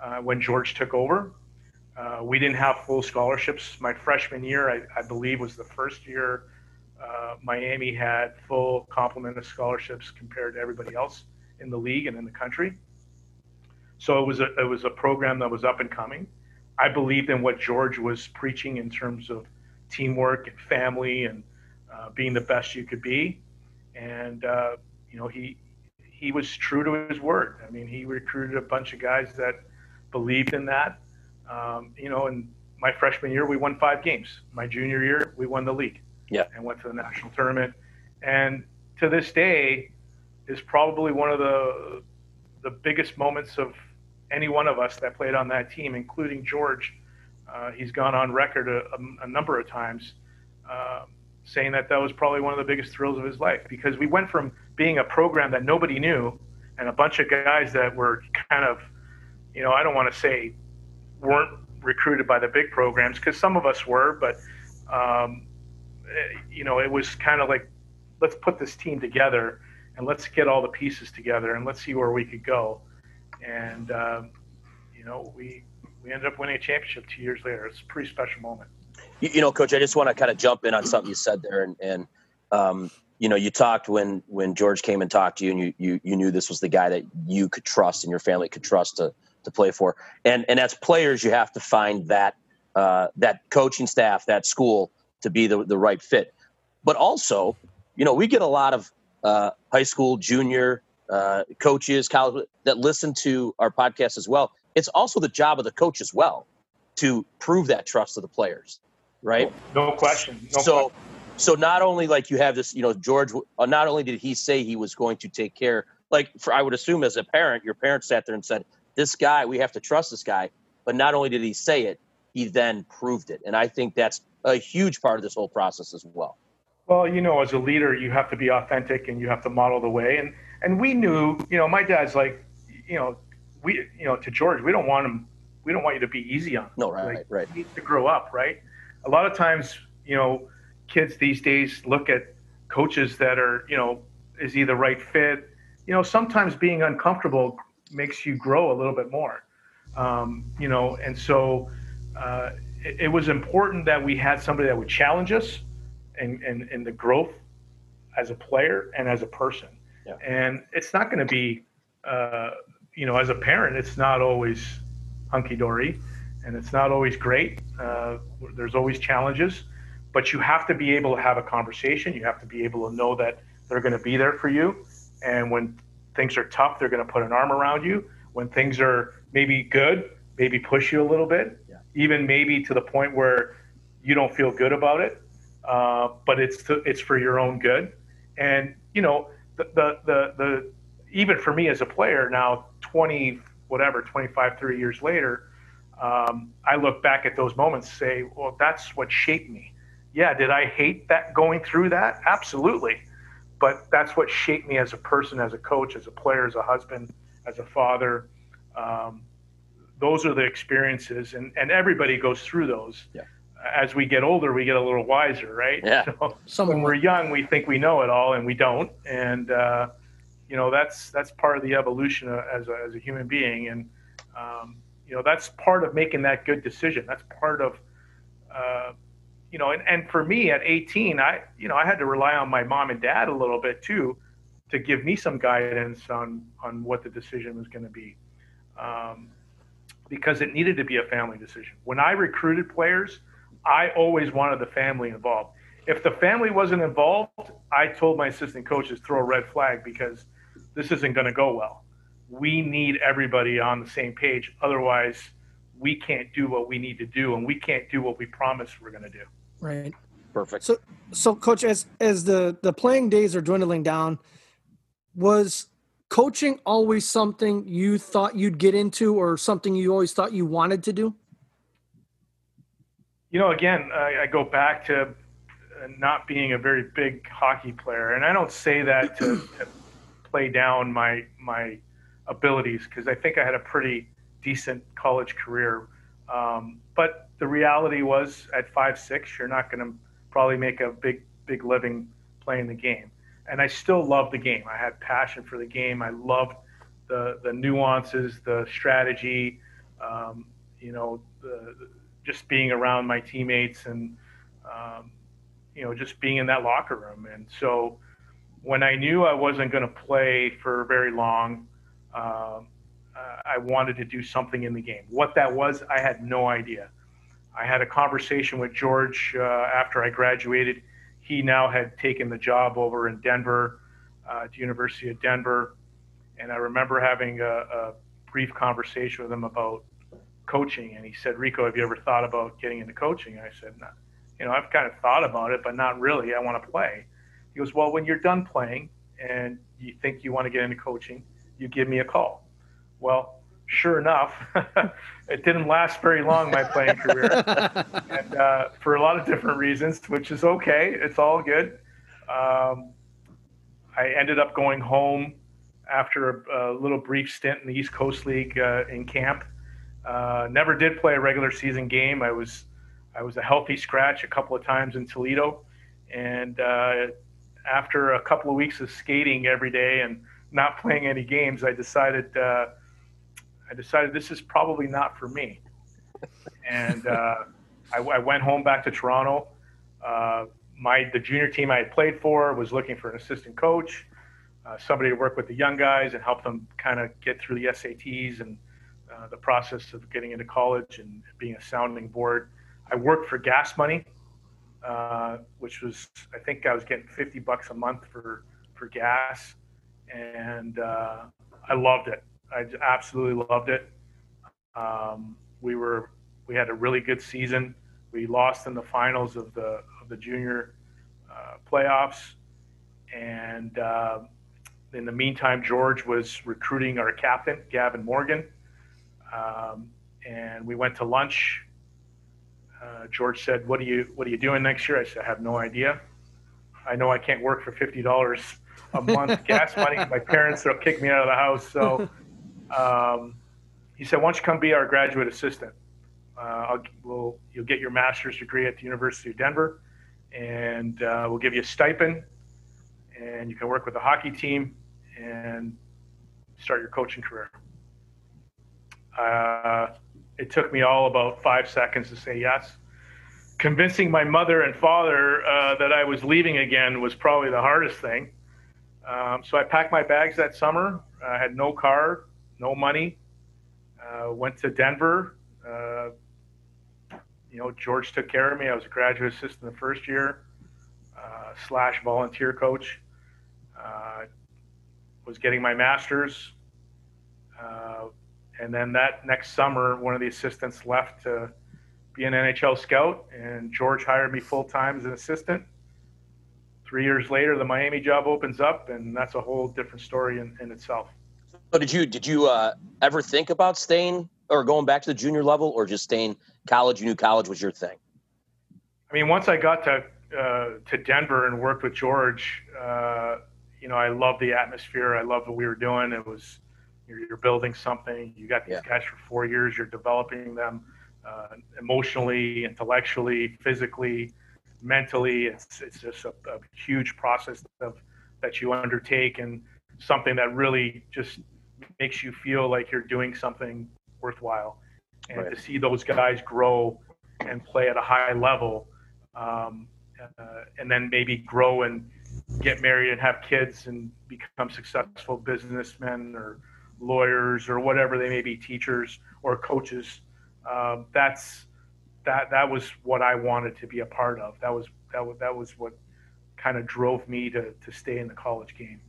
uh, when George took over. We didn't have full scholarships. My freshman year, I, I believe, was the first year uh, Miami had full complement of scholarships compared to everybody else in the league and in the country. So it was a it was a program that was up and coming. I believed in what George was preaching in terms of teamwork and family and uh, being the best you could be. And uh, you know, he he was true to his word. I mean, he recruited a bunch of guys that believed in that. Um, you know, and my freshman year we won five games. My junior year we won the league. Yeah. And went to the national tournament. And to this day is probably one of the the biggest moments of any one of us that played on that team, including George. Uh, he's gone on record a, a, a number of times uh, saying that that was probably one of the biggest thrills of his life because we went from being a program that nobody knew and a bunch of guys that were kind of, you know, I don't want to say weren't recruited by the big programs because some of us were, but, um, you know, it was kind of like, let's put this team together and let's get all the pieces together and let's see where we could go and um, you know we we ended up winning a championship two years later. It's a pretty special moment. You, you know, Coach, I just want to kind of jump in on something you said there, and, and um, you know, you talked when when George came and talked to you, and you, you you knew this was the guy that you could trust and your family could trust to to play for. And and as players, you have to find that uh, that coaching staff, that school to be the, the right fit. But also, you know, we get a lot of uh, high school, junior uh, coaches, college that listen to our podcast as well. It's also the job of the coach as well to prove that trust to the players, right? No question. No so, question. so not only like you have this, you know, George. Uh, not only did he say he was going to take care, like for I would assume as a parent, your parents sat there and said, "This guy, we have to trust this guy." But not only did he say it, he then proved it, and I think that's a huge part of this whole process as well. Well, you know, as a leader, you have to be authentic and you have to model the way. And and we knew, you know, my dad's like, you know, we, you know, to George, we don't want him, we don't want you to be easy on. Him. No, right, like, right. He needs to grow up, right? A lot of times, you know, kids these days look at coaches that are, you know, is he the right fit? You know, sometimes being uncomfortable makes you grow a little bit more. Um, you know, and so uh, it, it was important that we had somebody that would challenge us and, and, and the growth as a player and as a person. Yeah. And it's not going to be, uh, you know, as a parent, it's not always hunky dory and it's not always great. Uh, there's always challenges, but you have to be able to have a conversation. You have to be able to know that they're going to be there for you. And when things are tough, they're going to put an arm around you. When things are maybe good, maybe push you a little bit. Even maybe to the point where you don't feel good about it uh, but it's to, it's for your own good. And you know, the, the the the even for me as a player now, 20 whatever, 25, 30 years later, um, I look back at those moments, and say, well, that's what shaped me. Yeah, did I hate that going through that? Absolutely, but that's what shaped me as a person, as a coach, as a player, as a husband, as a father. Um, those are the experiences, and, and everybody goes through those. Yeah as we get older, we get a little wiser, right? Yeah. So Somewhat. when we're young, we think we know it all, and we don't. And uh, you know, that's that's part of the evolution of- as a, as a human being, and um, you know, that's part of making that good decision. That's part of, uh, you know, and, and for me at 18, I you know I had to rely on my mom and dad a little bit too, to give me some guidance on on what the decision was going to be. Um, because it needed to be a family decision. When I recruited players, I always wanted the family involved. If the family wasn't involved, I told my assistant coaches throw a red flag because this isn't going to go well. We need everybody on the same page. Otherwise, we can't do what we need to do, and we can't do what we promised we're going to do. Right. Perfect. So, so coach, as as the the playing days are dwindling down, was coaching always something you thought you'd get into, or something you always thought you wanted to do? You know, again, I, I go back to uh, not being a very big hockey player, and I don't say that to, [CLEARS THROAT] to play down my my abilities because I think I had a pretty decent college career. Um, but the reality was, at five six, you're not going to probably make a big big living playing the game. And I still loved the game. I had passion for the game. I loved the the nuances, the strategy. Um, you know, the, just being around my teammates and um, you know just being in that locker room. And so when I knew I wasn't going to play for very long, um, I wanted to do something in the game. What that was, I had no idea. I had a conversation with George uh, after I graduated. He now had taken the job over in Denver, uh, at the University of Denver, and I remember having a, a brief conversation with him about coaching. And he said, "Rico, have you ever thought about getting into coaching?" I said, no. "You know, I've kind of thought about it, but not really. I want to play." He goes, "Well, when you're done playing and you think you want to get into coaching, you give me a call." Well, sure enough, [LAUGHS] it didn't last very long my playing career, [LAUGHS] and uh, for a lot of different reasons, which is okay. It's all good. Um, I ended up going home after a, a little brief stint in the East Coast League uh, in camp. Uh, never did play a regular season game. I was I was a healthy scratch a couple of times in Toledo, and uh, after a couple of weeks of skating every day and not playing any games, I decided uh, I decided this is probably not for me, and uh, I, I went home back to Toronto. Uh, my the junior team I had played for was looking for an assistant coach, uh, somebody to work with the young guys and help them kind of get through the SATs and uh, the process of getting into college and being a sounding board. I worked for gas money uh, which was I think I was getting 50 bucks a month for for gas, and uh, I loved it. I absolutely loved it. Um, we were we had a really good season. We lost in the finals of the of the junior uh, playoffs, and uh, in the meantime, George was recruiting our captain, Gavin Morgan, um, and we went to lunch. Uh, George said, "What are you What are you doing next year?" I said, "I have no idea. I know I can't work for fifty dollars a month [LAUGHS] gas money. My parents will kick me out of the house." So um, he said, "Why don't you come be our graduate assistant? Uh, we'll, you'll get your master's degree at the University of Denver, and uh, we'll give you a stipend, and you can work with the hockey team and start your coaching career." Uh, it took me all about five seconds to say yes. Convincing my mother and father uh, that I was leaving again was probably the hardest thing. Um, so I packed my bags that summer. I had no car, no money. Uh, went to Denver. Uh, you know, George took care of me. I was a graduate assistant the first year, uh, slash volunteer coach. Uh, was getting my master's. Uh, and then that next summer, one of the assistants left to be an NHL scout, and George hired me full time as an assistant. Three years later, the Miami job opens up, and that's a whole different story in, in itself. So did you did you uh, ever think about staying or going back to the junior level, or just staying college? You knew college was your thing. I mean, once I got to uh, to Denver and worked with George, uh, you know, I loved the atmosphere. I loved what we were doing. It was you're, you're building something. You got these yeah. guys for four years. You're developing them uh, emotionally, intellectually, physically, mentally. It's it's just a, a huge process of that you undertake and something that really just makes you feel like you're doing something worthwhile. And right. to see those guys grow and play at a high level, um, uh, and then maybe grow and get married and have kids and become successful businessmen or lawyers or whatever they may be, teachers or coaches. Um, that's that that was what I wanted to be a part of. That was that was that was what kind of drove me to to stay in the college game.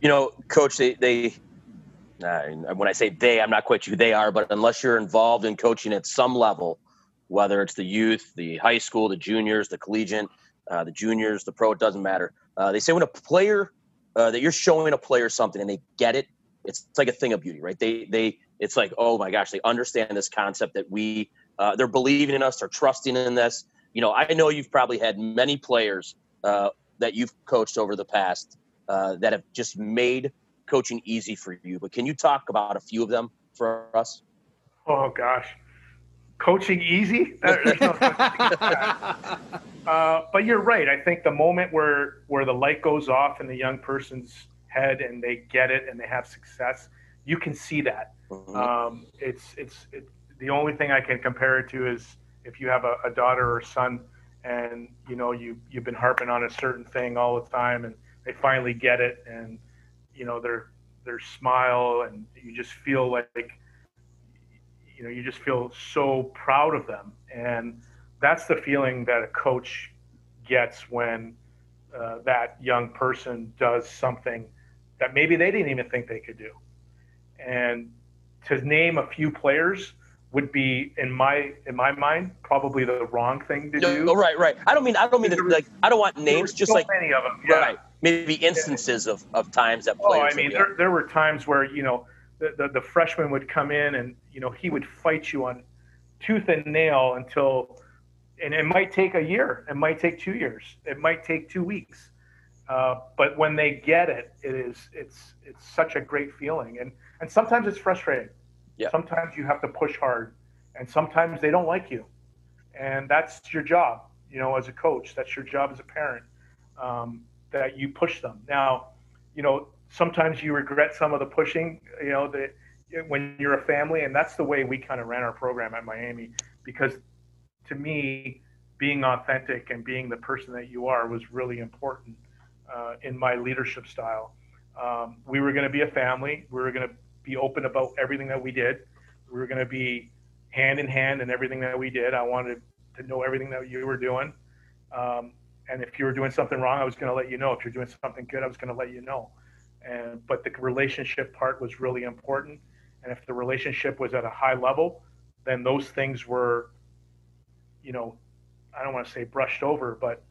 You know, coach, they they when I say they, I'm not quite sure who they are, but unless you're involved in coaching at some level, whether it's the youth, the high school, the juniors, the collegiate, uh, the juniors, the pro, it doesn't matter. Uh, they say when a player uh, that you're showing a player something and they get it, it's, it's like a thing of beauty, right? They they it's like oh my gosh, they understand this concept that we uh, they're believing in us, they're trusting in this. You know, I know you've probably had many players uh, that you've coached over the past uh, that have just made coaching easy for you. But can you talk about a few of them for us? Oh gosh, coaching easy? [LAUGHS] Uh, but you're right. I think the moment where where the light goes off in the young person's head and they get it and they have success, you can see that. Mm-hmm. Um, it's it's it, the only thing I can compare it to is if you have a, a daughter or son and you know you you've been harping on a certain thing all the time and they finally get it and you know their their smile and you just feel like you know you just feel so proud of them and that's the feeling that a coach gets when uh, that young person does something that maybe they didn't even think they could do. And to name a few players would be in my in my mind probably the wrong thing to no, do. Oh, right, right. I don't mean I don't mean like I don't want names, just so like many of them. Yeah. Right. Maybe instances of, of times that players. Oh, I mean, there, there were times where you know the, the, the freshman would come in and you know he would fight you on tooth and nail until, and it might take a year, it might take two years, it might take two weeks, uh, but when they get it, it is it's it's such a great feeling, and and sometimes it's frustrating. Yeah. Sometimes you have to push hard, and sometimes they don't like you, and that's your job. You know, as a coach, that's your job as a parent. Um, that you push them. Now, you know, sometimes you regret some of the pushing. You know, that when you're a family, and that's the way we kind of ran our program at Miami, because to me, being authentic and being the person that you are was really important uh, in my leadership style. Um, we were going to be a family. We were going to be open about everything that we did. We were going to be hand in hand in everything that we did. I wanted to know everything that you were doing. Um, and if you were doing something wrong, I was going to let you know. If you're doing something good, I was going to let you know. And but the relationship part was really important. And if the relationship was at a high level, then those things were, you know, I don't want to say brushed over, but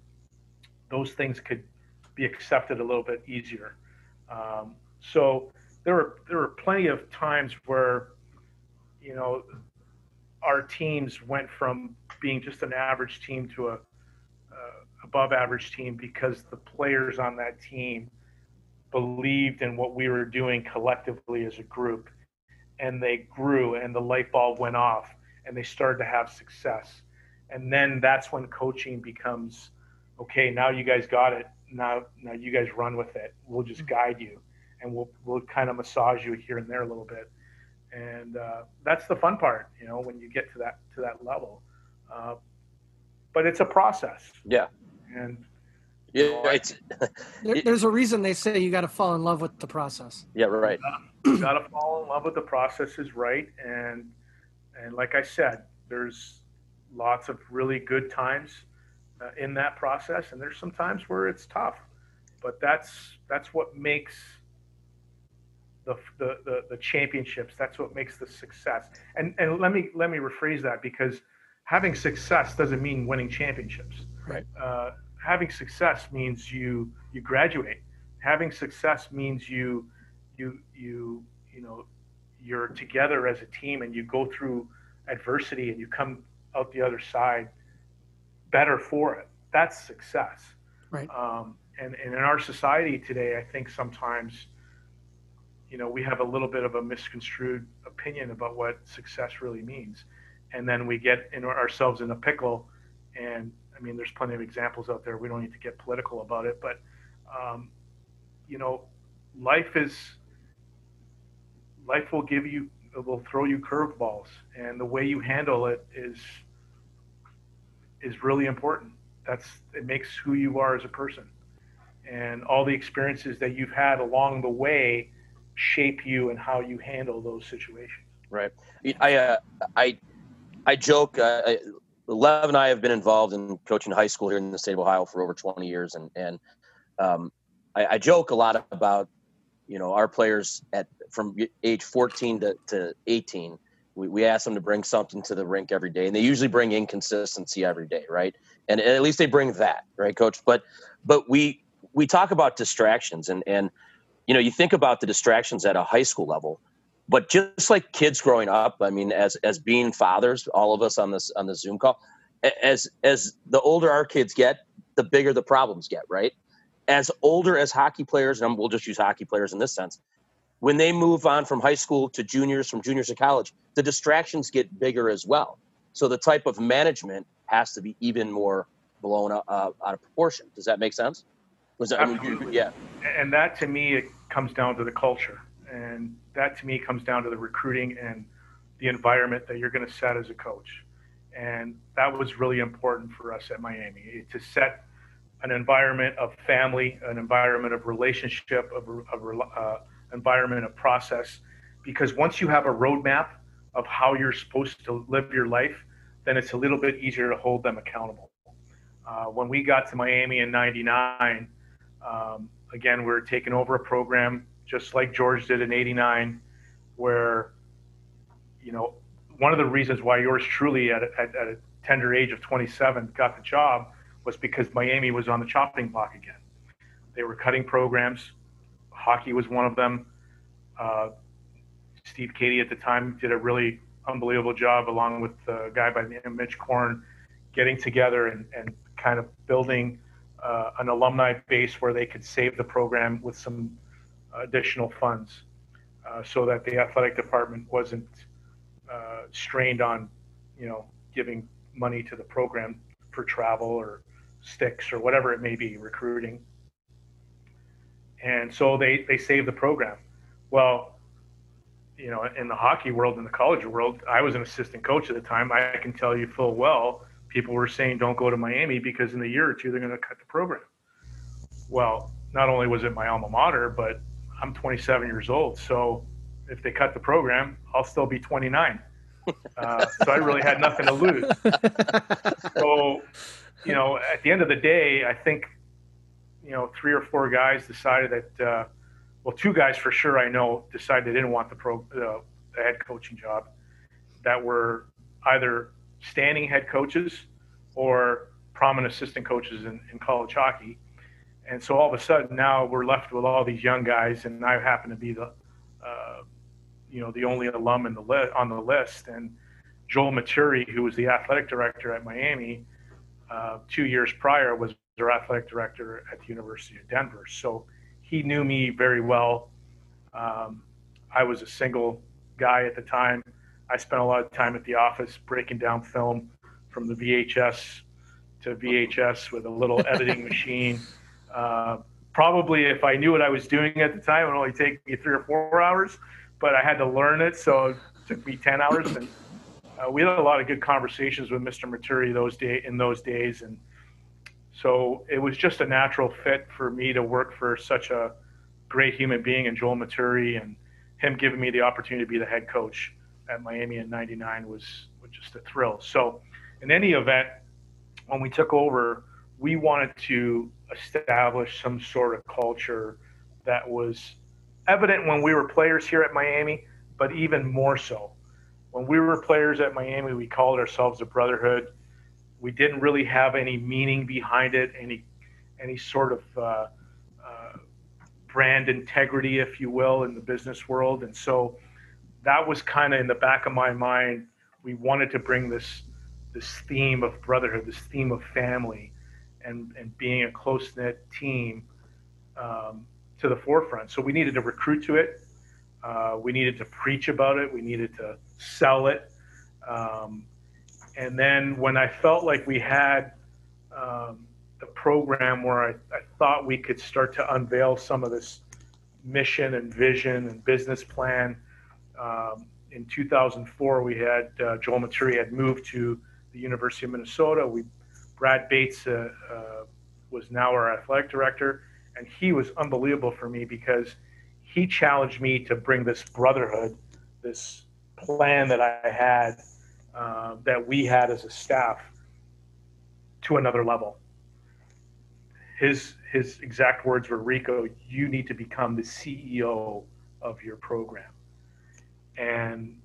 those things could be accepted a little bit easier. Um, so there were there were plenty of times where, you know, our teams went from being just an average team to a above average team because the players on that team believed in what we were doing collectively as a group. And they grew and the light bulb went off and they started to have success. And then that's when coaching becomes okay now you guys got it. Now now you guys run with it. We'll just Mm-hmm. guide you and we'll we'll kind of massage you here and there a little bit. And uh, that's the fun part you know when you get to that to that level. Uh, but it's a process. Yeah. And Yeah, it's [LAUGHS] There, there's a reason they say you got to fall in love with the process. yeah, right. you got to fall in love with the process is right and and like i said there's lots of really good times uh, in that process and there's some times where it's tough but that's that's what makes the, the, the, the championships that's what makes the success and and let me let me rephrase that because having success doesn't mean winning championships Right. uh, having success means you you graduate having success means you you you you know you're together as a team and you go through adversity and you come out the other side better for it that's success Right. um, and, and in our society today i think sometimes you know we have a little bit of a misconstrued opinion about what success really means and then we get in ourselves in a pickle and i mean there's plenty of examples out there we don't need to get political about it but um, you know life is life will give you will throw you curveballs and the way you handle it is is really important that's it makes who you are as a person and all the experiences that you've had along the way shape you and how you handle those situations Right. I uh, I I joke. Uh, I- Lev and I have been involved in coaching high school here in the state of Ohio for over 20 years, and and um, I, I joke a lot about you know our players at from age 14 to, to 18. We, we ask them to bring something to the rink every day, and they usually bring inconsistency every day, right? And at least they bring that, right, Coach? But but we we talk about distractions, and and you know you think about the distractions at a high school level but just like kids growing up i mean as as being fathers all of us on this on the zoom call as as the older our kids get the bigger the problems get right? As older as hockey players and we'll just use hockey players in this sense when they move on from high school to juniors from juniors to college the distractions get bigger as well. So the type of management has to be even more blown uh, out of proportion. Does that make sense? Was that, I mean, yeah. And that to me it comes down to the culture and that to me comes down to the recruiting and the environment that you're going to set as a coach. And that was really important for us at miami to set an environment of family an environment of relationship of, of uh, environment of process. Because once you have a roadmap of how you're supposed to live your life then it's a little bit easier to hold them accountable. Uh, when we got to miami in 99 um, again, we're taking over a program just like George did in '89, where, you know, one of the reasons why yours truly at a, at, at a tender age of 27 got the job was because Miami was on the chopping block again. They were cutting programs. Hockey was one of them. Uh, Steve Cady at the time did a really unbelievable job, along with a guy by the name of Mitch Korn, getting together and, and kind of building uh, an alumni base where they could save the program with some additional funds uh, so that the athletic department wasn't uh, strained on, you know, giving money to the program for travel or sticks or whatever it may be, recruiting. And so they, they saved the program. Well, you know, in the hockey world, in the college world, I was an assistant coach at the time. I can tell you full well, people were saying don't go to Miami because in a year or two they're going to cut the program. Well, not only was it my alma mater, but I'm 27 years old. So if they cut the program, I'll still be 29. Uh, so I really had nothing to lose. So, you know, at the end of the day, I think, you know, three or four guys decided that, uh, well, two guys for sure I know decided they didn't want the pro, uh, the head coaching job, that were either standing head coaches or prominent assistant coaches in, in college hockey. And so all of a sudden now we're left with all these young guys, and I happen to be the, uh, you know, the only alum in the li- on the list. And Joel Maturi, who was the athletic director at Miami uh, two years prior, was their athletic director at the University of Denver. So he knew me very well. Um, I was a single guy at the time. I spent a lot of time at the office breaking down film from the VHS to VHS with a little [LAUGHS] editing machine. Uh, probably if I knew what I was doing at the time, it would only take me three or four hours, but I had to learn it, so it took me 10 hours. And uh, we had a lot of good conversations with Mr. Maturi those day in those days, and so it was just a natural fit for me to work for such a great human being and Joel Maturi, and him giving me the opportunity to be the head coach at Miami in '99 was, was just a thrill. So, in any event, when we took over, we wanted to establish some sort of culture that was evident when we were players here at Miami, but even more so. When we were players at Miami, we called ourselves a brotherhood. We didn't really have any meaning behind it, any any sort of uh, uh, brand integrity, if you will, in the business world. And so that was kind of in the back of my mind. We wanted to bring this this theme of brotherhood, this theme of family, and and being a close knit team um, to the forefront. So we needed to recruit to it. Uh, we needed to preach about it. We needed to sell it. Um, and then when I felt like we had um, the program where I, I thought we could start to unveil some of this mission and vision and business plan. Um, in 2004, we had uh, Joel Maturi had moved to the University of Minnesota. We Brad Bates uh, uh, was now our athletic director, and he was unbelievable for me because he challenged me to bring this brotherhood, this plan that I had, uh, that we had as a staff, to another level. His his exact words were, "Rico, you need to become the CEO of your program." And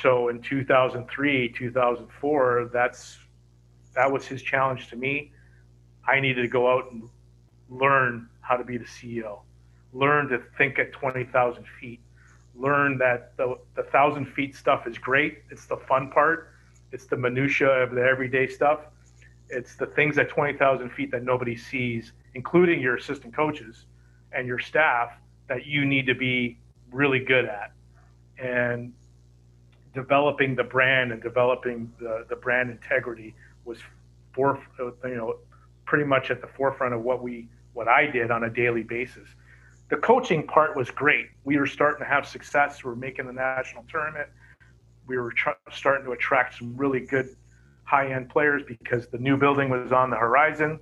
so in 2003, 2004, that's that was his challenge to me. I needed to go out and learn how to be the CEO, learn to think at 20,000 feet, learn that the, the thousand feet stuff is great. It's the fun part. It's the minutia of the everyday stuff. It's the things at 20,000 feet that nobody sees, including your assistant coaches and your staff that you need to be really good at. And developing the brand and developing the, the brand integrity was for you know pretty much at the forefront of what we what I did on a daily basis. The coaching part was great. We were starting to have success. We were making the national tournament. We were tr- starting to attract some really good high-end players because the new building was on the horizon.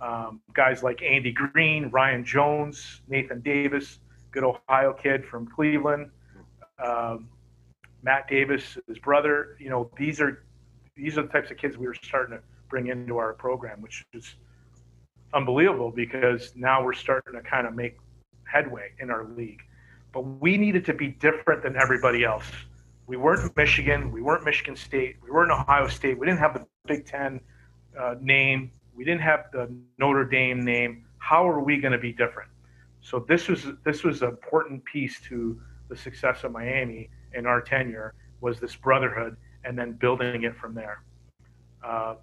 Um, guys like Andy Greene, Ryan Jones, Nathan Davis, good Ohio kid from Cleveland, um, Matt Davis, his brother. You know, these are these are the types of kids we were starting to bring into our program, which is unbelievable because now we're starting to kind of make headway in our league. But we needed to be different than everybody else. We weren't Michigan. We weren't Michigan State. We weren't Ohio State. We didn't have the Big Ten uh, name. We didn't have the Notre Dame name. How are we going to be different? So this was this was an important piece to the success of Miami in our tenure was this brotherhood and then building it from there. Uh,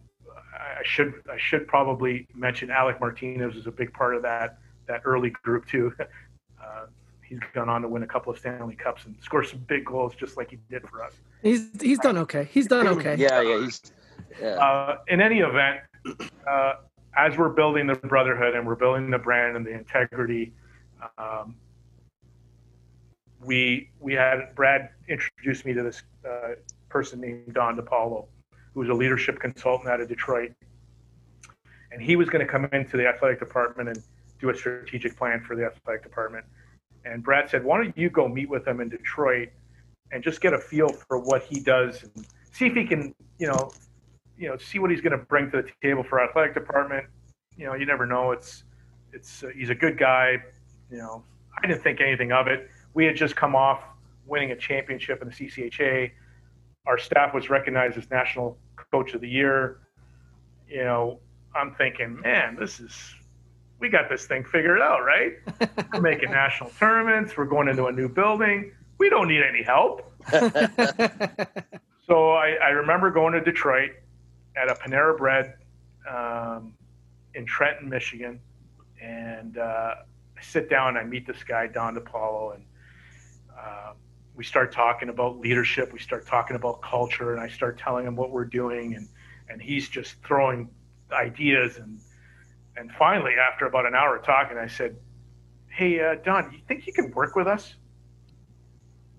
I should I should probably mention Alec Martinez is a big part of that that early group too. [LAUGHS] Uh, he's gone on to win a couple of Stanley Cups and score some big goals just like he did for us. He's he's done okay. He's done okay. yeah, yeah, he's. Yeah. Uh, in any event, uh, as we're building the brotherhood and we're building the brand and the integrity, um, we we had Brad introduced me to this uh, person named Don DePaulo, who was a leadership consultant out of Detroit. And he was going to come into the athletic department and do a strategic plan for the athletic department. And Brad said, Why don't you go meet with him in Detroit and just get a feel for what he does and see if he can, you know, you know, see what he's going to bring to the table for athletic department. You know, you never know. It's it's uh, he's a good guy. You know, I didn't think anything of it. We had just come off winning a championship in the CCHA. Our staff was recognized as National Coach of the Year. You know, I'm thinking, man, this is we got this thing figured out, right? We're making national tournaments. We're going into a new building. We don't need any help. [LAUGHS] so I, I remember going to Detroit at a Panera Bread um, in Trenton, Michigan, and uh, I sit down and I meet this guy Don DePaulo, and uh, we start talking about leadership. We start talking about culture, and I start telling him what we're doing, and and he's just throwing ideas and and finally, after about an hour of talking, I said, "Hey, uh, Don, you think you can work with us?"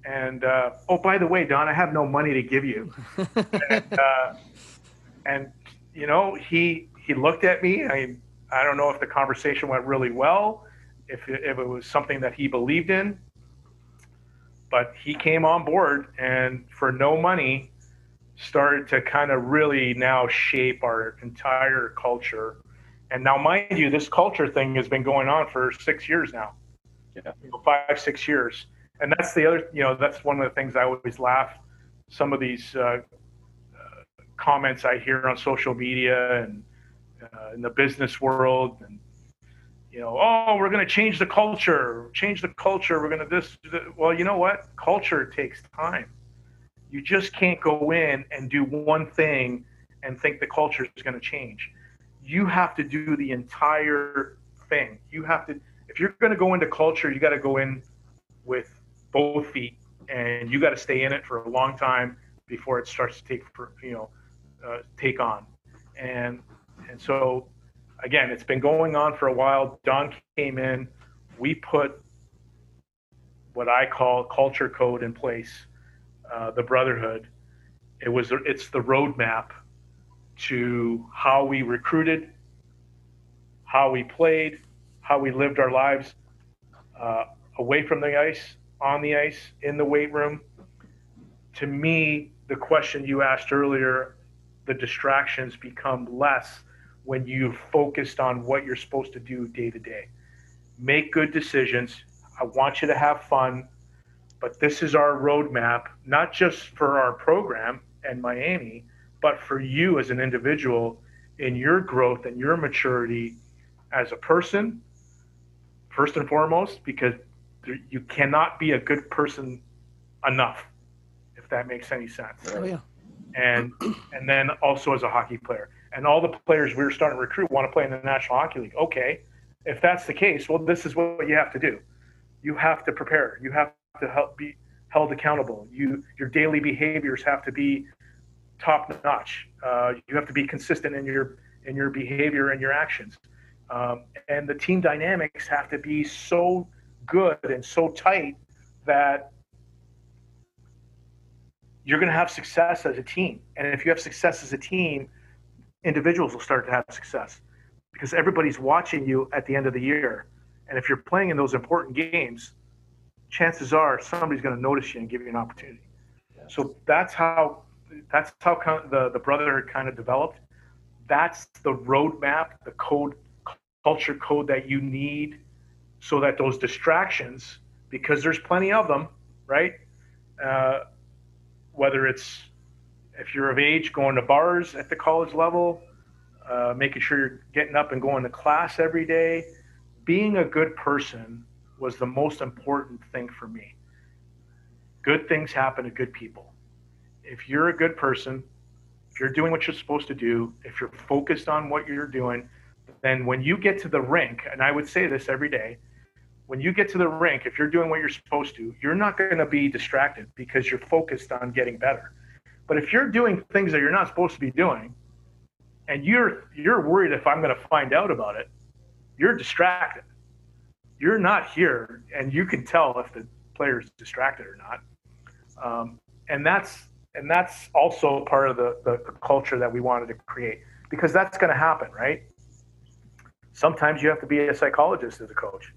And uh, oh, by the way, Don, I have no money to give you. and, [LAUGHS] uh, and you know, he he looked at me. I I don't know if the conversation went really well, if it, if it was something that he believed in, but he came on board and for no money started to kind of really now shape our entire culture. And now, mind you, this culture thing has been going on for six years now. Yeah. You know, five, six years. And that's the other, you know, that's one of the things I always laugh. Some of these uh, uh, comments I hear on social media and uh, in the business world, and you know, oh, we're going to change the culture, change the culture. We're going to this. Well, you know what? Culture takes time. You just can't go in and do one thing and think the culture is going to change. You have to do the entire thing. You have to, if you're going to go into culture, you got to go in with both feet, and you got to stay in it for a long time before it starts to take, you know, uh, take on. And and so again, it's been going on for a while. Don came in, we put what I call culture code in place, uh, the brotherhood. It was it's the roadmap to how we recruited, how we played, how we lived our lives uh, away from the ice, on the ice, in the weight room. To me, the question you asked earlier, the distractions become less when you've focused on what you're supposed to do day to day. Make good decisions. I want you to have fun, but this is our roadmap, not just for our program and Miami, but for you as an individual in your growth and your maturity as a person, first and foremost, because you cannot be a good person enough, if that makes any sense. Oh yeah. And and then also as a hockey player and all the players we were starting to recruit want to play in the National Hockey League. Okay, if that's the case, well, this is what you have to do. You have to prepare. You have to help be held accountable. You your daily behaviors have to be top notch. Uh, you have to be consistent in your in your behavior and your actions. Um, and the team dynamics have to be so good and so tight that you're going to have success as a team. And if you have success as a team, individuals will start to have success because everybody's watching you at the end of the year. And if you're playing in those important games, chances are somebody's going to notice you and give you an opportunity. So that's how that's how the the brotherhood kind of developed. That's the roadmap, the code, culture code that you need, so that those distractions, because there's plenty of them, right? Uh, whether it's if you're of age, going to bars at the college level, uh, making sure you're getting up and going to class every day. Being a good person was the most important thing for me. Good things happen to good people. If you're a good person, if you're doing what you're supposed to do, if you're focused on what you're doing, then when you get to the rink, and I would say this every day, when you get to the rink, if you're doing what you're supposed to, you're not going to be distracted because you're focused on getting better. But if you're doing things that you're not supposed to be doing, and you're you're worried if I'm going to find out about it, you're distracted. You're not here, and you can tell if the player is distracted or not. Um, and that's and that's also part of the, the, the culture that we wanted to create because that's going to happen, right? Sometimes you have to be a psychologist as a coach.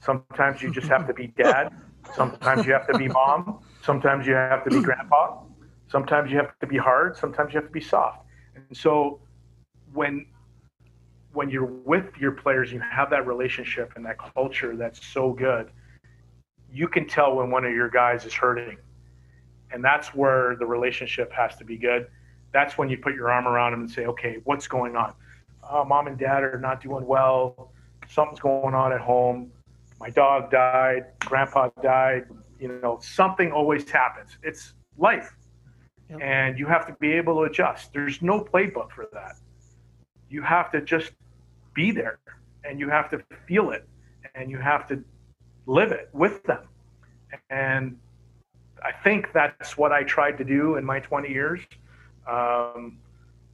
Sometimes you just have to be dad. [LAUGHS] Sometimes you have to be mom. Sometimes you have to be grandpa. Sometimes you have to be hard, sometimes you have to be soft. And so when when you're with your players, you have that relationship and that culture that's so good. You can tell when one of your guys is hurting, and that's where the relationship has to be good. That's when you put your arm around them and say, "Okay, what's going on? Uh, mom and dad are not doing well. Something's going on at home. My dog died. Grandpa died. You know, something always happens. It's life, Yep. and you have to be able to adjust. There's no playbook for that. You have to just be there, and you have to feel it, and you have to live it with them. And I think that's what I tried to do in my 20 years. Um,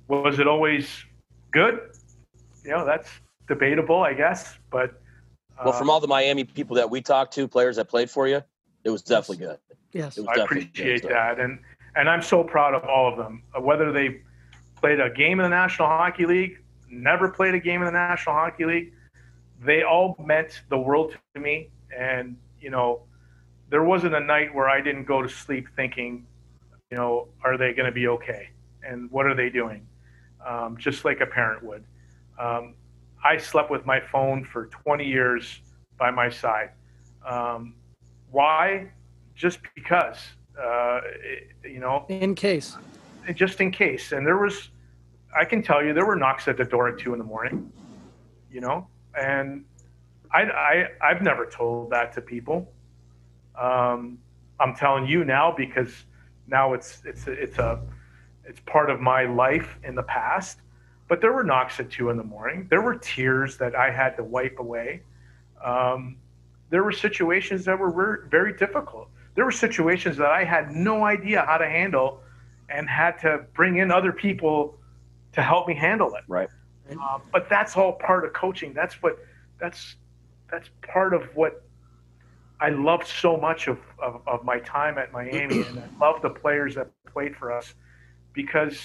was it always good? You know, that's debatable, I guess. But uh, Well, from all the Miami people that we talked to, players that played for you, it was definitely good. Yes. It was I appreciate good. that, and and I'm so proud of all of them. Uh, Whether they played a game in the National Hockey League, never played a game in the National Hockey League, they all meant the world to me. And you know, there wasn't a night where I didn't go to sleep thinking, you know, are they going to be okay, and what are they doing? Um, just like a parent would. Um, I slept with my phone for 20 years by my side. Um, why? Just because, uh, you know, In case. just in case. And there was, I can tell you, there were knocks at the door at two in the morning, you know, and I, I, I've never told that to people. Um, I'm telling you now because now it's, it's, it's a, it's part of my life in the past. But there were knocks at two in the morning. There were tears that I had to wipe away. Um, there were situations that were ver- very difficult. There were situations that I had no idea how to handle and had to bring in other people to help me handle it. Right. Uh, but that's all part of coaching. That's what that's that's part of what I loved so much of, of, of my time at Miami, and I love the players that played for us because,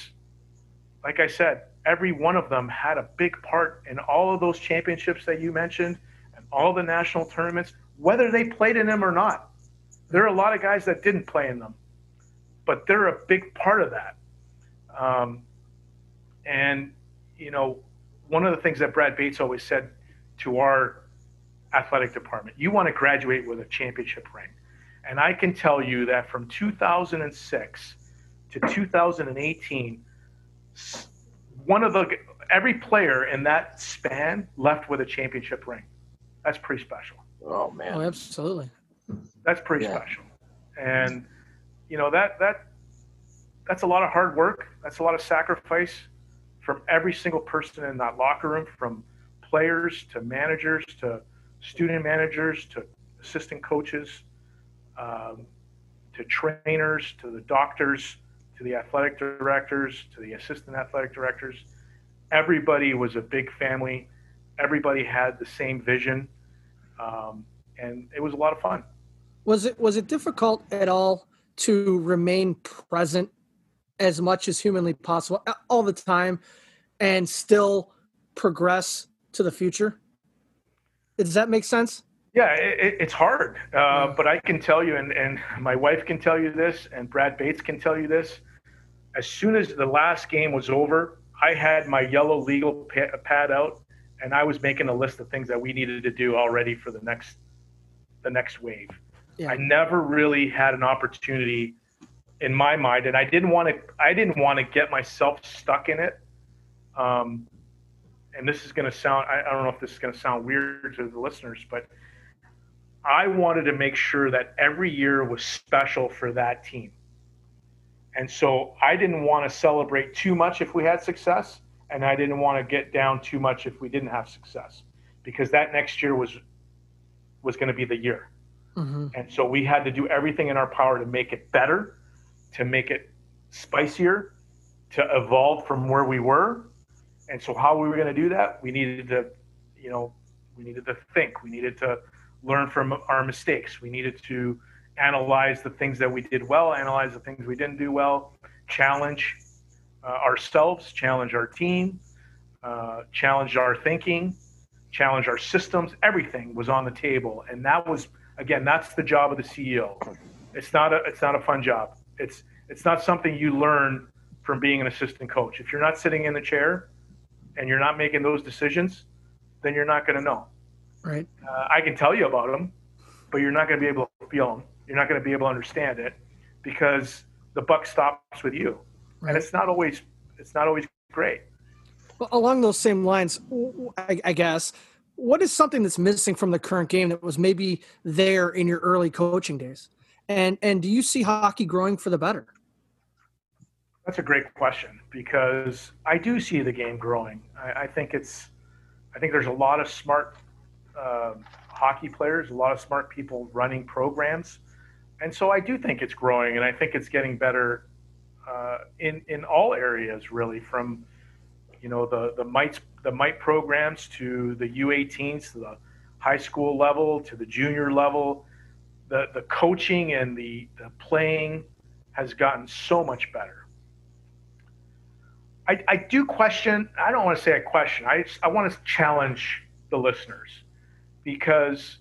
like I said, every one of them had a big part in all of those championships that you mentioned and all the national tournaments, whether they played in them or not. There are a lot of guys that didn't play in them, but they're a big part of that. Um, and, you know, one of the things that Brad Bates always said to our athletic department, you want to graduate with a championship ring. And I can tell you that from 2006 to 2018, one of the every player in that span left with a championship ring. That's pretty special. Oh man. Oh, absolutely. That's pretty Yeah. special. And you know that that that's a lot of hard work. That's a lot of sacrifice from every single person in that locker room, from players to managers to student managers to assistant coaches um, to trainers to the doctors to the athletic directors to the assistant athletic directors. Everybody was a big family. Everybody had the same vision, um, and it was a lot of fun. Was it was it difficult at all to remain present as much as humanly possible all the time and still progress to the future? Does that make sense? Yeah, it, it- it's hard, uh, but I can tell you, and, and my wife can tell you this, and Brad Bates can tell you this. As soon as the last game was over, I had my yellow legal pad out, and I was making a list of things that we needed to do already for the next, the next wave. Yeah. I never really had an opportunity in my mind, and I didn't want to. I didn't want to get myself stuck in it. Um, and this is going to sound. I, I don't know if this is going to sound weird to the listeners, but I wanted to make sure that every year was special for that team. And so I didn't want to celebrate too much if we had success, and I didn't want to get down too much if we didn't have success, because that next year was was going to be the year. Hmm And so we had to do everything in our power to make it better, to make it spicier, to evolve from where we were. And so how we were going to do that, we needed to, you know, we needed to think, we needed to learn from our mistakes, we needed to analyze the things that we did well, analyze the things we didn't do well, challenge uh, ourselves, challenge our team, uh, challenge our thinking, challenge our systems. Everything was on the table, and that was again, that's the job of the CEO. It's not a it's not a fun job. It's it's not something you learn from being an assistant coach. If you're not sitting in the chair and you're not making those decisions, then you're not going to know. Right. Uh, I can tell you about them, but you're not going to be able to feel them. You're not going to be able to understand it because the buck stops with you, Right. and it's not always it's not always great. Well, along those same lines, I guess, what is something that's missing from the current game that was maybe there in your early coaching days? And and do you see hockey growing for the better? That's a great question because I do see the game growing. I, I think it's, I think there's a lot of smart uh, hockey players, a lot of smart people running programs, and so I do think it's growing, and I think it's getting better uh, in in all areas, really, from you know the the mites the mite programs to the U18s to the high school level to the junior level. The the coaching and the the playing has gotten so much better. I, I do question. I don't want to say a question. I I want to challenge the listeners because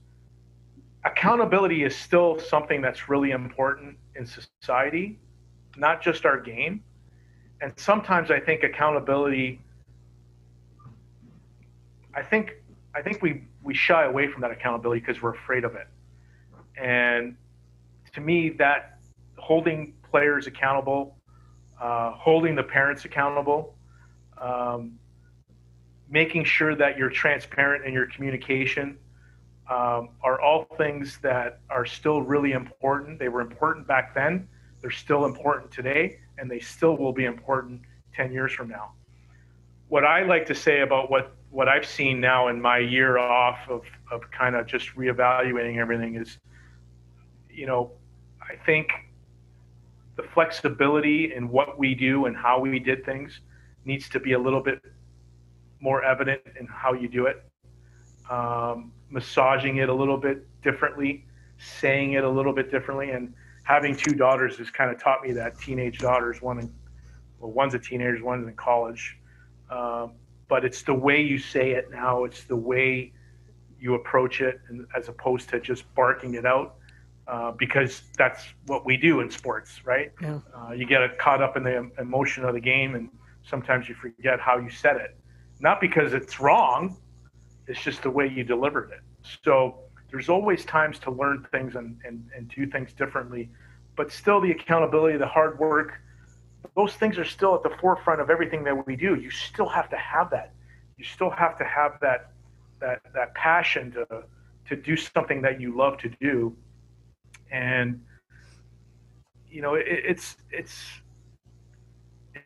accountability is still something that's really important in society, not just our game. And sometimes I think accountability. I think I think we we shy away from that accountability because we're afraid of it. And to me, that holding players accountable uh, holding the parents accountable, um, making sure that you're transparent in your communication um, are all things that are still really important. They were important back then, they're still important today, and they still will be important 10 years from now. What I like to say about what, what I've seen now in my year off of, of kind of just reevaluating everything is, you know, I think the flexibility in what we do and how we did things needs to be a little bit more evident in how you do it. Um, massaging it a little bit differently, saying it a little bit differently, and having two daughters has kind of taught me that. Teenage daughters, one in, well, one's a teenager, one's in college. Um, but it's the way you say it now. It's the way you approach it, and as opposed to just barking it out uh, because that's what we do in sports, right? Yeah. Uh, you get caught up in the emotion of the game, and sometimes you forget how you said it. Not because it's wrong, it's just the way you delivered it. So there's always times to learn things and, and, and do things differently, but still the accountability, the hard work, those things are still at the forefront of everything that we do. You still have to have that. You still have to have that that that passion to to do something that you love to do. And you know it, it's it's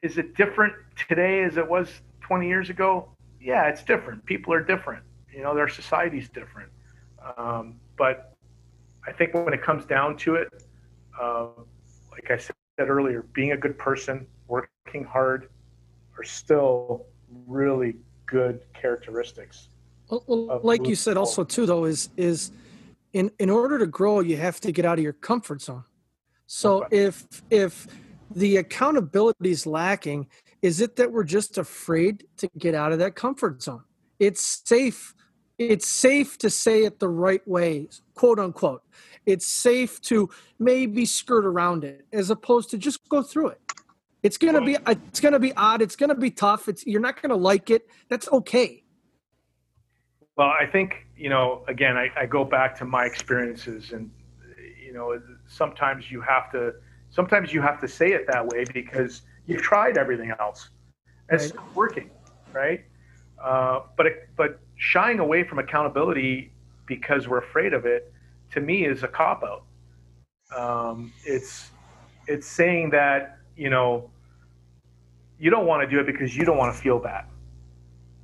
is it different today as it was 20 years ago? Yeah it's different. People are different. You know their society's different. Um, but i think when it comes down to it uh, like i said earlier being a good person working hard are still really good characteristics well, like you said, also too though is is in in order to grow, you have to get out of your comfort zone. So Okay. if if the accountability is lacking, is it that we're just afraid to get out of that comfort zone? It's safe. It's safe to say it the right way, quote unquote. It's safe to maybe skirt around it as opposed to just go through it. It's gonna be it's gonna be odd. It's gonna be tough. It's you're not gonna like it. That's okay. Well, I think you know. Again, I, I go back to my experiences, and you know, sometimes you have to. Sometimes you have to say it that way because you've tried everything else, and it's not working, right? Uh, but it, but shying away from accountability because we're afraid of it, to me, is a cop out. Um, it's it's saying that you know you don't want to do it because you don't want to feel bad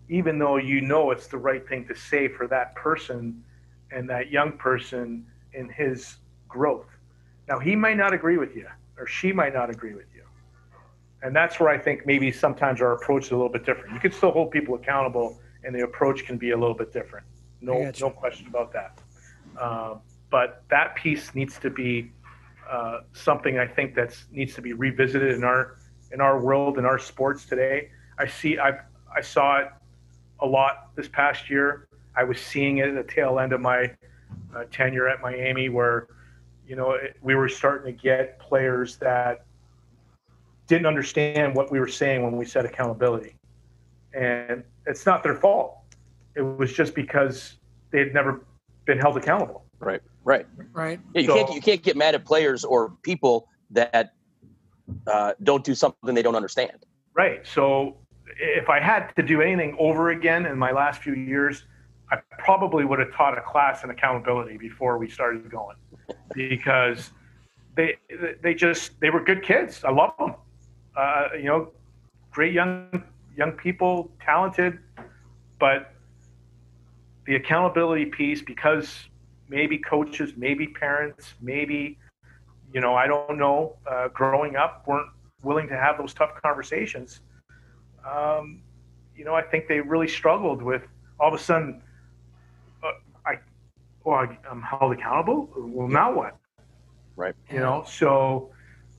even though you know it's the right thing to say for that person and that young person in his growth. Now, he might not agree with you, or she might not agree with you. And that's where I think maybe sometimes our approach is a little bit different. You can still hold people accountable, and the approach can be a little bit different. No, no question about that. Uh, but that piece needs to be uh, something I think that's needs to be revisited in our in our world in our sports today. I see I I saw it a lot this past year. I was seeing it at the tail end of my uh, tenure at Miami, where you know it, we were starting to get players that didn't understand what we were saying when we said accountability. And it's not their fault. It was just because they had never been held accountable. Right. Right. Right. Yeah, you So- can't you can't get mad at players or people that uh, don't do something they don't understand. Right. So if I had to do anything over again in my last few years, I probably would have taught a class in accountability before we started going, because they they just they were good kids. I love them. Uh, you know, great young young people, talented, but the accountability piece because maybe coaches, maybe parents, maybe you know I don't know. Uh, growing up, weren't willing to have those tough conversations. Um, you know, I think they really struggled with all of a sudden. Uh, I, well, I, I'm held accountable. Well, now what? Right. You know, so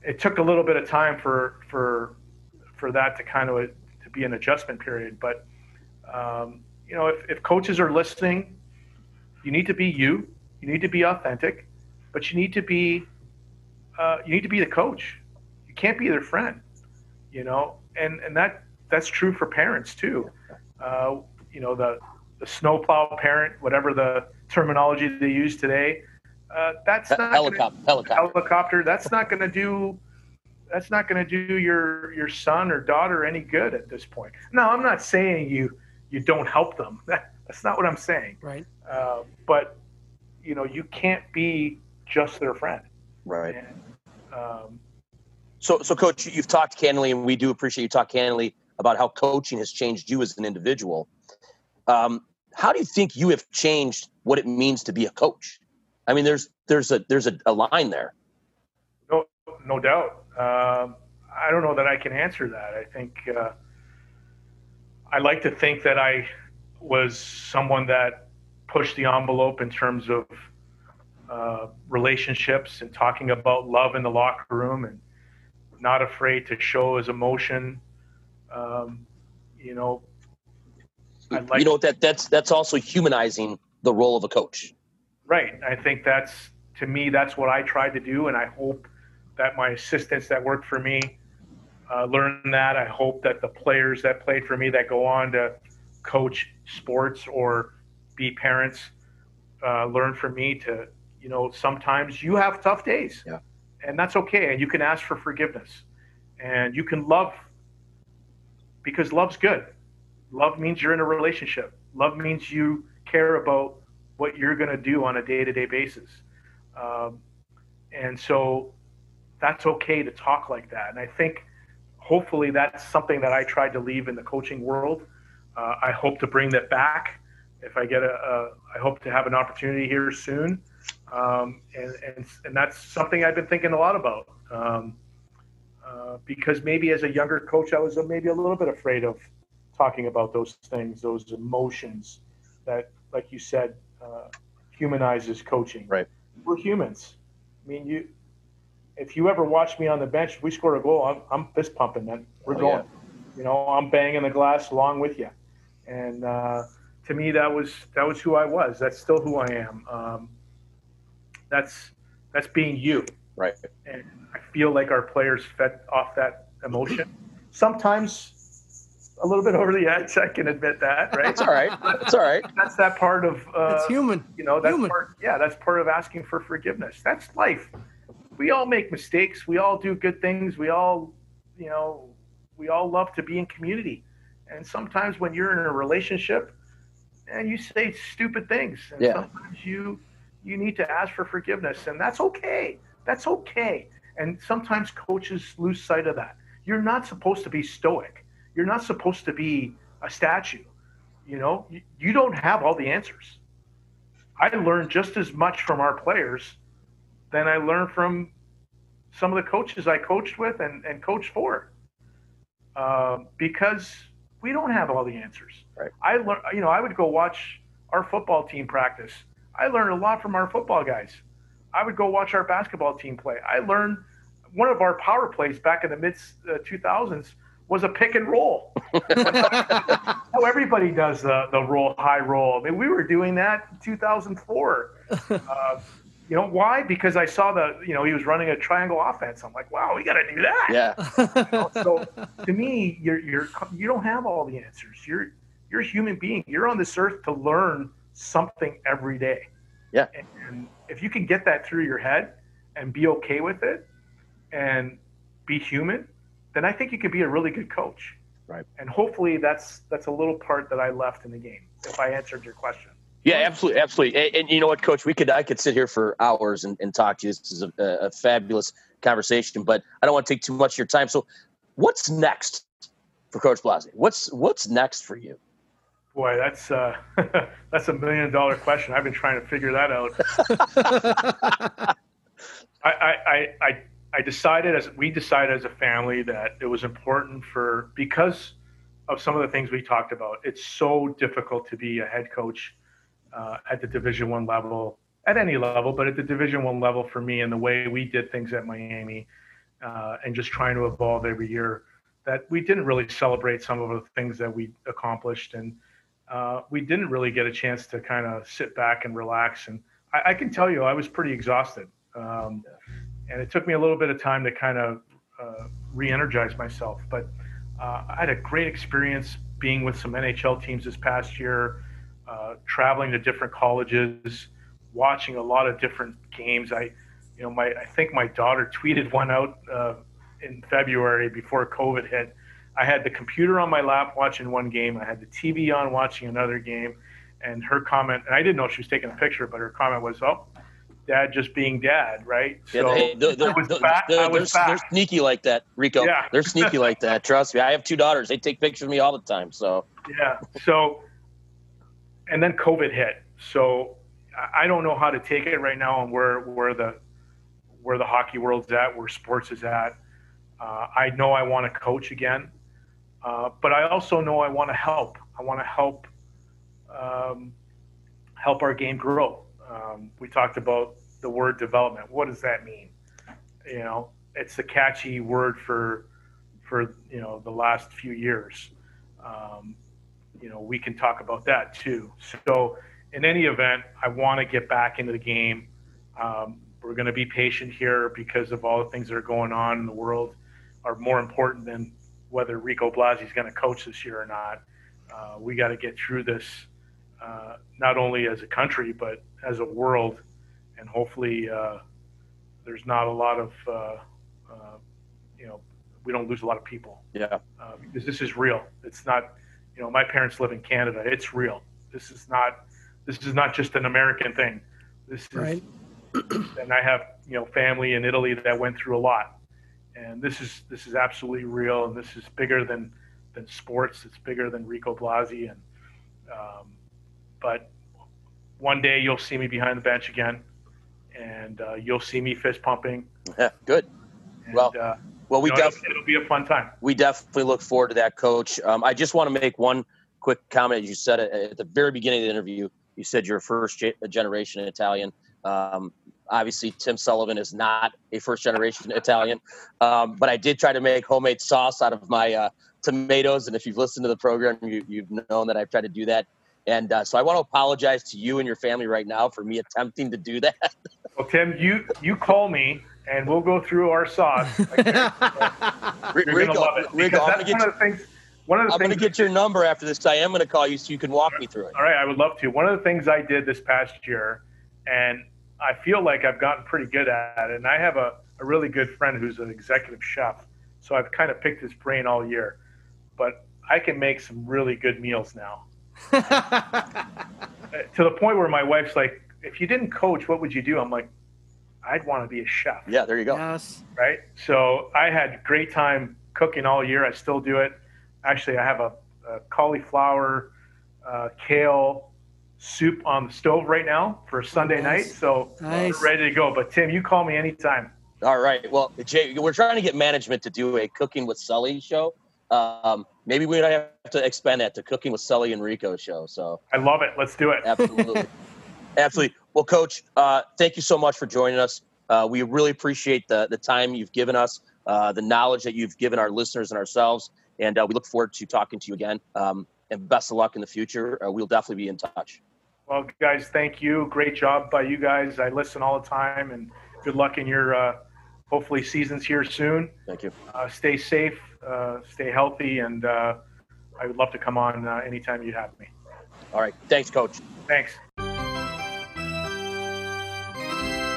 it took a little bit of time for for for that to kind of to be an adjustment period. But um, you know, if, if coaches are listening, you need to be you. You need to be authentic, but you need to be uh, you need to be the coach. You can't be their friend. You know, and and that that's true for parents too. Uh, you know, the the snowplow parent, whatever the terminology they use today, uh, that's not gonna- Helicopter. Helicopter. helicopter. That's not going to do. That's not going to do your your son or daughter any good at this point. No, I'm not saying you you don't help them. That, [LAUGHS] that's not what I'm saying. Right. Uh, but you know, you can't be just their friend. Right. And, um, So, so coach, you've talked candidly, and we do appreciate you talk candidly about how coaching has changed you as an individual. Um, how do you think you have changed what it means to be a coach? I mean, there's there's a there's a, a line there. no, no doubt. Um, I don't know that I can answer that. I think uh, I like to think that I was someone that pushed the envelope in terms of uh, relationships and talking about love in the locker room and not afraid to show his emotion. Um, you know, like you know that that's that's also humanizing the role of a coach. Right. I think that's to me that's what I tried to do, and I hope that my assistants that work for me uh, learn that. I hope that the players that played for me that go on to coach sports or be parents uh, learn from me to you know sometimes you have tough days, Yeah. and that's okay, and you can ask for forgiveness, and you can love because love's good. Love means you're in a relationship. Love means you care about what you're going to do on a day-to-day basis, um, and so that's okay to talk like that. And I think hopefully that's something that I tried to leave in the coaching world. Uh, I hope to bring that back if I get a, a. I hope to have an opportunity here soon, um, and, and and that's something I've been thinking a lot about. Um, uh, because maybe as a younger coach, I was maybe a little bit afraid of talking about those things, those emotions that, like you said, uh, humanizes coaching. Right. We're humans. I mean, you. If you ever watch me on the bench, if we score a goal, I'm, I'm fist pumping. Then we're Oh, going. You know, I'm banging the glass along with you. And uh, to me, that was that was who I was. That's still who I am. Um, that's that's being you Right. and I feel like our players fed off that emotion. Sometimes a little bit over the edge, I can admit that, right? It's all right. It's all right. That's that part of uh, It's human. you know that's human. part yeah that's part of asking for forgiveness. That's life. We all make mistakes. We all do good things. We all you know we all love to be in community. And sometimes when you're in a relationship and you say stupid things and Yeah. sometimes you you need to ask for forgiveness and that's okay. That's okay. And sometimes coaches lose sight of that. You're not supposed to be stoic. You're not supposed to be a statue. You know, you, you don't have all the answers. I learned just as much from our players than I learned from some of the coaches I coached with and, and coached for. Uh, because we don't have all the answers. Right. I learned, you know, I would go watch our football team practice. I learned a lot from our football guys. I would go watch our basketball team play. I learned one of our power plays back in the mid uh, 2000s was a pick and roll. [LAUGHS] [LAUGHS] How everybody does the, the roll, high roll. I mean, we were doing that in 2004. [LAUGHS] uh, You know why? Because I saw the, you know, he was running a triangle offense. I'm like, wow, we got to do that. Yeah. You know, so to me, you're you're you don't have all the answers. You're you're a human being. You're on this earth to learn something every day. Yeah. And if you can get that through your head and be okay with it and be human, then I think you could be a really good coach. Right. And hopefully that's that's a little part that I left in the game. If I answered your question. Yeah, absolutely, absolutely. And, and, you know what, Coach, we could I could sit here for hours and, and talk to you. This is a, a, fabulous conversation, but I don't want to take too much of your time. So, what's next for Coach Blasi? What's what's next for you? Boy, that's uh, [LAUGHS] that's a million dollar question. I've been trying to figure that out. [LAUGHS] I, I, I, I decided as we decided as a family that it was important for because of some of the things we talked about. It's so difficult to be a head coach uh, at the Division One level, at any level, but at the Division One level for me, and the way we did things at Miami, uh, and just trying to evolve every year, that we didn't really celebrate some of the things that we accomplished, and uh, we didn't really get a chance to kind of sit back and relax. And I, I, can tell you, I was pretty exhausted, um, and it took me a little bit of time to kind of uh, re-energize myself. But uh, I had a great experience being with some NHL teams this past year uh, traveling to different colleges, watching a lot of different games. I, you know, my I think my daughter tweeted one out uh, in February before COVID hit. I had the computer on my lap watching one game. I had the TV on watching another game, and her comment, and I didn't know she was taking a picture, but her comment was, "Oh, dad just being dad, right? So yeah, they, they're, they're, they're, they're, they're, sneaky like that, Rico. Yeah. They're sneaky like that. Trust me. I have two daughters. They take pictures of me all the time. So yeah. So and then COVID hit. So I don't know how to take it right now and where where the where the hockey world's at, where sports is at. Uh, I know I want to coach again, uh, but I also know I want to help. I want to help um, help our game grow. Um, we talked about the word development. What does that mean? You know, it's a catchy word for for you know the last few years. Um, you know, we can talk about that too. So, in any event, I want to get back into the game. Um, we're going to be patient here because of all the things that are going on in the world are more important than whether Rico Blasi is going to coach this year or not. Uh, we got to get through this uh, not only as a country but as a world, and hopefully uh, there's not a lot of uh, uh, you know we don't lose a lot of people. Yeah, uh, because this is real. It's not you know, my parents live in Canada. It's real. This is not this is not just an American thing. This is right. [CLEARS THROAT] and I have, you know, family in Italy that went through a lot. And this is this is absolutely real and this is bigger than than sports. It's bigger than Rico Blasi and um, but one day you'll see me behind the bench again and uh, you'll see me fist pumping. Yeah, [LAUGHS] good. And, well, uh, well, we you know, definitely it'll be a fun time. We definitely look forward to that, Coach. Um, I just want to make one quick comment. As you said at the very beginning of the interview, you said you're a first generation Italian. Um, obviously, Tim Sullivan is not a first generation Italian, um, but I did try to make homemade sauce out of my uh, tomatoes. And if you've listened to the program, you, have known that I've tried to do that. And uh, so I want to apologize to you and your family right now for me attempting to do that. Well, Tim, you you call me and we'll go through our sauce. [LAUGHS] You're Rico, gonna love it Rico, that's one of the things. One of the I'm going to get your number after this. I am going to call you so you can walk me through it. All right, I would love to. One of the things I did this past year, and I feel like I've gotten pretty good at it. And I have a, a really good friend who's an executive chef, so I've kind of picked his brain all year. But I can make some really good meals now. [LAUGHS] to the point where my wife's like, "If you didn't coach, what would you do?" I'm like, I'd want to be a chef. Yeah, there you go. Yes. Right. So I had great time cooking all year. I still do it. Actually, I have a, a cauliflower, uh, kale soup on the stove right now for Sunday nice. night. So nice. we're ready to go. But Tim, you call me anytime. All right. Well, Jay, we're trying to get management to do a cooking with Sully show. Um, maybe we don't have to expand that to cooking with Sully and Rico show. So I love it. Let's do it. Absolutely. [LAUGHS] Absolutely. Well, Coach, uh, thank you so much for joining us. Uh, we really appreciate the the time you've given us, uh, the knowledge that you've given our listeners and ourselves, and uh, we look forward to talking to you again. Um, and best of luck in the future. Uh, we'll definitely be in touch. Well, guys, thank you. Great job by you guys. I listen all the time, and good luck in your uh, hopefully seasons here soon. Thank you. Uh, stay safe, uh, stay healthy, and uh, I would love to come on uh, anytime you have me. All right. Thanks, Coach. Thanks.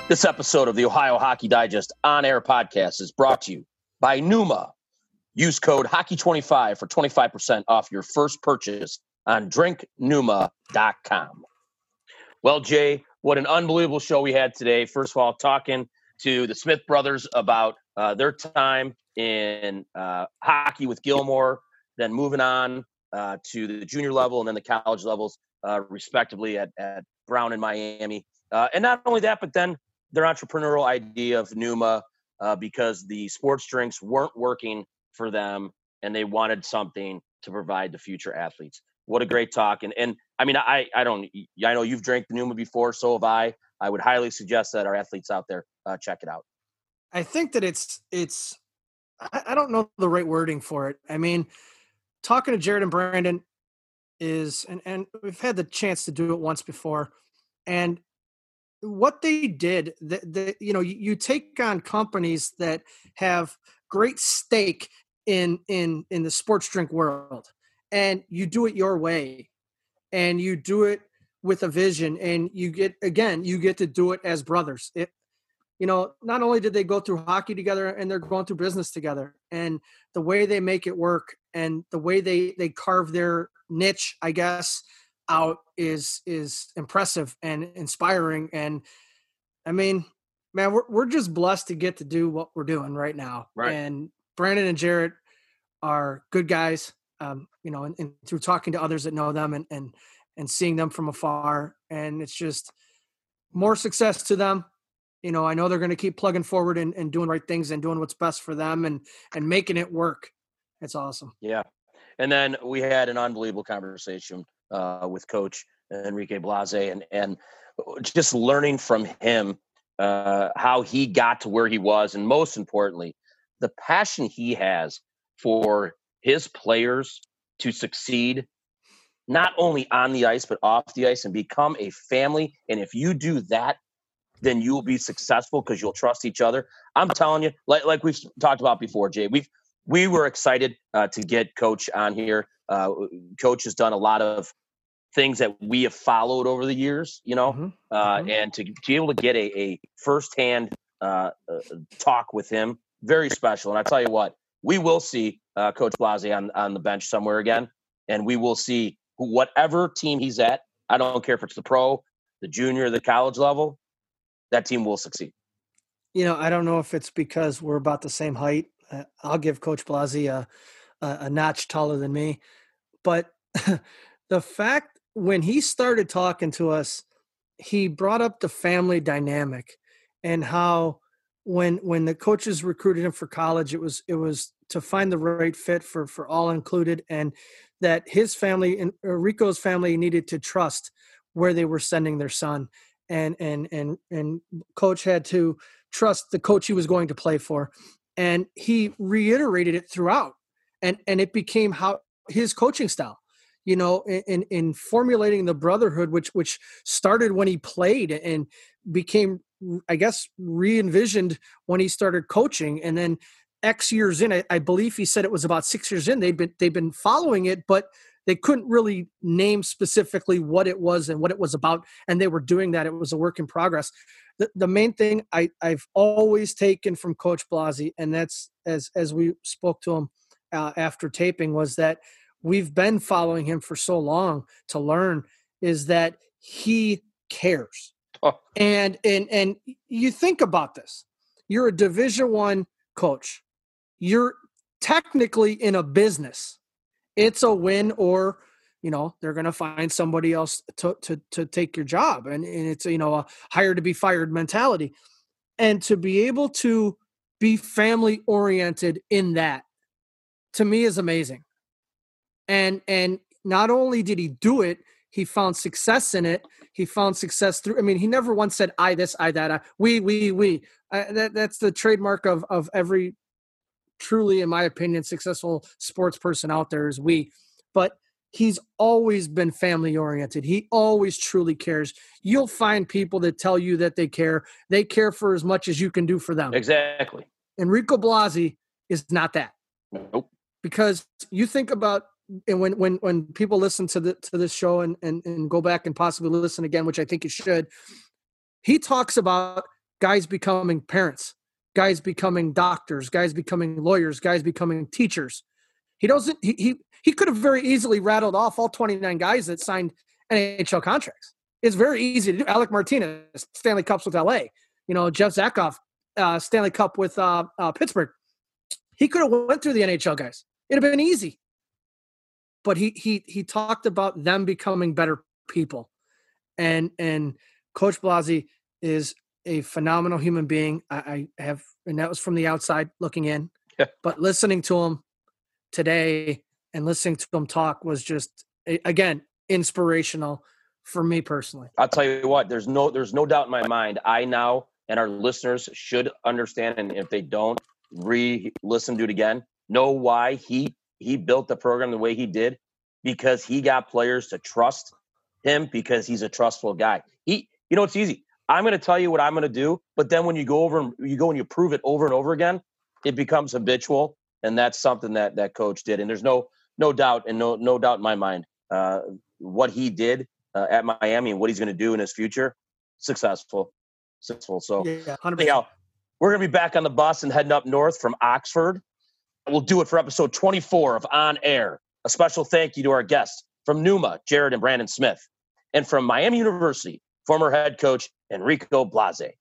This episode of the Ohio Hockey Digest on air podcast is brought to you by Nooma. Use code Hockey25 for 25% off your first purchase on drinknooma.com. Well, Jay, what an unbelievable show we had today. First of all, talking to the Smith brothers about uh, their time in uh, hockey with Gilmour, then moving on uh, to the junior level and then the college levels, uh, respectively, at, at Brown and Miami. Uh, and not only that, but then their entrepreneurial idea of Nooma uh, because the sports drinks weren't working for them and they wanted something to provide the future athletes. What a great talk. And, and I mean, I, I don't, I know you've drank the Nooma before, so have I. I would highly suggest that our athletes out there uh, check it out. I think that it's, it's, I, don't know the right wording for it. I mean, talking to Jared and Brandon is, and, and we've had the chance to do it once before. And what they did, the, the, you know, you, you take on companies that have great stake in in in the sports drink world and you do it your way and you do it with a vision and you get again you get to do it as brothers. It you know not only did they go through hockey together and they're going through business together and the way they make it work and the way they they carve their niche i guess out is is impressive and inspiring. And i mean man we're, we're just blessed to get to do what we're doing right now. Right. and brandon and jared are good guys um, you know and, and through talking to others that know them and and and seeing them from afar and it's just more success to them you know i know they're going to keep plugging forward and, and doing right things and doing what's best for them and and making it work it's awesome Yeah. And then we had an unbelievable conversation uh, with Coach Enrico Blasi and, and just learning from him uh, how he got to where he was. And most importantly, the passion he has for his players to succeed, not only on the ice, but off the ice and become a family. And if you do that, then you will be successful because you'll trust each other. I'm telling you, like, like we've talked about before, Jay, we've we were excited uh, to get Coach on here. Uh, Coach has done a lot of things that we have followed over the years, you know, Mhm, uh, mhm. and to, to be able to get a, a firsthand uh, uh, talk with him, very special. And I tell you what, we will see uh, Coach Blasi on, on the bench somewhere again, and we will see whatever team he's at. I don't care if it's the pro, the junior, the college level, that team will succeed. you know, I don't know if it's because we're about the same height. Uh, I'll give Coach Blasi a, a notch taller than me, but [LAUGHS] the fact when he started talking to us, he brought up the family dynamic and how when when the coaches recruited him for college, it was it was to find the right fit for for all included, and that his family and Rico's family needed to trust where they were sending their son, and and and and coach had to trust the coach he was going to play for and he reiterated it throughout and and it became how his coaching style you know in, in formulating the brotherhood which which started when he played and became i guess re-envisioned when he started coaching and then x years in I, I believe he said it was about six years in they've been they've been following it but they couldn't really name specifically what it was and what it was about and they were doing that it was a work in progress the, the main thing I, I've always taken from Coach Blasi, and that's as as we spoke to him uh, after taping, was that we've been following him for so long to learn is that he cares. [LAUGHS] And and and you think about this: you're a Division One coach. You're technically in a business. It's a win or you know they're going to find somebody else to, to to take your job and, and it's you know a hire to be fired mentality and to be able to be family oriented in that to me is amazing and and not only did he do it he found success in it he found success through i mean he never once said i this i that I, we we we uh, that, that's the trademark of of every truly in my opinion successful sports person out there is we but he's always been family oriented. He always truly cares. You'll find people that tell you that they care. They care for as much as you can do for them. Exactly. Enrico Blasi is not that. Nope. Because you think about and when when when people listen to the to this show and, and and go back and possibly listen again, which I think you should, he talks about guys becoming parents, guys becoming doctors, guys becoming lawyers, guys becoming teachers. He doesn't he he, he could have very easily rattled off all 29 guys that signed NHL contracts. It's very easy to do. Alec Martinez, Stanley Cups with LA. You know, Jeff Zatkoff, uh, Stanley Cup with uh, uh, Pittsburgh. He could have went through the NHL guys. It'd have been easy. But he he he talked about them becoming better people. And and Coach Blasi is a phenomenal human being. I, I have and that was from the outside looking in. Yeah. But listening to him today and listening to him talk was just again inspirational for me personally. I'll tell you what, there's no there's no doubt in my mind. I now and our listeners should understand, and if they don't, re-listen to it again. Know why he he built the program the way he did because he got players to trust him because he's a trustful guy. He, you know, it's easy. I'm going to tell you what I'm going to do, but then when you go over and you go and you prove it over and over again, it becomes habitual, and that's something that that coach did. And there's no no doubt and no no doubt in my mind uh, what he did uh, at Miami and what he's going to do in his future. Successful, successful. So Yeah, 100%. anyhow, we're going to be back on the bus and heading up north from Oxford. We'll do it for episode 24 of On Air. A special thank you to our guests from Nooma, Jared and Brandon Smith, and from Miami University, former head coach Enrico Blasi.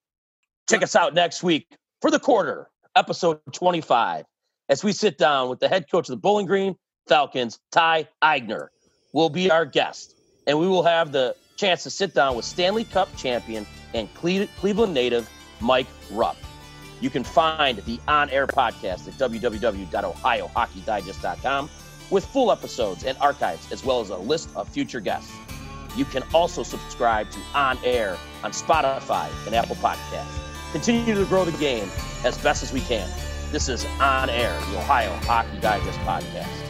Check us out next week for the quarter, episode 25, as we sit down with the head coach of the Bowling Green Falcons, Ty Eigner, will be our guest, and we will have the chance to sit down with Stanley Cup champion and Cle- Cleveland native Mike Rupp. You can find the On Air podcast at www.ohiohockeydigest.com with full episodes and archives, as well as a list of future guests. You can also subscribe to On Air on Spotify and Apple Podcasts. Continue to grow the game as best as we can. This is On Air, the Ohio Hockey Digest podcast.